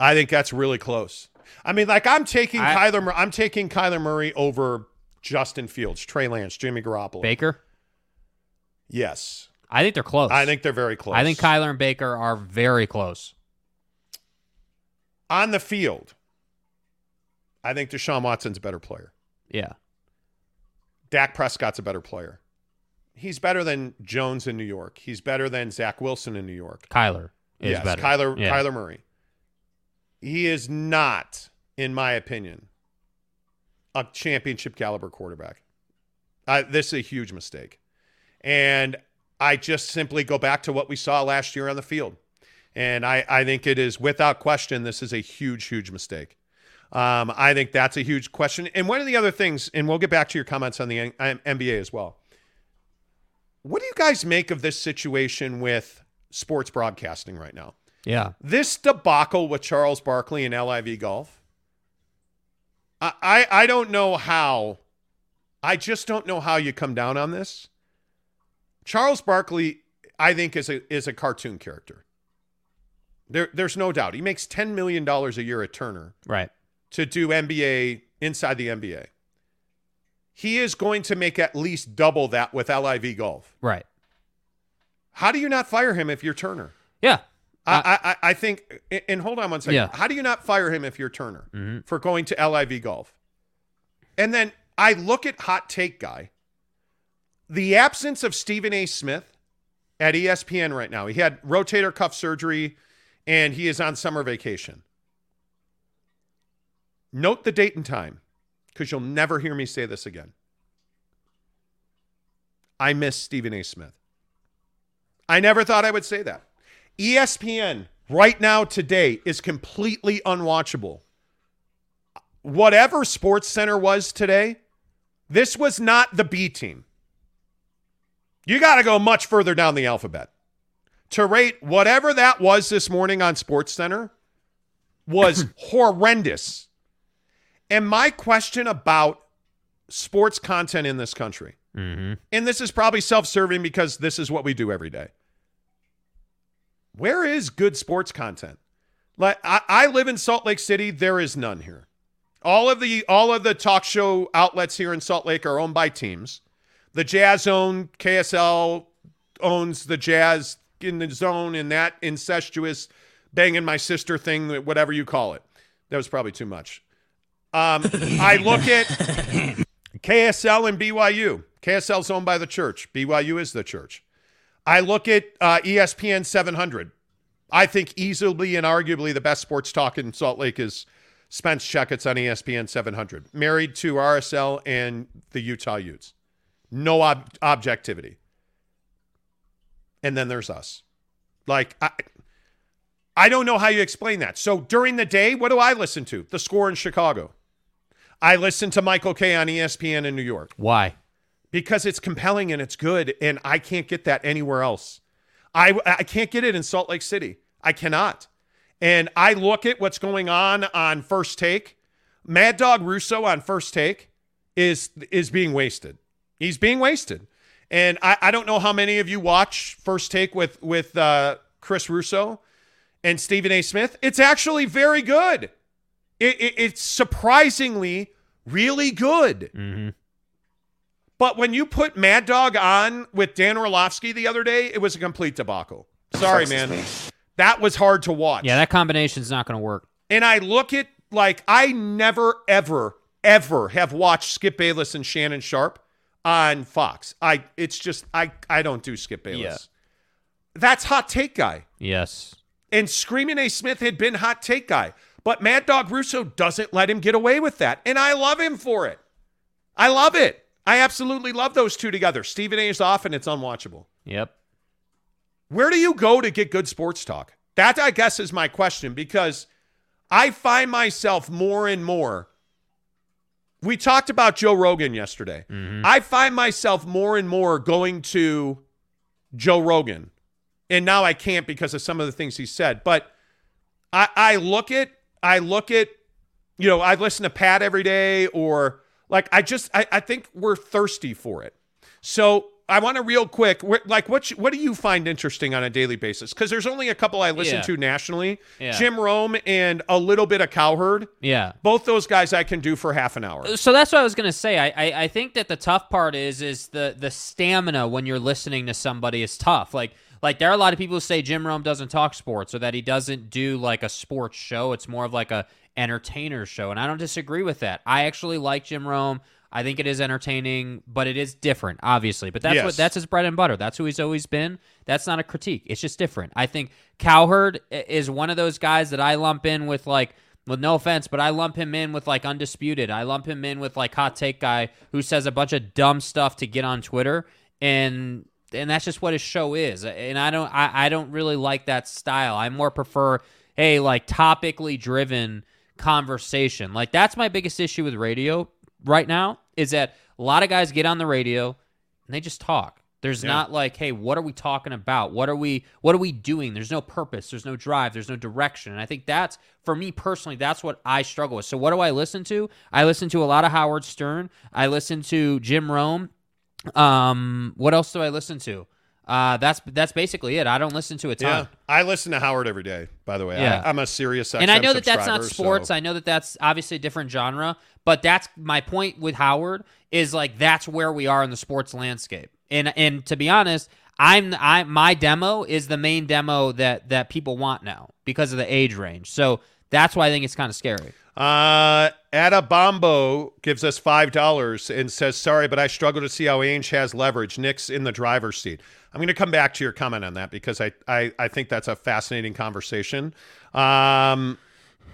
I think that's really close. I mean, like I'm taking I- Kyler. Mur- I'm taking Kyler Murray over Justin Fields, Trey Lance, Jimmy Garoppolo. Baker. Yes, I think they're close. I think they're very close. I think Kyler and Baker are very close. On the field. I think Deshaun Watson's a better player. Yeah. Dak Prescott's a better player. He's better than Jones in New York. He's better than Zach Wilson in New York. Kyler is yes, better. Kyler Yeah. Kyler Murray. He is not, in my opinion, a championship caliber quarterback. Uh, this is a huge mistake, and I just simply go back to what we saw last year on the field, and I I think it is without question this is a huge huge mistake. Um, I think that's a huge question. And one of the other things, and we'll get back to your comments on the N- um, NBA as well. What do you guys make of this situation with sports broadcasting right now? Yeah. This debacle with Charles Barkley and LIV Golf. I, I I don't know how. I just don't know how you come down on this. Charles Barkley, I think, is a is a cartoon character. There, there's no doubt. He makes ten million dollars a year at Turner Right. to do NBA inside the NBA. He is going to make at least double that with LIV Golf. Right. How do you not fire him if you're Turner? Yeah. I, uh, I, I think, and hold on one second. Yeah. How do you not fire him if you're Turner mm-hmm. for going to LIV Golf? And then I look at Hot Take Guy. The absence of Stephen A. Smith at ESPN right now. He had rotator cuff surgery and he is on summer vacation. Note the date and time because you'll never hear me say this again. I miss Stephen A. Smith. I never thought I would say that. ESPN right now today is completely unwatchable. Whatever Sports Center was today, this was not the B team. You got to go much further down the alphabet. To rate whatever that was this morning on Sports Center was horrendous. And my question about sports content in this country, mm-hmm. and this is probably self serving because this is what we do every day. Where is good sports content? Like I, I live in Salt Lake City. There is none here. All of the all of the talk show outlets here in Salt Lake are owned by teams. The Jazz own KSL owns the Jazz in the zone in that incestuous banging my sister thing, whatever you call it. That was probably too much. Um, I look at KSL and BYU. KSL's owned by the church. BYU is the church. I look at uh, ESPN 700. I think easily and arguably the best sports talk in Salt Lake is Spence Checketts on ESPN 700, married to RSL and the Utah Utes. No ob- objectivity. And then there's us. Like, I, I don't know how you explain that. So during the day, what do I listen to? The score in Chicago. I listen to Michael Kay on ESPN in New York Why? because it's compelling and it's good and I can't get that anywhere else. I I can't get it in Salt Lake City. I cannot. And I look at what's going on on First Take. Mad Dog Russo on First Take is is being wasted. He's being wasted. And I, I don't know how many of you watch First Take with with uh, Chris Russo and Stephen A. Smith. It's actually very good. It, it, it's surprisingly really good. But when you put Mad Dog on with Dan Orlovsky the other day, it was a complete debacle. Sorry, man. That was hard to watch. Yeah, that combination's not going to work. and I look at like I never, ever, ever have watched Skip Bayless and Shannon Sharpe on Fox. I it's just I I don't do Skip Bayless. That's hot take guy. Yes. And Screaming A. Smith had been hot take guy. But Mad Dog Russo doesn't let him get away with that. And I love him for it. I love it. I absolutely love those two together. Stephen A is off and it's unwatchable. Yep. Where do you go to get good sports talk? That, I guess, is my question because I find myself more and more. We talked about Joe Rogan yesterday. Mm-hmm. I find myself more and more going to Joe Rogan and now I can't because of some of the things he said. But I, I look at I look at you know I listen to Pat every day or like I just I, I think we're thirsty for it. So I want to real quick like what what do you find interesting on a daily basis? Because there's only a couple I listen Yeah. to nationally. Yeah. Jim Rome and a little bit of Cowherd. Yeah. Both those guys I can do for half an hour. So that's what I was gonna say. I, I I think that the tough part is is the the stamina when you're listening to somebody is tough. Like like there are a lot of people who say Jim Rome doesn't talk sports or that he doesn't do like a sports show. It's more of like a entertainer show, and I don't disagree with that. I actually like Jim Rome. I think it is entertaining, but it is different, obviously. But that's Yes. what that's his bread and butter. That's who he's always been. That's not a critique. It's just different. I think Cowherd is one of those guys that I lump in with like with no offense, but I lump him in with like undisputed. I lump him in with like hot take guy who says a bunch of dumb stuff to get on Twitter, and and that's just what his show is. And I don't I, I don't really like that style. I more prefer hey like topically driven conversation. Like that's my biggest issue with radio right now is that a lot of guys get on the radio and they just talk. There's not like, hey, what are we talking about? What are we what are we doing? There's no purpose, there's no drive, there's no direction. And I think that's for me personally, that's what I struggle with. So what do I listen to? I listen to a lot of Howard Stern. I listen to Jim Rome. Um, what else do I listen to? Uh, that's that's basically it. I don't listen to a ton. Yeah, I listen to Howard every day. By the way, Yeah. I, am a serious and I know that that's not sports. I know that that's obviously a different genre, but that's my point with Howard is like that's where we are in the sports landscape. And and to be honest, I'm I my demo is the main demo that that people want now because of the age range. So that's why I think it's kind of scary. Uh, Adabombo gives us five dollars and says, "Sorry, but I struggle to see how Ainge has leverage. Knicks in the driver's seat." I'm going to come back to your comment on that because I I, I think that's a fascinating conversation. Um,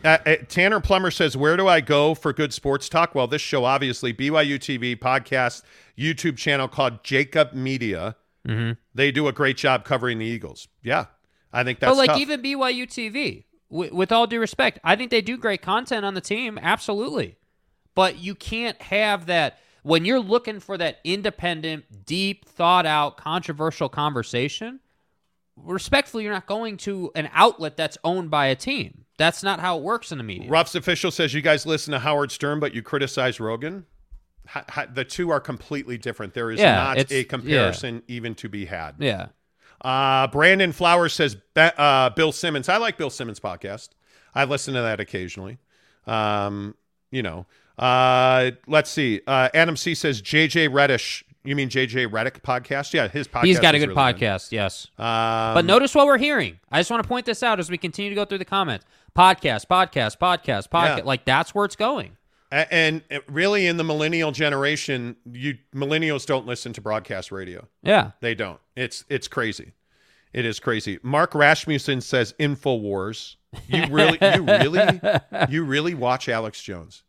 uh, uh, Tanner Plummer says, "Where do I go for good sports talk?" Well, this show, obviously, BYU TV podcast, YouTube channel called Jacob Media. Mm-hmm. They do a great job covering the Eagles. Yeah, I think that's but like tough. even BYU TV, with, with all due respect, I think they do great content on the team, absolutely. But you can't have that when you're looking for that independent, deep, thought out, controversial conversation. Respectfully, you're not going to an outlet that's owned by a team. That's not how it works in the media. Ruff's official says you guys listen to Howard Stern, but you criticize Rogan. Ha- ha- the two are completely different. There is Yeah, not a comparison even to be had. Yeah. Uh, Brandon Flowers says uh, Bill Simmons. I like Bill Simmons' podcast. I listen to that occasionally. Um, you know, uh, let's see. Uh, Adam C says JJ Reddish. You mean JJ Reddick podcast? Yeah, his podcast. He's got a good really podcast, yes. Um, But notice what we're hearing. I just want to point this out as we continue to go through the comments. Podcast, podcast, podcast, podcast. Yeah. Like that's where it's going. And really, in the millennial generation, you millennials don't listen to broadcast radio. Yeah. They don't. It's it's crazy. It is crazy. Mark Rasmussen says Infowars. You really, you really, you really watch Alex Jones?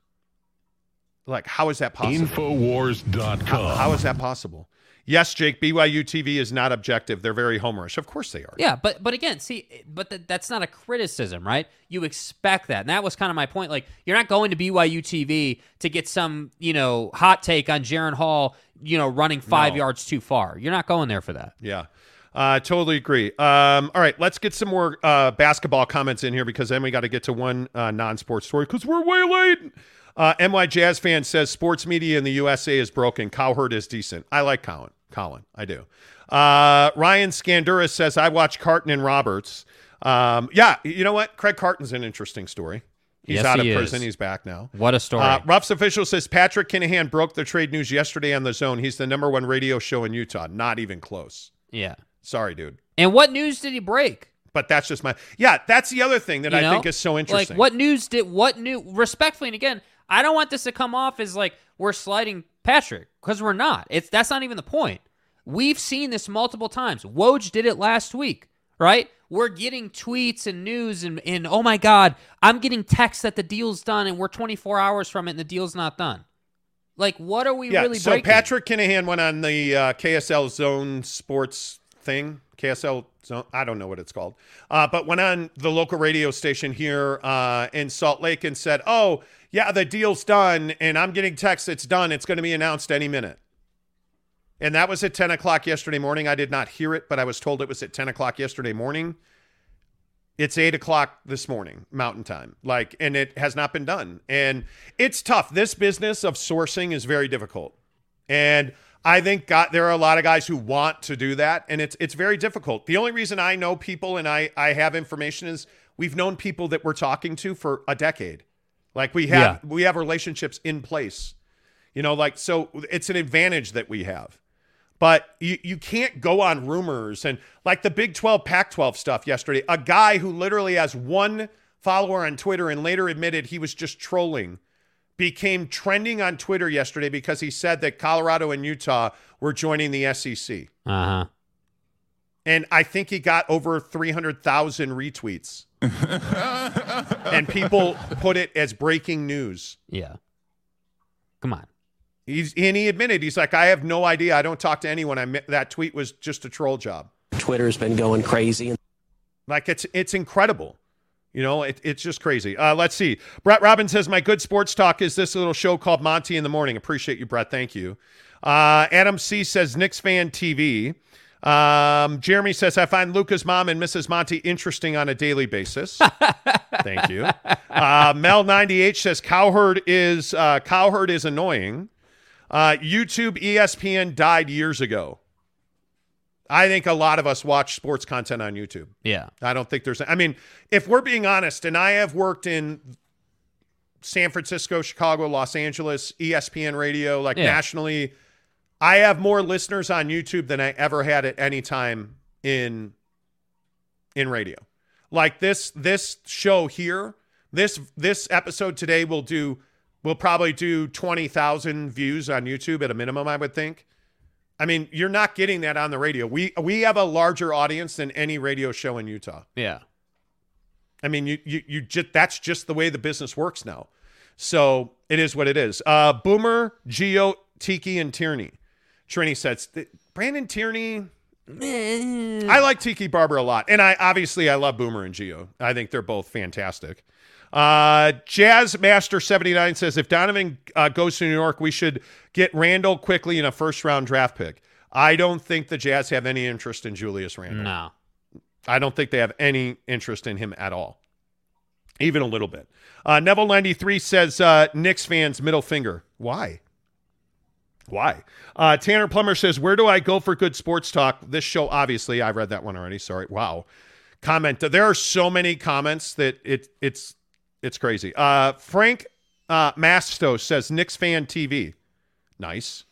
Like, how is that possible? Infowars.com. How is that possible? Yes, Jake. BYU TV is not objective. They're very homerish. Of course they are. Yeah, but but again, see, but th- that's not a criticism, right? You expect that, and that was kind of my point. Like, you're not going to BYU TV to get some, you know, hot take on Jaren Hall, you know, running five No. yards too far. You're not going there for that. Yeah. Uh, totally agree. Um, all right, let's get some more uh, basketball comments in here because then we got to get to one uh, non-sports story because we're way late. Uh, NY Jazz fan says sports media in the USA is broken. Cowherd is decent. I like Colin. Colin, I do. Uh, Ryan Scandura says I watch Carton and Roberts. Um, yeah, you know what? Craig Carton's an interesting story. He's Yes, out of he prison. is. He's back now. What a story. Uh, Ruff's official says Patrick Kinahan broke the trade news yesterday on the zone. He's the number one radio show in Utah. Not even close. yeah. Sorry, dude. And what news did he break? But that's just my yeah. That's the other thing that You I know? think is so interesting. Like, what news did what new? Respectfully, and again, I don't want this to come off as like we're sliding Patrick because we're not. It's that's not even the point. We've seen this multiple times. Woj did it last week, right? We're getting tweets and news and, and oh my god, I'm getting texts that the deal's done and we're 24 hours from it and the deal's not done. Like, what are we Yeah. really so breaking? Patrick Kinahan went on the uh, KSL Zone Sports thing. KSL Zone. I don't know what it's called. Uh, but went on the local radio station here uh, in Salt Lake and said, "Oh yeah, the deal's done, and I'm getting texts. It's done. It's going to be announced any minute." And that was at 10 o'clock yesterday morning. I did not hear it, but I was told it was at 10 o'clock yesterday morning. It's 8 o'clock this morning, Mountain Time. Like, and it has not been done. And it's tough. This business of sourcing is very difficult. And I think God, there are a lot of guys who want to do that, and it's it's very difficult. The only reason I know people and I I have information is we've known people that we're talking to for a decade. Like we have we have relationships in place. You know, like so it's an advantage that we have. But you, you can't go on rumors and like the Big 12 Pac 12 stuff yesterday. A guy who literally has one follower on Twitter and later admitted he was just trolling became trending on Twitter yesterday because he said that Colorado and Utah were joining the SEC. Uh huh. And I think he got over 300,000 retweets. and people put it as breaking news. Yeah. Come on. He's and he admitted he's like I have no idea. I don't talk to anyone. I that tweet was just a troll job. Twitter's been going crazy. Like it's it's incredible. You know, it, it's just crazy. Uh, let's see. Brett Robbins says, My good sports talk is this little show called Monty in the Morning. Appreciate you, Brett. Thank you. Uh, Adam C says, Knicks fan TV. Um, Jeremy says, I find Luca's mom and Mrs. Monty interesting on a daily basis. Thank you. Uh, Mel98 says, Cowherd is, uh, Cowherd is annoying. Uh, YouTube ESPN died years ago. I think a lot of us watch sports content on YouTube. Yeah. I don't think there's. I mean, if we're being honest, and I have worked in San Francisco, Chicago, Los Angeles, ESPN radio, like Yeah. nationally, I have more listeners on YouTube than I ever had at any time in in radio. Like this this show here, this this episode today will do will probably do 20,000 views on YouTube at a minimum, I would think. I mean, you're not getting that on the radio. We we have a larger audience than any radio show in Utah. Yeah. I mean, you you you just that's just the way the business works now. So it is what it is. Uh, Boomer, Geo, Tiki, and Tierney. Trini says Brandon Tierney. I like Tiki Barber a lot, and I obviously I love Boomer and Geo. I think they're both fantastic. Uh, Jazz Master seventy nine says if Donovan uh, goes to New York, we should get Randle Quickley in a first round draft pick. I don't think the Jazz have any interest in Julius Randle. No. I don't think they have any interest in him at all, even a little bit. Uh, Neville ninety three says uh, Knicks fans middle finger. Why? Why? Uh, Tanner Plummer says, "Where do I go for good sports talk?" This show, obviously, I read that one already. Sorry. Wow. Comment. There are so many comments that it it's it's crazy. Uh, Frank uh, Masto says, "Knicks fan TV." Nice.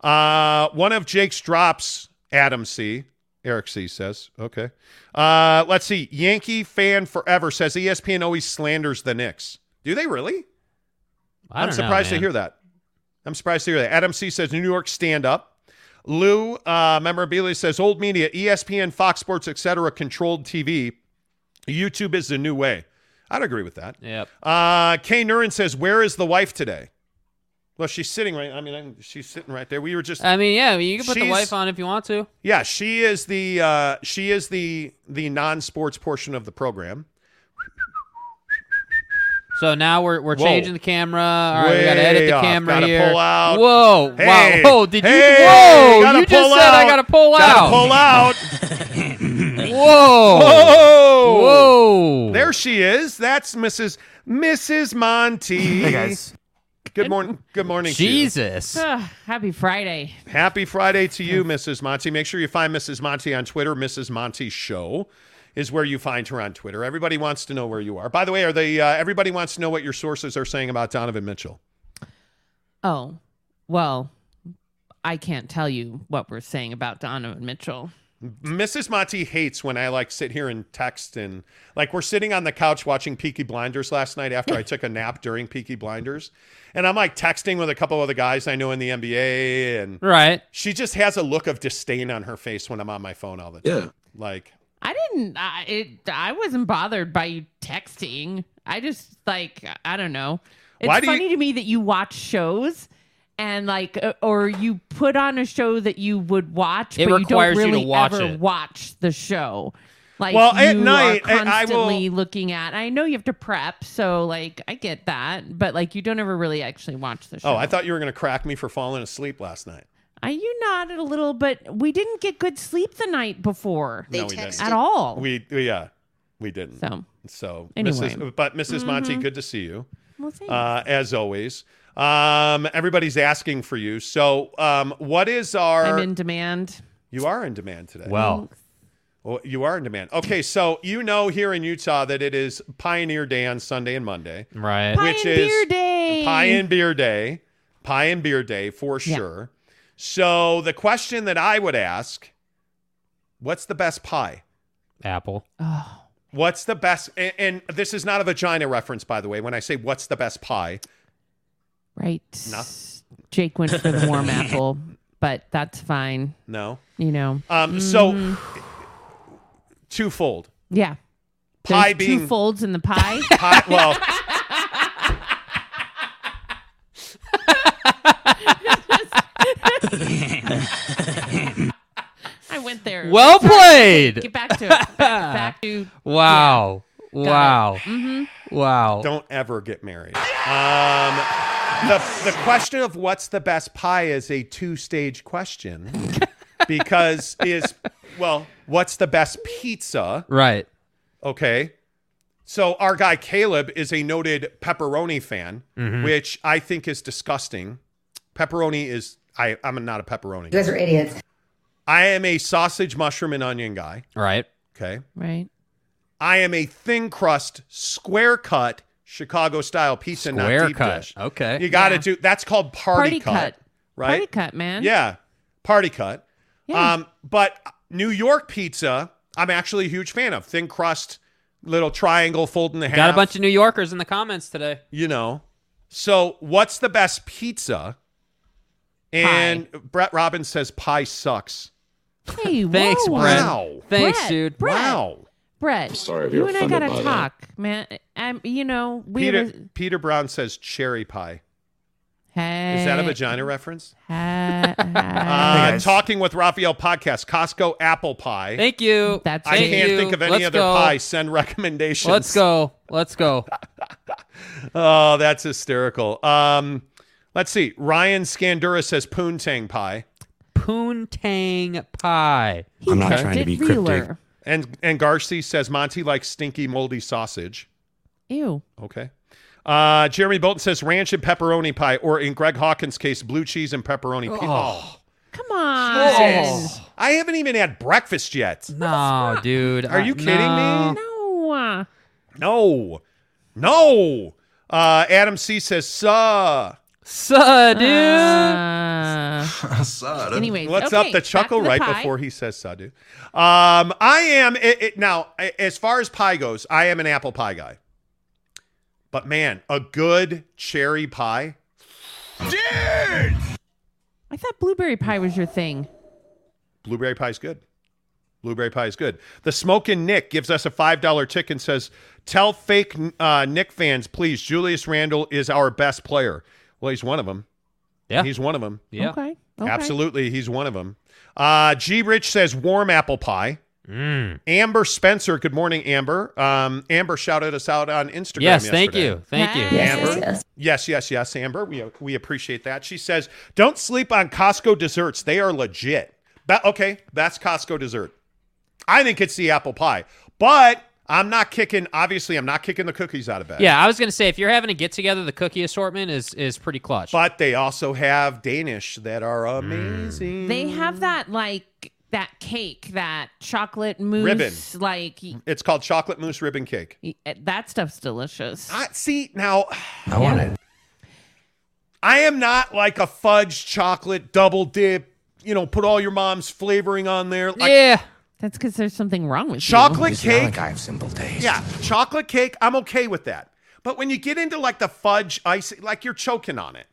Uh, one of Jake's drops, Adam C. Eric C says, okay. Uh, let's see. Yankee fan forever says ESPN always slanders the Knicks. Do they really? I I'm don't know, surprised to hear that. I'm surprised to hear that. Adam C says New York stand up. Lou uh, memorabilia says old media, ESPN, Fox Sports, etc. controlled TV. YouTube is the new way. I'd agree with that. Yep. Uh, Kay Nurin says, "Where is the wife today?" Well, she's sitting right. I mean, she's sitting right there. We were just I mean, yeah, you can put the wife on if you want to. yeah, she is the uh, she is the the non-sports portion of the program. So now we're we're Whoa. changing the camera. All right, we gotta edit the off. camera Gotta here. pull out. Whoa! Hey, wow! Whoa! Did you? hey, whoa! You just pull said I gotta pull Gotta out. pull out. Whoa! Whoa! Whoa! There she is. That's Mrs. Mrs. Monty. Hey guys. Good morning. Good morning. to you. Jesus! Ugh, happy Friday. Happy Friday to you, Mrs. Monty. Make sure you find Mrs. Monty on Twitter. Mrs. Monty Show is where you find her on Twitter. Everybody wants to know where you are. By the way, are they? Uh, everybody wants to know what your sources are saying about Donovan Mitchell. Oh, well, I can't tell you what we're saying about Donovan Mitchell. Mrs. Monty hates when I like sit here and text and like we're sitting on the couch watching Peaky Blinders last night after I took a nap during Peaky Blinders. And I'm like texting with a couple other guys I know in the NBA and Right? she just has a look of disdain on her face when I'm on my phone all the time. Yeah. Like I didn't. I it. I wasn't bothered by you texting. I just like I don't know. It's Why do you- funny to me that you watch shows and like uh, or you put on a show that you would watch, It but you don't you to really watch ever it. watch the show. Like Well, at night, are I- I will- constantly looking at. I know you have to prep, so like I get that, but like you don't ever really actually watch the show. Oh, I thought you were going to crack me for falling asleep last night. I you nodded a little, but we didn't get good sleep the night before no, we didn't. at all. We, we- yeah, we didn't. so So, Anyway. Mrs. but missus Monty, good to see you. we'll uh, as always. Um, everybody's asking for you. So, um, what is our? I'm in demand. you are in demand today. Well, Well, you are in demand. Okay, so you know here in Utah that it is Pioneer Day on Sunday and Monday, right. Pie which and is beer day. Pie and Beer Day, Pie and Beer Day for Yeah. sure. So the question that I would ask, what's the best pie? Apple. Oh, What's the best? And, and this is not a vagina reference, by the way. When I say what's the best pie, right. No. Jake went for the warm apple, but that's fine. no. You know. Um, so twofold. Yeah. Pie There's being two folds in the pie. pie. Well, I went there. Well played. Get back to it. Back, back to Wow. Wow. Mm-hmm. Wow. don't ever get married. Um, the the question of what's the best pie is a two stage question because is well, what's the best pizza? Right. Okay. So our guy Caleb is a noted pepperoni fan, mm-hmm. which I think is disgusting. Pepperoni is I I'm not a pepperoni. You guys are idiots. I am a sausage, mushroom, and onion guy. Right. Okay. right. I am a thin crust, square cut Chicago style pizza, not Square deep cut. dish. Okay. You got to Yeah. do that's called party, Party cut. right? Party cut, man. Yeah, party cut. Yeah. Um, but New York pizza, I'm actually a huge fan of thin crust, little triangle, fold in the half. Got a bunch of New Yorkers in the comments today. you know. So, what's the best pizza? And Brett Robbins says pie sucks. Hey, Thanks, whoa. Brett. Wow. Thanks, Brett, dude. Brett. Wow. Brett, sorry if you you're and I gotta by that. talk, man. I'm, you know, we Peter have Peter Brown says cherry pie. a, Is that a vagina reference? ha- ha- Uh, talking with Raphael podcast, Costco apple pie. Thank you. That's I can't you. think of any Let's other go. pie. Send recommendations. Let's go. Let's go. Oh, that's hysterical. Um, let's see. Ryan Scandura says poontang pie, Poontang pie. he I'm not kept trying to be cryptic. realer. And and Garcia says Monty likes stinky moldy sausage. Ew. Okay. Uh, Jeremy Bolton says ranch and pepperoni pie, or in Greg Hawkins' case, blue cheese and pepperoni pie. Oh. Come on. I haven't even had breakfast yet. No, dude. Are Uh, you kidding no. me? No. No, no. Uh, Adam C says, "Suh." Suh, dude. Uh, anyways, What's okay, up? The chuckle back to right pie. before he says Sadu. Um, I am it, it, now as far as pie goes. I am an apple pie guy, but man, a good cherry pie. Dude! I thought blueberry pie was your thing. Blueberry pie is good. Blueberry pie is good. The Smokin' Nick gives us a five dollar tick and says, "Tell fake uh, Knick fans, please. Julius Randle is our best player. Well, he's one of them. Yeah. He's one of them. Yeah. Okay. okay. Absolutely, he's one of them. Uh, G. Rich says warm apple pie. Mm. Amber Spencer, good morning, Amber. Um, Amber shouted us out on Instagram. Yes, thank you. Thank you. Yes, Amber. yes. Yes, yes, yes, Amber. We we appreciate that. She says, "Don't sleep on Costco desserts. They are legit." That, okay, that's Costco dessert. I think it's the apple pie, but I'm not kicking. Obviously, I'm not kicking the cookies out of bed. Yeah, I was gonna say if you're having a get together, the cookie assortment is is pretty clutch. But they also have Danish that are amazing. They have that like that cake, that chocolate mousse, Ribbon. like It's called chocolate mousse ribbon cake. Eh, that stuff's delicious. I see now. I want it. I am not like a fudge chocolate double dip. You know, put all your mom's flavoring on there. Like yeah, That's because there's something wrong with chocolate It's not cake. like I have simple taste. Yeah, chocolate cake. I'm okay with that. But when you get into like the fudge ice, like you're choking on it.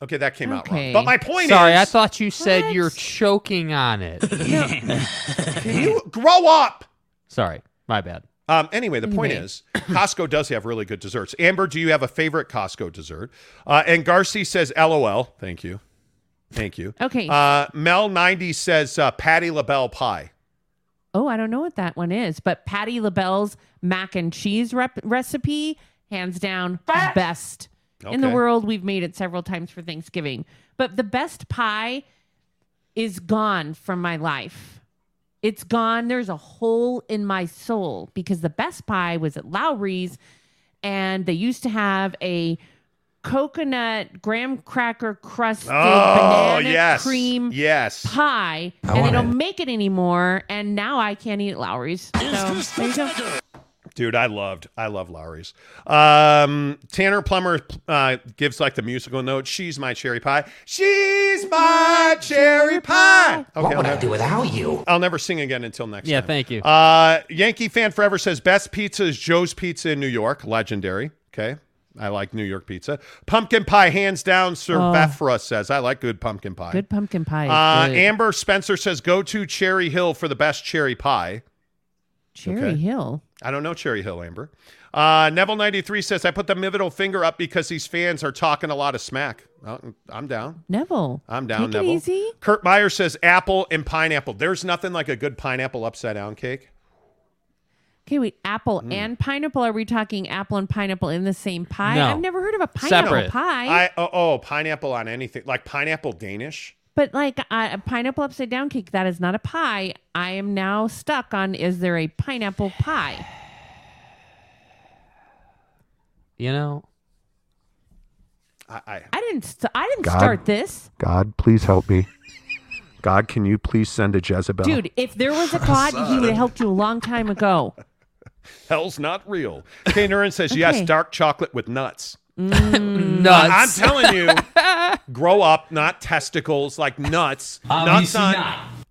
Okay, that came out wrong. But my point is sorry, I thought you said What? you're choking on it. can you grow up? sorry, my bad. Um, anyway, the point Anyway. is, Costco does have really good desserts. Amber, do you have a favorite Costco dessert? Uh, and Garcia says, "LOL." Thank you, thank you. you. Okay. Uh, Mel ninety says, uh, "Patti LaBelle pie." Oh, I don't know what that one is, but Patti LaBelle's mac and cheese rep- recipe, hands down, best in the world. We've made it several times for Thanksgiving. But the best pie, is gone from my life. It's gone. There's a hole in my soul because the best pie was at Lawry's and they used to have a coconut graham cracker crusted Oh, banana yes. cream Yes. pie I and they don't it. make it anymore and now I can't eat at Lawry's. So there you go. Dude, I loved, I love Lawry's. Um, Tanner Plummer uh, gives like the musical note. She's my cherry pie. She's my cherry pie. Okay, What I'll would I never, do without you? I'll never sing again until next time. Yeah, time. thank you. Uh, Yankee fan forever says best pizza is Joe's Pizza in New York, legendary. Okay, I like New York pizza. Pumpkin pie, hands down. Sir Oh. Says I like good pumpkin pie. Good pumpkin pie. Uh, good. Amber Spencer says go to Cherry Hill for the best cherry pie. Cherry okay. Hill. I don't know Cherry Hill, Amber. Uh, Neville93 says, I put the middle finger up because these fans are talking a lot of smack. Uh, I'm down. Neville. I'm down, Take Neville. Kurt Meyer says, apple and pineapple. There's nothing like a good pineapple upside down cake. Okay, wait. Apple Hmm. and pineapple. Are we talking apple and pineapple in the same pie? No. I've never heard of a pineapple Separate. pie. I oh, oh, pineapple on anything. Like pineapple Danish. but like uh, a pineapple upside down cake, that is not a pie. I am now stuck on is there a pineapple pie? You know, I, I I didn't. St- I didn't God. start this, God, please help me. God, can you please send a Jezebel? dude. If there was a god, he would have helped you a long time ago. hell's not real. Kay Nurin says, yes, dark chocolate with nuts. Mm. nuts. I'm telling you, grow up, not testicles, like nuts. nuts on.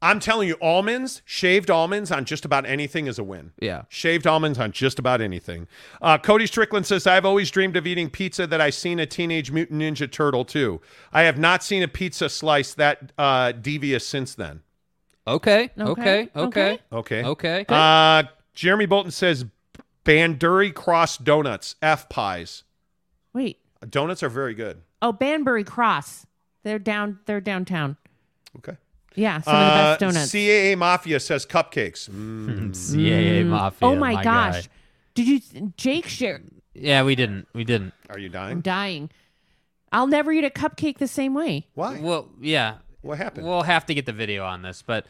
I'm telling you, almonds, shaved almonds on just about anything is a win. Yeah. Shaved almonds on just about anything. Uh, Cody Strickland says, I've always dreamed of eating pizza that I seen a Teenage Mutant Ninja Turtle too. I have not seen a pizza slice that uh, devious since then. okay, Okay, okay, okay, Okay. okay. Uh, Jeremy Bolton says, Banbury Cross Donuts, F pies. Wait. Donuts are very good. Oh, Banbury Cross. They're down. They're downtown. Okay. Yeah, some of the best Uh, donuts. CAA Mafia says cupcakes. Mm. CAA Mafia. oh my, my gosh. guy. Did you Jake share Yeah, we didn't. We didn't. Are you dying? I'm dying? dying. I'll never eat a cupcake the same way. Why? Well, yeah. What happened? We'll have to get the video on this, but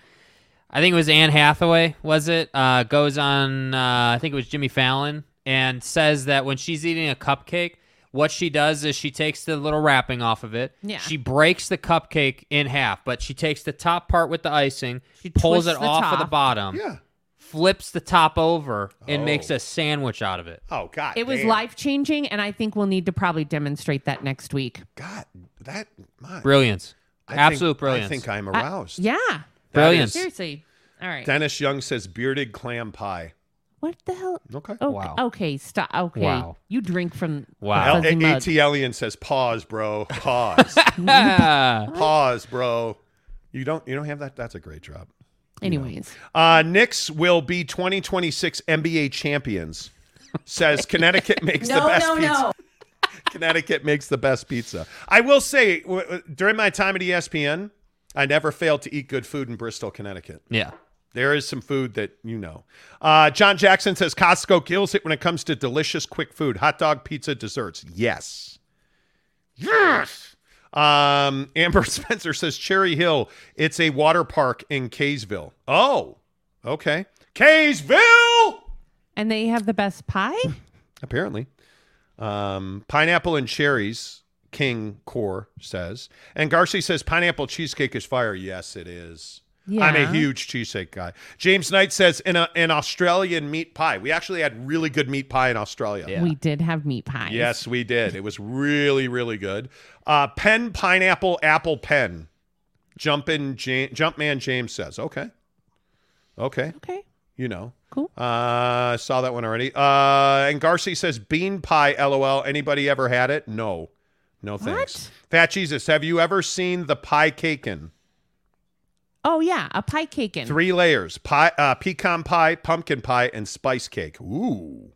I think it was Anne Hathaway, was it? Uh, goes on, uh, I think it was Jimmy Fallon, and says that when she's eating a cupcake, what she does is she takes the little wrapping off of it. Yeah. She breaks the cupcake in half, but she takes the top part with the icing, She pulls it the off of the bottom, yeah. flips the top over, and Oh. makes a sandwich out of it. Oh God. It was life changing, and I think we'll need to probably demonstrate that next week. God, that my, Brilliance. I think- Absolute brilliance. I think I'm I- aroused. Yeah. Brilliance. Seriously. All right. Dennis Young says bearded clam pie. what the hell? Okay. Okay, Wow. okay, stop. Okay. Wow. You drink from Wow. L- fuzzy mug. AT Alien says pause, bro. Pause. Pause, bro. You don't you don't have that? That's a great job. Anyways. Uh, Knicks will be 2026 NBA champions. Says Connecticut makes the best no, pizza. no. Connecticut makes the best pizza. I will say, w- w- during my time at ESPN, I never failed to eat good food in Bristol, Connecticut. yeah. There is some food that you know. Uh, John Jackson says Costco kills it when it comes to delicious, quick food. Hot dog, pizza, desserts. Yes. Yes. Um, Amber Spencer says Cherry Hill. It's a water park in Kaysville. Oh, okay. Kaysville! And they have the best pie? Apparently. Um, pineapple and cherries, King Core says. And Garcia says pineapple cheesecake is fire. Yes, it is. I'm a huge cheesecake guy. James Knight says in a, an Australian meat pie. We actually had really good meat pie in Australia. Yeah. We did have meat pie. Yes, we did. It was really, really good. Uh, pen, pineapple, apple pen. Jumpin' Jam- Jumpman James says, okay. Okay. Okay. You know. Cool. Uh, I saw that one already. Uh, and Garcia says bean pie. LOL. Anybody ever had it? No, no thanks. Fat Jesus, have you ever seen the pie caken? Oh yeah, a pie caken. Three layers: pie, uh, pecan pie, pumpkin pie, and spice cake. Ooh,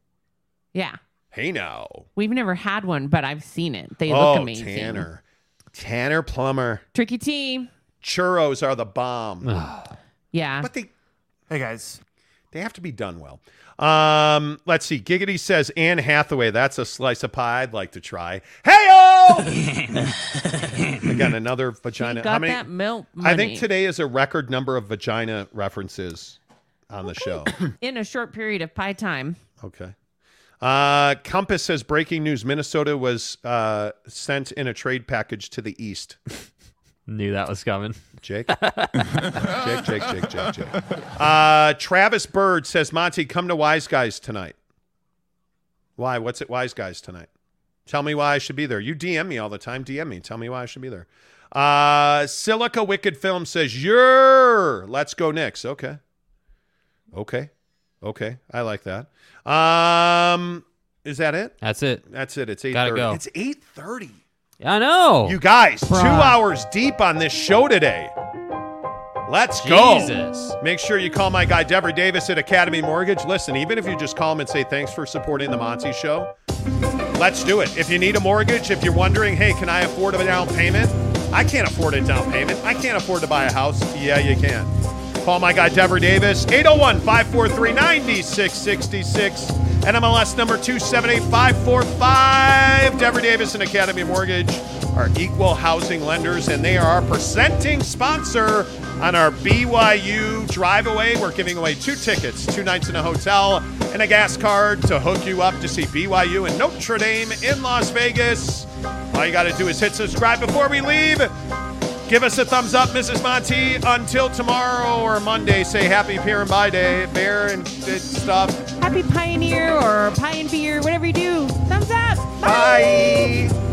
Yeah. hey now. We've never had one, but I've seen it. They oh, look amazing. Tanner, Tanner Plummer. Tricky team. Churros are the bomb, Yeah. but they, hey guys, they have to be done well. Um, let's see. Giggity says Anne Hathaway. That's a slice of pie I'd like to try. Hey Again, another vagina. Got How many? that milk I think today is a record number of vagina references on the show. in a short period of pie time. Okay. Uh, Compass says breaking news: Minnesota was uh, sent in a trade package to the east. Knew that was coming. Jake, Jake, Jake, Jake, Jake, Jake. Uh, Travis Bird says Monty, come to Wise Guys tonight. Why? What's it? Wise Guys tonight? Tell me why I should be there. You DM me all the time. DM me. Tell me why I should be there. Uh, Silica Wicked Film says, "You're let's go Knicks." Okay. Okay. Okay. I like that. Um, is that it? That's it. That's it. It's eight Gotta thirty. go. It's eight thirty. I know. You guys, two hours deep on this show today. Let's go. Jesus. Make sure you call my guy Deborah Davis at Academy Mortgage. Listen, even if you just call him and say thanks for supporting the Monty Show, let's do it. If you need a mortgage, if you're wondering, hey, can I afford a down payment? I can't afford a down payment. I can't afford to buy a house. Yeah, you can. Call my guy Deborah Davis, 801 543 9666. NMLS number 278545. Deborah Davis and Academy Mortgage are equal housing lenders, and they are our presenting sponsor on our BYU drive away. We're giving away two tickets, two nights in a hotel, and a gas card to hook you up to see BYU and Notre Dame in Las Vegas. All you got to do is hit subscribe before we leave. Give us a thumbs up, Mrs. Monty. Until tomorrow or Monday, say happy Beer and Bye Day. Bear and stuff. Happy Pioneer or Pine Beer, whatever you do. Thumbs up. Bye.